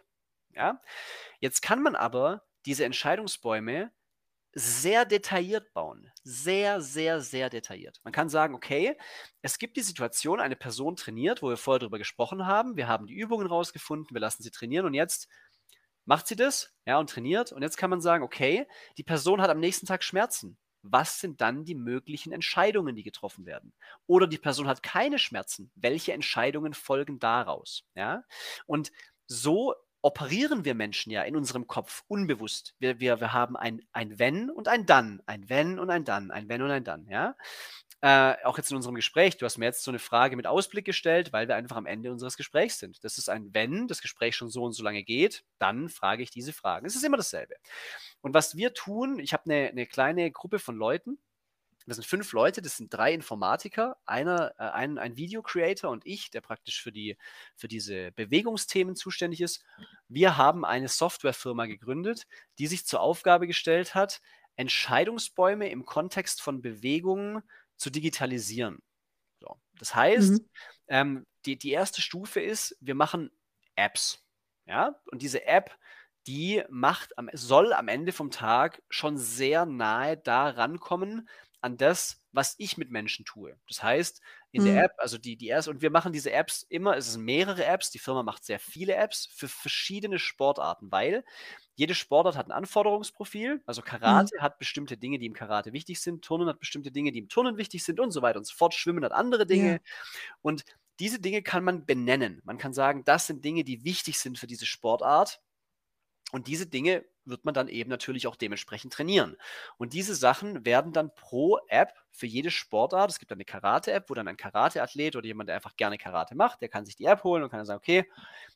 Ja? Jetzt kann man aber diese Entscheidungsbäume sehr detailliert bauen. Sehr, sehr, sehr detailliert. Man kann sagen, okay, es gibt die Situation, eine Person trainiert, wo wir vorher darüber gesprochen haben. Wir haben die Übungen rausgefunden, wir lassen sie trainieren und jetzt macht sie das, ja, und trainiert. Und jetzt kann man sagen, okay, die Person hat am nächsten Tag Schmerzen. Was sind dann die möglichen Entscheidungen, die getroffen werden? Oder die Person hat keine Schmerzen. Welche Entscheidungen folgen daraus? Ja? Und so operieren wir Menschen ja in unserem Kopf unbewusst. Wir, wir, wir haben ein, ein Wenn und ein Dann, ein Wenn und ein Dann, ein Wenn und ein Dann, ja. Äh, auch jetzt in unserem Gespräch, du hast mir jetzt so eine Frage mit Ausblick gestellt, weil wir einfach am Ende unseres Gesprächs sind. Das ist ein Wenn das Gespräch schon so und so lange geht, dann frage ich diese Fragen. Es ist immer dasselbe. Und was wir tun, ich habe eine, eine kleine Gruppe von Leuten, das sind fünf Leute, das sind drei Informatiker, einer, äh, ein, ein Video-Creator und ich, der praktisch für, die, für diese Bewegungsthemen zuständig ist. Wir haben eine Softwarefirma gegründet, die sich zur Aufgabe gestellt hat, Entscheidungsbäume im Kontext von Bewegungen zu digitalisieren. So. Das heißt, mhm. ähm, die, die erste Stufe ist, wir machen Apps. Ja? Und diese App, die macht, soll am Ende vom Tag schon sehr nahe da rankommen, an das, was ich mit Menschen tue. Das heißt, in mhm. der App, also die, die erste, und wir machen diese Apps immer, es sind mehrere Apps, die Firma macht sehr viele Apps für verschiedene Sportarten, weil jede Sportart hat ein Anforderungsprofil. Also Karate mhm. hat bestimmte Dinge, die im Karate wichtig sind, Turnen hat bestimmte Dinge, die im Turnen wichtig sind und so weiter und so fort. Schwimmen hat andere Dinge. Ja. Und diese Dinge kann man benennen. Man kann sagen, das sind Dinge, die wichtig sind für diese Sportart. Und diese Dinge wird man dann eben natürlich auch dementsprechend trainieren. Und diese Sachen werden dann pro App für jede Sportart, es gibt dann eine Karate-App, wo dann ein Karate-Athlet oder jemand, der einfach gerne Karate macht, der kann sich die App holen und kann dann sagen, okay,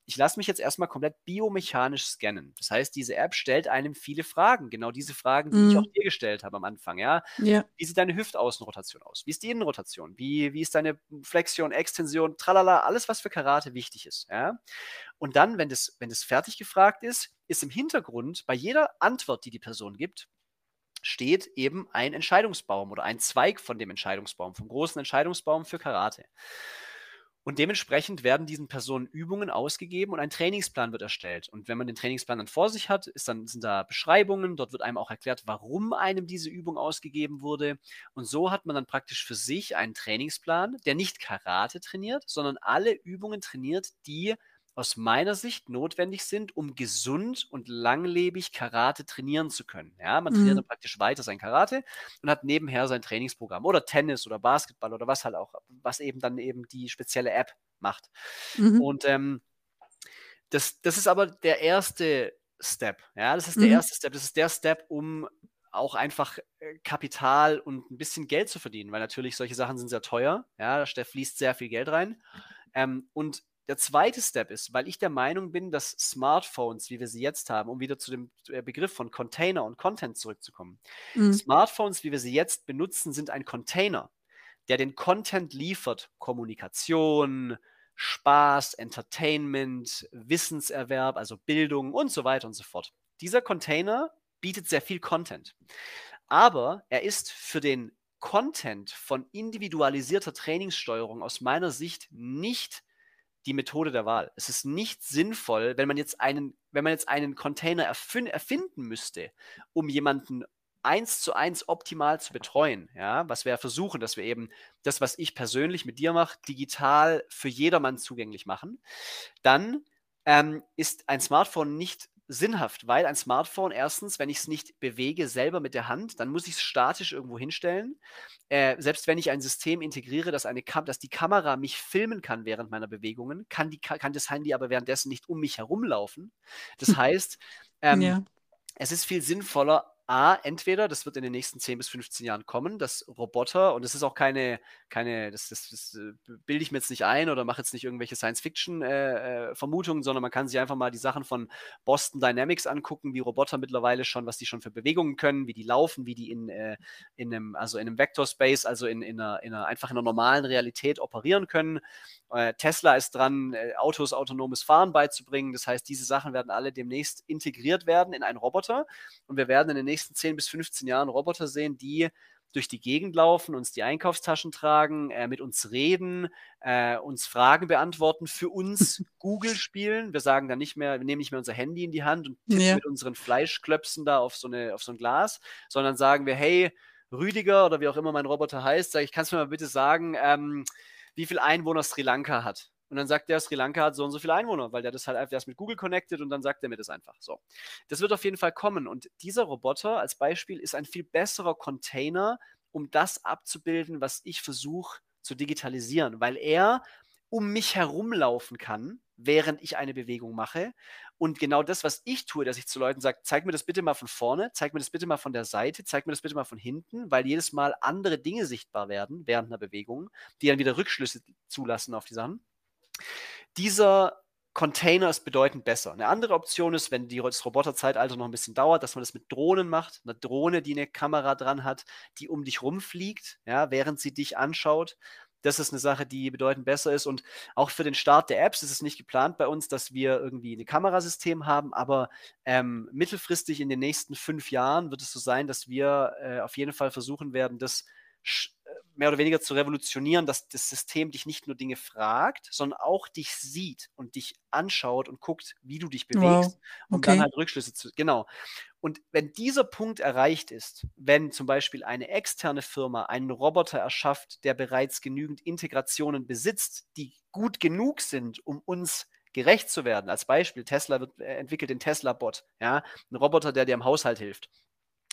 ich lasse mich jetzt erstmal komplett biomechanisch scannen. Das heißt, diese App stellt einem viele Fragen, genau diese Fragen, die mhm. ich auch dir gestellt habe am Anfang, ja? ja. Wie sieht deine Hüftaußenrotation aus? Wie ist die Innenrotation? Wie, wie ist deine Flexion, Extension, tralala, alles, was für Karate wichtig ist, ja? Und dann, wenn das, wenn das fertig gefragt ist, ist im Hintergrund bei jeder Antwort, die die Person gibt, steht eben ein Entscheidungsbaum oder ein Zweig von dem Entscheidungsbaum, vom großen Entscheidungsbaum für Karate. Und dementsprechend werden diesen Personen Übungen ausgegeben und ein Trainingsplan wird erstellt. Und wenn man den Trainingsplan dann vor sich hat, ist dann, sind da Beschreibungen, dort wird einem auch erklärt, warum einem diese Übung ausgegeben wurde. Und so hat man dann praktisch für sich einen Trainingsplan, der nicht Karate trainiert, sondern alle Übungen trainiert, die aus meiner Sicht notwendig sind, um gesund und langlebig Karate trainieren zu können. Ja, man trainiert mhm. dann praktisch weiter sein Karate und hat nebenher sein Trainingsprogramm oder Tennis oder Basketball oder was halt auch, was eben dann eben die spezielle App macht. Mhm. Und ähm, das, das ist aber der erste Step. Ja, das ist der mhm. erste Step. Das ist der Step, um auch einfach äh, Kapital und ein bisschen Geld zu verdienen, weil natürlich solche Sachen sind sehr teuer. Ja, da fließt sehr viel Geld rein. Ähm, und der zweite Step ist, weil ich der Meinung bin, dass Smartphones, wie wir sie jetzt haben, um wieder zu dem äh, Begriff von Container und Content zurückzukommen, mhm. Smartphones, wie wir sie jetzt benutzen, sind ein Container, der den Content liefert, Kommunikation, Spaß, Entertainment, Wissenserwerb, also Bildung und so weiter und so fort. Dieser Container bietet sehr viel Content, aber er ist für den Content von individualisierter Trainingssteuerung aus meiner Sicht nicht die Methode der Wahl. Es ist nicht sinnvoll, wenn man jetzt einen, wenn man jetzt einen Container erfinden müsste, um jemanden eins zu eins optimal zu betreuen, ja, was wir versuchen, dass wir eben das, was ich persönlich mit dir mache, digital für jedermann zugänglich machen, dann ähm, ist ein Smartphone nicht sinnhaft, weil ein Smartphone erstens, wenn ich es nicht bewege selber mit der Hand, dann muss ich es statisch irgendwo hinstellen. Äh, selbst wenn ich ein System integriere, dass, eine Kam dass die Kamera mich filmen kann während meiner Bewegungen, kann, die, kann das Handy aber währenddessen nicht um mich herumlaufen. Das heißt, ähm, ja. es ist viel sinnvoller, A, entweder, das wird in den nächsten 10 bis 15 Jahren kommen, dass Roboter, und das ist auch keine, keine das, das, das äh, bilde ich mir jetzt nicht ein oder mache jetzt nicht irgendwelche Science-Fiction-Vermutungen, äh, äh sondern man kann sich einfach mal die Sachen von Boston Dynamics angucken, wie Roboter mittlerweile schon, was die schon für Bewegungen können, wie die laufen, wie die in, äh, in einem, also in einem Vector-Space, also in, in, einer, in einer, einfach in einer normalen Realität operieren können. Äh, Tesla ist dran, äh, Autos autonomes Fahren beizubringen. Das heißt, diese Sachen werden alle demnächst integriert werden in einen Roboter und wir werden in den nächsten 10 bis 15 Jahren Roboter sehen, die durch die Gegend laufen, uns die Einkaufstaschen tragen, äh, mit uns reden, äh, uns Fragen beantworten, für uns Google spielen. Wir sagen dann nicht mehr, wir nehmen nicht mehr unser Handy in die Hand und tippen ja. mit unseren Fleischklöpsen da auf so, eine, auf so ein Glas, sondern sagen wir, hey, Rüdiger oder wie auch immer mein Roboter heißt, sag ich, kannst du mir mal bitte sagen, ähm, wie viele Einwohner Sri Lanka hat. Und dann sagt der, Sri Lanka hat so und so viele Einwohner, weil der das halt einfach mit Google connected und dann sagt er mir das einfach. So. Das wird auf jeden Fall kommen. Und dieser Roboter als Beispiel ist ein viel besserer Container, um das abzubilden, was ich versuche zu digitalisieren, weil er um mich herumlaufen kann, während ich eine Bewegung mache. Und genau das, was ich tue, dass ich zu Leuten sage, zeig mir das bitte mal von vorne, zeig mir das bitte mal von der Seite, zeig mir das bitte mal von hinten, weil jedes Mal andere Dinge sichtbar werden während einer Bewegung, die dann wieder Rückschlüsse zulassen auf die Sachen. Dieser Container ist bedeutend besser. Eine andere Option ist, wenn die, das Roboterzeitalter noch ein bisschen dauert, dass man das mit Drohnen macht. Eine Drohne, die eine Kamera dran hat, die um dich rumfliegt, ja, während sie dich anschaut. Das ist eine Sache, die bedeutend besser ist. Und auch für den Start der Apps ist es nicht geplant bei uns, dass wir irgendwie ein Kamerasystem haben. Aber ähm, mittelfristig in den nächsten fünf Jahren wird es so sein, dass wir äh, auf jeden Fall versuchen werden, das mehr oder weniger zu revolutionieren, dass das System dich nicht nur Dinge fragt, sondern auch dich sieht und dich anschaut und guckt, wie du dich bewegst wow. und okay. dann halt Rückschlüsse zu. Genau. Und wenn dieser Punkt erreicht ist, wenn zum Beispiel eine externe Firma einen Roboter erschafft, der bereits genügend Integrationen besitzt, die gut genug sind, um uns gerecht zu werden. Als Beispiel, Tesla wird, äh, entwickelt den Tesla-Bot, ja, ein Roboter, der dir im Haushalt hilft.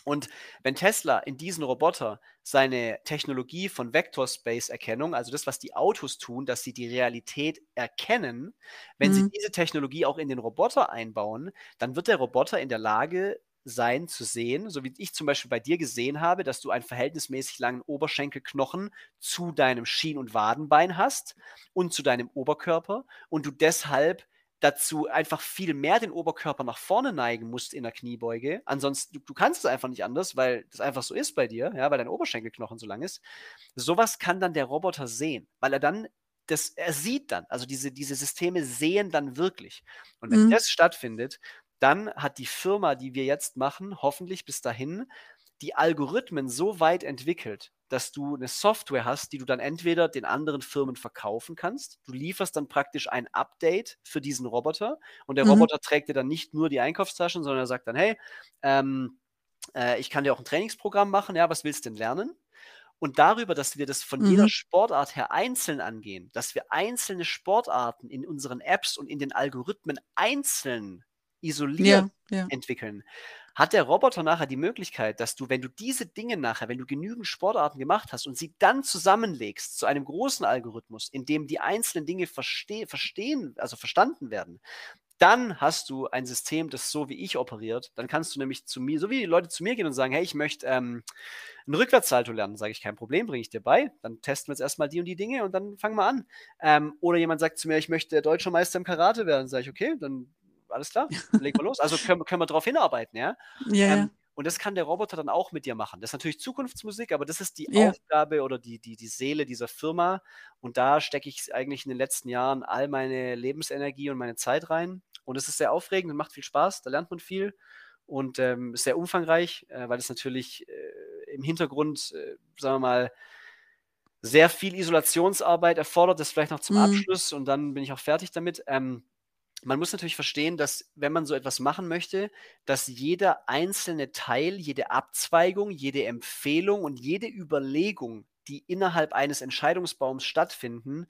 Und wenn Tesla in diesen Roboter seine Technologie von Vector Space Erkennung, also das, was die Autos tun, dass sie die Realität erkennen, wenn mhm. sie diese Technologie auch in den Roboter einbauen, dann wird der Roboter in der Lage sein zu sehen, so wie ich zum Beispiel bei dir gesehen habe, dass du einen verhältnismäßig langen Oberschenkelknochen zu deinem Schien- und Wadenbein hast und zu deinem Oberkörper und du deshalb dazu einfach viel mehr den Oberkörper nach vorne neigen musst in der Kniebeuge. Ansonsten, du, du, kannst es einfach nicht anders, weil das einfach so ist bei dir, ja, weil dein Oberschenkelknochen so lang ist. Sowas kann dann der Roboter sehen, weil er dann das, er sieht dann, also diese, diese Systeme sehen dann wirklich. Und wenn mhm. das stattfindet, dann hat die Firma, die wir jetzt machen, hoffentlich bis dahin die Algorithmen so weit entwickelt, dass du eine Software hast, die du dann entweder den anderen Firmen verkaufen kannst. Du lieferst dann praktisch ein Update für diesen Roboter und der mhm. Roboter trägt dir dann nicht nur die Einkaufstaschen, sondern er sagt dann, hey, ähm, äh, ich kann dir auch ein Trainingsprogramm machen, ja, was willst du denn lernen? Und darüber, dass wir das von mhm. jeder Sportart her einzeln angehen, dass wir einzelne Sportarten in unseren Apps und in den Algorithmen einzeln isoliert ja, ja. entwickeln, hat der Roboter nachher die Möglichkeit, dass du, wenn du diese Dinge nachher, wenn du genügend Sportarten gemacht hast und sie dann zusammenlegst zu einem großen Algorithmus, in dem die einzelnen Dinge verste verstehen, also verstanden werden, dann hast du ein System, das so wie ich operiert. Dann kannst du nämlich zu mir, so wie die Leute zu mir gehen und sagen, hey, ich möchte ähm, einen Rückwärtssalto lernen, sage ich, kein Problem, bringe ich dir bei. Dann testen wir jetzt erstmal die und die Dinge und dann fangen wir an. Ähm, oder jemand sagt zu mir, ich möchte deutscher Meister im Karate werden, sage ich, okay, dann alles klar, legen wir los. Also können, können wir darauf hinarbeiten, ja? Ja, ähm, Und das kann der Roboter dann auch mit dir machen. Das ist natürlich Zukunftsmusik, aber das ist die ja. Aufgabe oder die, die, die Seele dieser Firma. Und da stecke ich eigentlich in den letzten Jahren all meine Lebensenergie und meine Zeit rein. Und es ist sehr aufregend und macht viel Spaß. Da lernt man viel und ähm, ist sehr umfangreich, äh, weil es natürlich äh, im Hintergrund, äh, sagen wir mal, sehr viel Isolationsarbeit erfordert. Das vielleicht noch zum Mhm. Abschluss und dann bin ich auch fertig damit. Ähm, man muss natürlich verstehen, dass wenn man so etwas machen möchte, dass jeder einzelne Teil, jede Abzweigung, jede Empfehlung und jede Überlegung, die innerhalb eines Entscheidungsbaums stattfinden,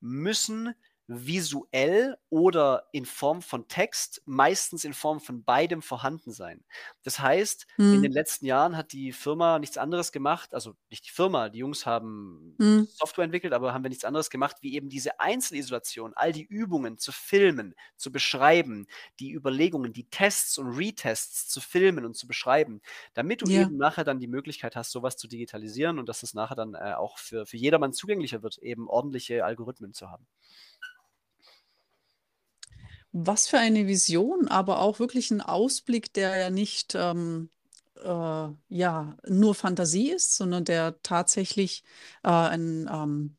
müssen visuell oder in Form von Text, meistens in Form von beidem vorhanden sein. Das heißt, in den Mhm. letzten Jahren hat die Firma nichts anderes gemacht, also nicht die Firma, die Jungs haben Mhm. Software entwickelt, aber haben wir nichts anderes gemacht, wie eben diese Einzelisolation, all die Übungen zu filmen, zu beschreiben, die Überlegungen, die Tests und Retests zu filmen und zu beschreiben, damit du Ja. eben nachher dann die Möglichkeit hast, sowas zu digitalisieren und dass es nachher dann äh, auch für, für jedermann zugänglicher wird, eben ordentliche Algorithmen zu haben. Was für eine Vision, aber auch wirklich ein Ausblick, der ja nicht ähm, äh, ja, nur Fantasie ist, sondern der tatsächlich äh, ein, ähm,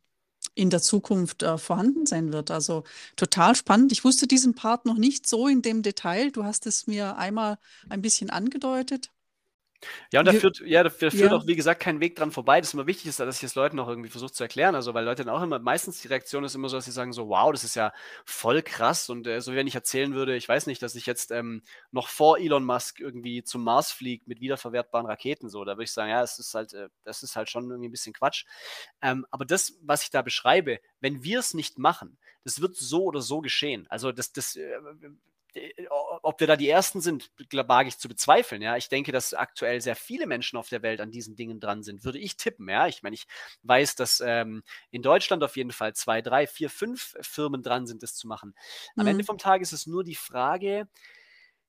in der Zukunft äh, vorhanden sein wird. Also total spannend. Ich wusste diesen Part noch nicht so in dem Detail. Du hast es mir einmal ein bisschen angedeutet. Ja, und da führt, ja, da führt Ja. auch, wie gesagt, kein Weg dran vorbei. Das ist immer wichtig, ist, dass ich es Leuten auch irgendwie versuche zu erklären. Also, weil Leute dann auch immer, meistens die Reaktion ist immer so, dass sie sagen so, wow, das ist ja voll krass. Und äh, so wie wenn ich erzählen würde, ich weiß nicht, dass ich jetzt ähm, noch vor Elon Musk irgendwie zum Mars fliege mit wiederverwertbaren Raketen. So, da würde ich sagen, ja, es ist halt, äh, das ist halt schon irgendwie ein bisschen Quatsch. Ähm, aber das, was ich da beschreibe, wenn wir es nicht machen, das wird so oder so geschehen. Also das, das, äh, ob wir da die Ersten sind, wage ich zu bezweifeln. Ja, ich denke, dass aktuell sehr viele Menschen auf der Welt an diesen Dingen dran sind. Würde ich tippen. Ja, ich meine, ich weiß, dass ähm, in Deutschland auf jeden Fall zwei, drei, vier, fünf Firmen dran sind, das zu machen. Am Mhm. Ende vom Tag ist es nur die Frage,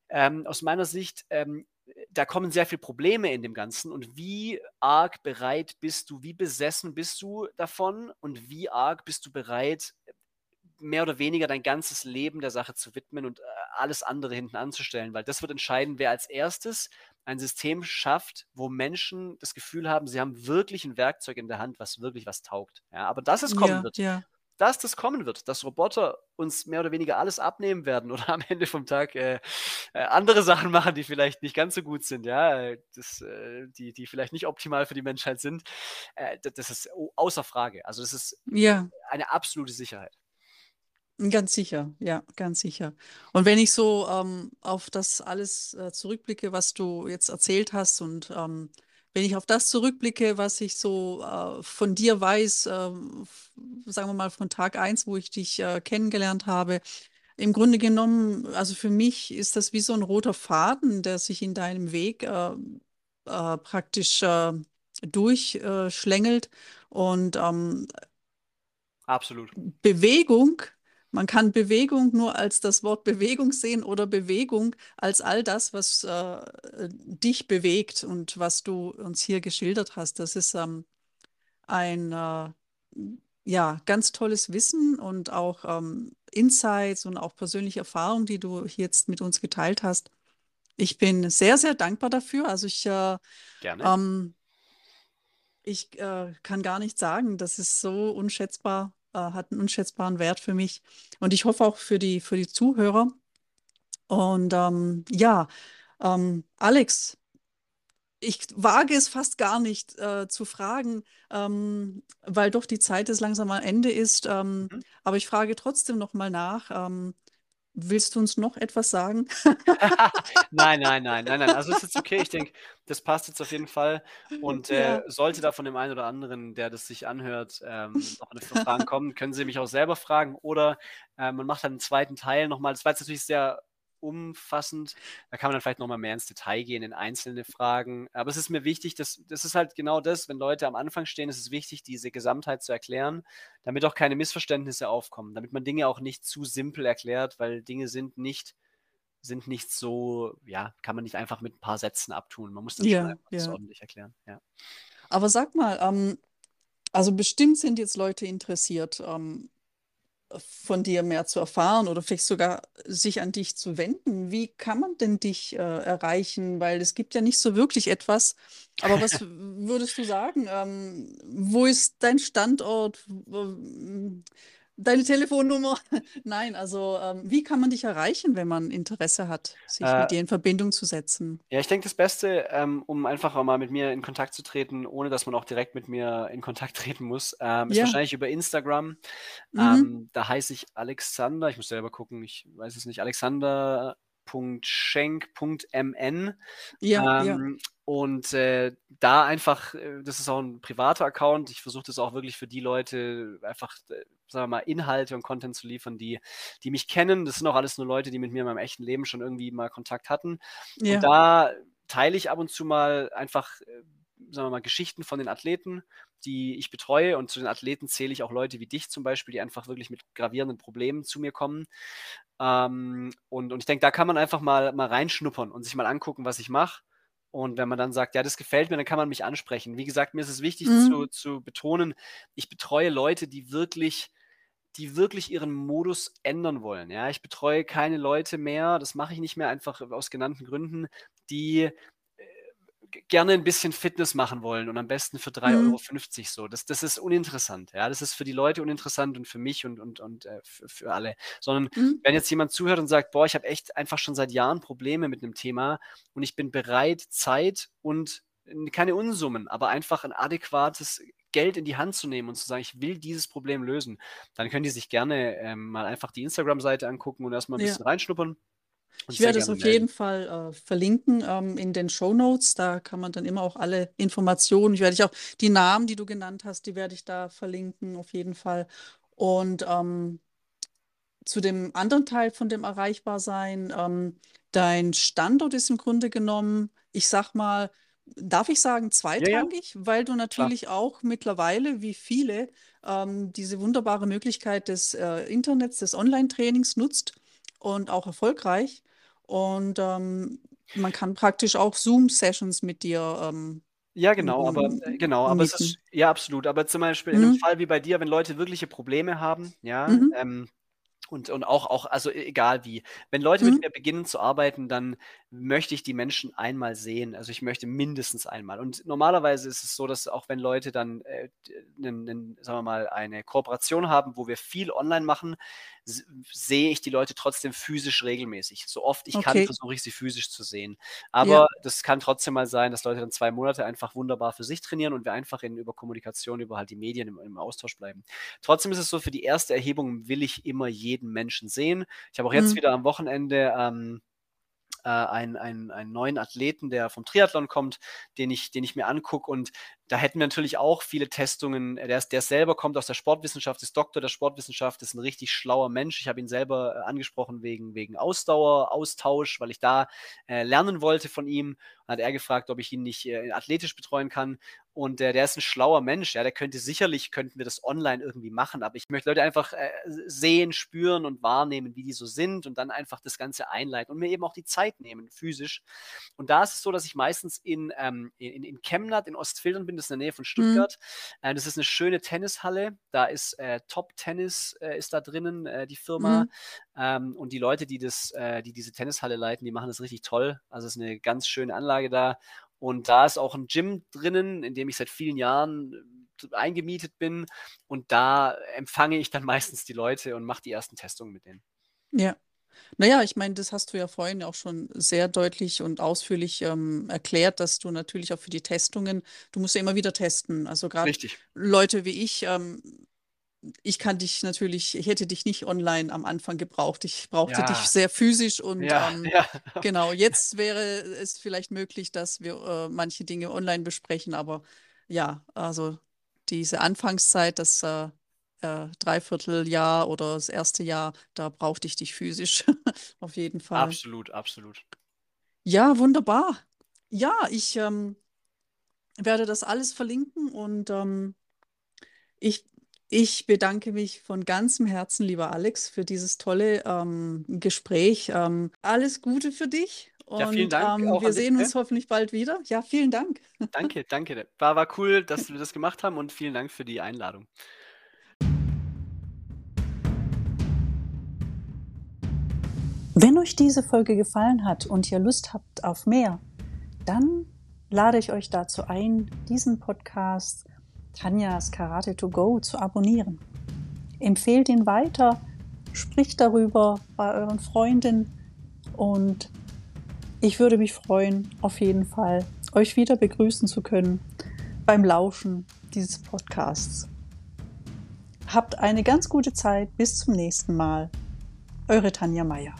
ähm, aus meiner Sicht, ähm, da kommen sehr viele Probleme in dem Ganzen. Und wie arg bereit bist du, wie besessen bist du davon und wie arg bist du bereit, mehr oder weniger dein ganzes Leben der Sache zu widmen und äh, alles andere hinten anzustellen, weil das wird entscheiden, wer als erstes ein System schafft, wo Menschen das Gefühl haben, sie haben wirklich ein Werkzeug in der Hand, was wirklich was taugt. Ja, aber dass es kommen Ja, wird, ja. dass das kommen wird, dass Roboter uns mehr oder weniger alles abnehmen werden oder am Ende vom Tag äh, äh, andere Sachen machen, die vielleicht nicht ganz so gut sind, ja, äh, das, äh, die, die vielleicht nicht optimal für die Menschheit sind, äh, das, ist au- außer Frage. Also das ist Ja, eine absolute Sicherheit. Ganz sicher, ja, ganz sicher. Und wenn ich so ähm, auf das alles äh, zurückblicke, was du jetzt erzählt hast und ähm, wenn ich auf das zurückblicke, was ich so äh, von dir weiß, f- sagen wir mal von Tag eins, wo ich dich äh, kennengelernt habe, im Grunde genommen, also für mich ist das wie so ein roter Faden, der sich in deinem Weg äh, äh, praktisch äh, durchschlängelt. Und ähm, Absolut. Bewegung, man kann Bewegung nur als das Wort Bewegung sehen oder Bewegung als all das, was äh, dich bewegt und was du uns hier geschildert hast. Das ist ähm, ein äh, ja, ganz tolles Wissen und auch ähm, Insights und auch persönliche Erfahrungen, die du jetzt mit uns geteilt hast. Ich bin sehr, sehr dankbar dafür. Also ich äh, Gerne. ähm, ich äh, kann gar nicht sagen, das ist so unschätzbar, äh, hat einen unschätzbaren Wert für mich. Und ich hoffe auch für die, für die Zuhörer. Und ähm, ja, ähm, Alex, ich wage es fast gar nicht äh, zu fragen, ähm, weil doch die Zeit jetzt langsam am Ende ist. Ähm, Mhm. aber ich frage trotzdem noch mal nach. Ähm, willst du uns noch etwas sagen? Nein, nein, nein, nein, nein. Also es ist jetzt okay. Ich denke, das passt jetzt auf jeden Fall. Und Ja. äh, sollte da von dem einen oder anderen, der das sich anhört, ähm, noch eine Fragen kommen, können Sie mich auch selber fragen. Oder äh, man macht dann einen zweiten Teil nochmal. Das war jetzt natürlich sehr umfassend. Da kann man dann vielleicht nochmal mehr ins Detail gehen, in einzelne Fragen. Aber es ist mir wichtig, dass, das ist halt genau das, wenn Leute am Anfang stehen, ist es wichtig, diese Gesamtheit zu erklären, damit auch keine Missverständnisse aufkommen, damit man Dinge auch nicht zu simpel erklärt, weil Dinge sind nicht sind nicht so, ja, kann man nicht einfach mit ein paar Sätzen abtun. Man muss schon Ja, einfach das ja. ordentlich erklären. Ja. Aber sag mal, ähm, also bestimmt sind jetzt Leute interessiert, ähm, von dir mehr zu erfahren oder vielleicht sogar sich an dich zu wenden. Wie kann man denn dich äh, erreichen? Weil es gibt ja nicht so wirklich etwas. Aber was würdest du sagen? Ähm, wo ist dein Standort? Deine Telefonnummer. Nein, also ähm, wie kann man dich erreichen, wenn man Interesse hat, sich Äh, mit dir in Verbindung zu setzen? ja, ich denke, das Beste, ähm, um einfach mal mit mir in Kontakt zu treten, ohne dass man auch direkt mit mir in Kontakt treten muss, ähm, ist Ja. wahrscheinlich über Instagram. Mhm. Ähm, da heiße ich Alexander, ich muss selber gucken, ich weiß es nicht, alexander.schenk.mn. Ja, ja. Ähm, und äh, da einfach, äh, das ist auch ein privater Account. Ich versuche das auch wirklich für die Leute einfach, äh, sagen wir mal, Inhalte und Content zu liefern, die, die mich kennen. Das sind auch alles nur Leute, die mit mir in meinem echten Leben schon irgendwie mal Kontakt hatten. Ja. Und da teile ich ab und zu mal einfach, äh, sagen wir mal, Geschichten von den Athleten, die ich betreue. Und zu den Athleten zähle ich auch Leute wie dich zum Beispiel, die einfach wirklich mit gravierenden Problemen zu mir kommen. Ähm, und, und ich denke, da kann man einfach mal, mal reinschnuppern und sich mal angucken, was ich mache. Und wenn man dann sagt, ja, das gefällt mir, dann kann man mich ansprechen. Wie gesagt, mir ist es wichtig Mhm. zu, zu betonen, ich betreue Leute, die wirklich, die wirklich ihren Modus ändern wollen. Ja, ich betreue keine Leute mehr, das mache ich nicht mehr, einfach aus genannten Gründen, die gerne ein bisschen Fitness machen wollen und am besten für 3,50 Mhm. Euro so. Das, das ist uninteressant. Ja, das ist für die Leute uninteressant und für mich und, und, und äh, für, für alle. Sondern Mhm. wenn jetzt jemand zuhört und sagt, boah, ich habe echt einfach schon seit Jahren Probleme mit einem Thema und ich bin bereit, Zeit und n- keine Unsummen, aber einfach ein adäquates Geld in die Hand zu nehmen und zu sagen, ich will dieses Problem lösen, dann können die sich gerne ähm, mal einfach die Instagram-Seite angucken und erstmal ein Ja. bisschen reinschnuppern. Ich werde es auf melden. jeden Fall äh, verlinken ähm, in den Show Notes. Da kann man dann immer auch alle Informationen. Ich werde ich auch die Namen, die du genannt hast, die werde ich da verlinken, auf jeden Fall. Und ähm, zu dem anderen Teil von dem Erreichbarsein, ähm, dein Standort ist im Grunde genommen, ich sag mal, darf ich sagen, Ja, ja, zweitrangig, weil du klar. natürlich auch mittlerweile, wie viele, ähm, diese wunderbare Möglichkeit des äh, Internets, des Online-Trainings nutzt und auch erfolgreich. Und ähm, man kann praktisch auch Zoom-Sessions mit dir ähm, Ja, genau, aber äh, m- genau, aber es ist ja absolut. Aber zum Beispiel in einem Mhm. Fall wie bei dir, wenn Leute wirkliche Probleme haben, ja, Mhm. ähm, und, und auch, auch, also e- egal wie. Wenn Leute mit Mhm. mir beginnen zu arbeiten, dann möchte ich die Menschen einmal sehen. Also ich möchte mindestens einmal. Und normalerweise ist es so, dass auch wenn Leute dann, äh, nen, nen, sagen wir mal, eine Kooperation haben, wo wir viel online machen, sehe ich die Leute trotzdem physisch regelmäßig. So oft ich kann, Okay. versuche ich sie physisch zu sehen. Ja. Aber das kann trotzdem mal sein, dass Leute dann zwei Monate einfach wunderbar für sich trainieren und wir einfach in, über Kommunikation, über halt die Medien im, im Austausch bleiben. Trotzdem ist es so, für die erste Erhebung will ich immer jeden Menschen sehen. Ich habe auch jetzt Mhm. wieder am Wochenende ähm, äh, einen, einen, einen neuen Athleten, der vom Triathlon kommt, den ich, den ich mir angucke. Und da hätten wir natürlich auch viele Testungen. Der, ist, der selber kommt aus der Sportwissenschaft, ist Doktor der Sportwissenschaft, ist ein richtig schlauer Mensch. Ich habe ihn selber äh, angesprochen wegen, wegen Ausdauer, Austausch, weil ich da äh, lernen wollte von ihm. Und hat er gefragt, ob ich ihn nicht äh, athletisch betreuen kann. Und äh, der ist ein schlauer Mensch, ja, der könnte sicherlich, könnten wir das online irgendwie machen, aber ich möchte Leute einfach äh, sehen, spüren und wahrnehmen, wie die so sind und dann einfach das Ganze einleiten und mir eben auch die Zeit nehmen, physisch. Und da ist es so, dass ich meistens in, ähm, in, in Chemnat, in Ostfildern bin, ist in der Nähe von Mhm. Stuttgart. Äh, das ist eine schöne Tennishalle, da ist äh, Top Tennis äh, ist da drinnen, äh, die Firma. Mhm. Ähm, und die Leute, die, das, äh, die diese Tennishalle leiten, die machen das richtig toll. Also es ist eine ganz schöne Anlage da. Und da ist auch ein Gym drinnen, in dem ich seit vielen Jahren äh, eingemietet bin. Und da empfange ich dann meistens die Leute und mache die ersten Testungen mit denen. Ja. Naja, ich meine, das hast du ja vorhin auch schon sehr deutlich und ausführlich ähm, erklärt, dass du natürlich auch für die Testungen, du musst ja immer wieder testen. Also gerade. Leute wie ich, ähm, ich kann dich natürlich, ich hätte dich nicht online am Anfang gebraucht. Ich brauchte dich Ja, sehr physisch und ja, ähm, ja. genau, jetzt wäre es vielleicht möglich, dass wir äh, manche Dinge online besprechen, aber ja, also diese Anfangszeit, das äh, äh, Dreivierteljahr oder das erste Jahr, da brauchte ich dich physisch, auf jeden Fall. Absolut, absolut. Ja, wunderbar. Ja, ich ähm, werde das alles verlinken und ähm, ich, ich bedanke mich von ganzem Herzen, lieber Alex, für dieses tolle ähm, Gespräch. Ähm, alles Gute für dich Ja, vielen und Dank ähm, auch wir an dich. sehen Ne? uns hoffentlich bald wieder. Ja, vielen Dank. Danke, danke. War, war cool, dass wir das gemacht haben und vielen Dank für die Einladung. Wenn euch diese Folge gefallen hat und ihr Lust habt auf mehr, dann lade ich euch dazu ein, diesen Podcast Tanjas Karate to Go zu abonnieren. Empfehlt ihn weiter, spricht darüber bei euren Freunden und ich würde mich freuen, auf jeden Fall, euch wieder begrüßen zu können beim Lauschen dieses Podcasts. Habt eine ganz gute Zeit. Bis zum nächsten Mal. Eure Tanja Meier.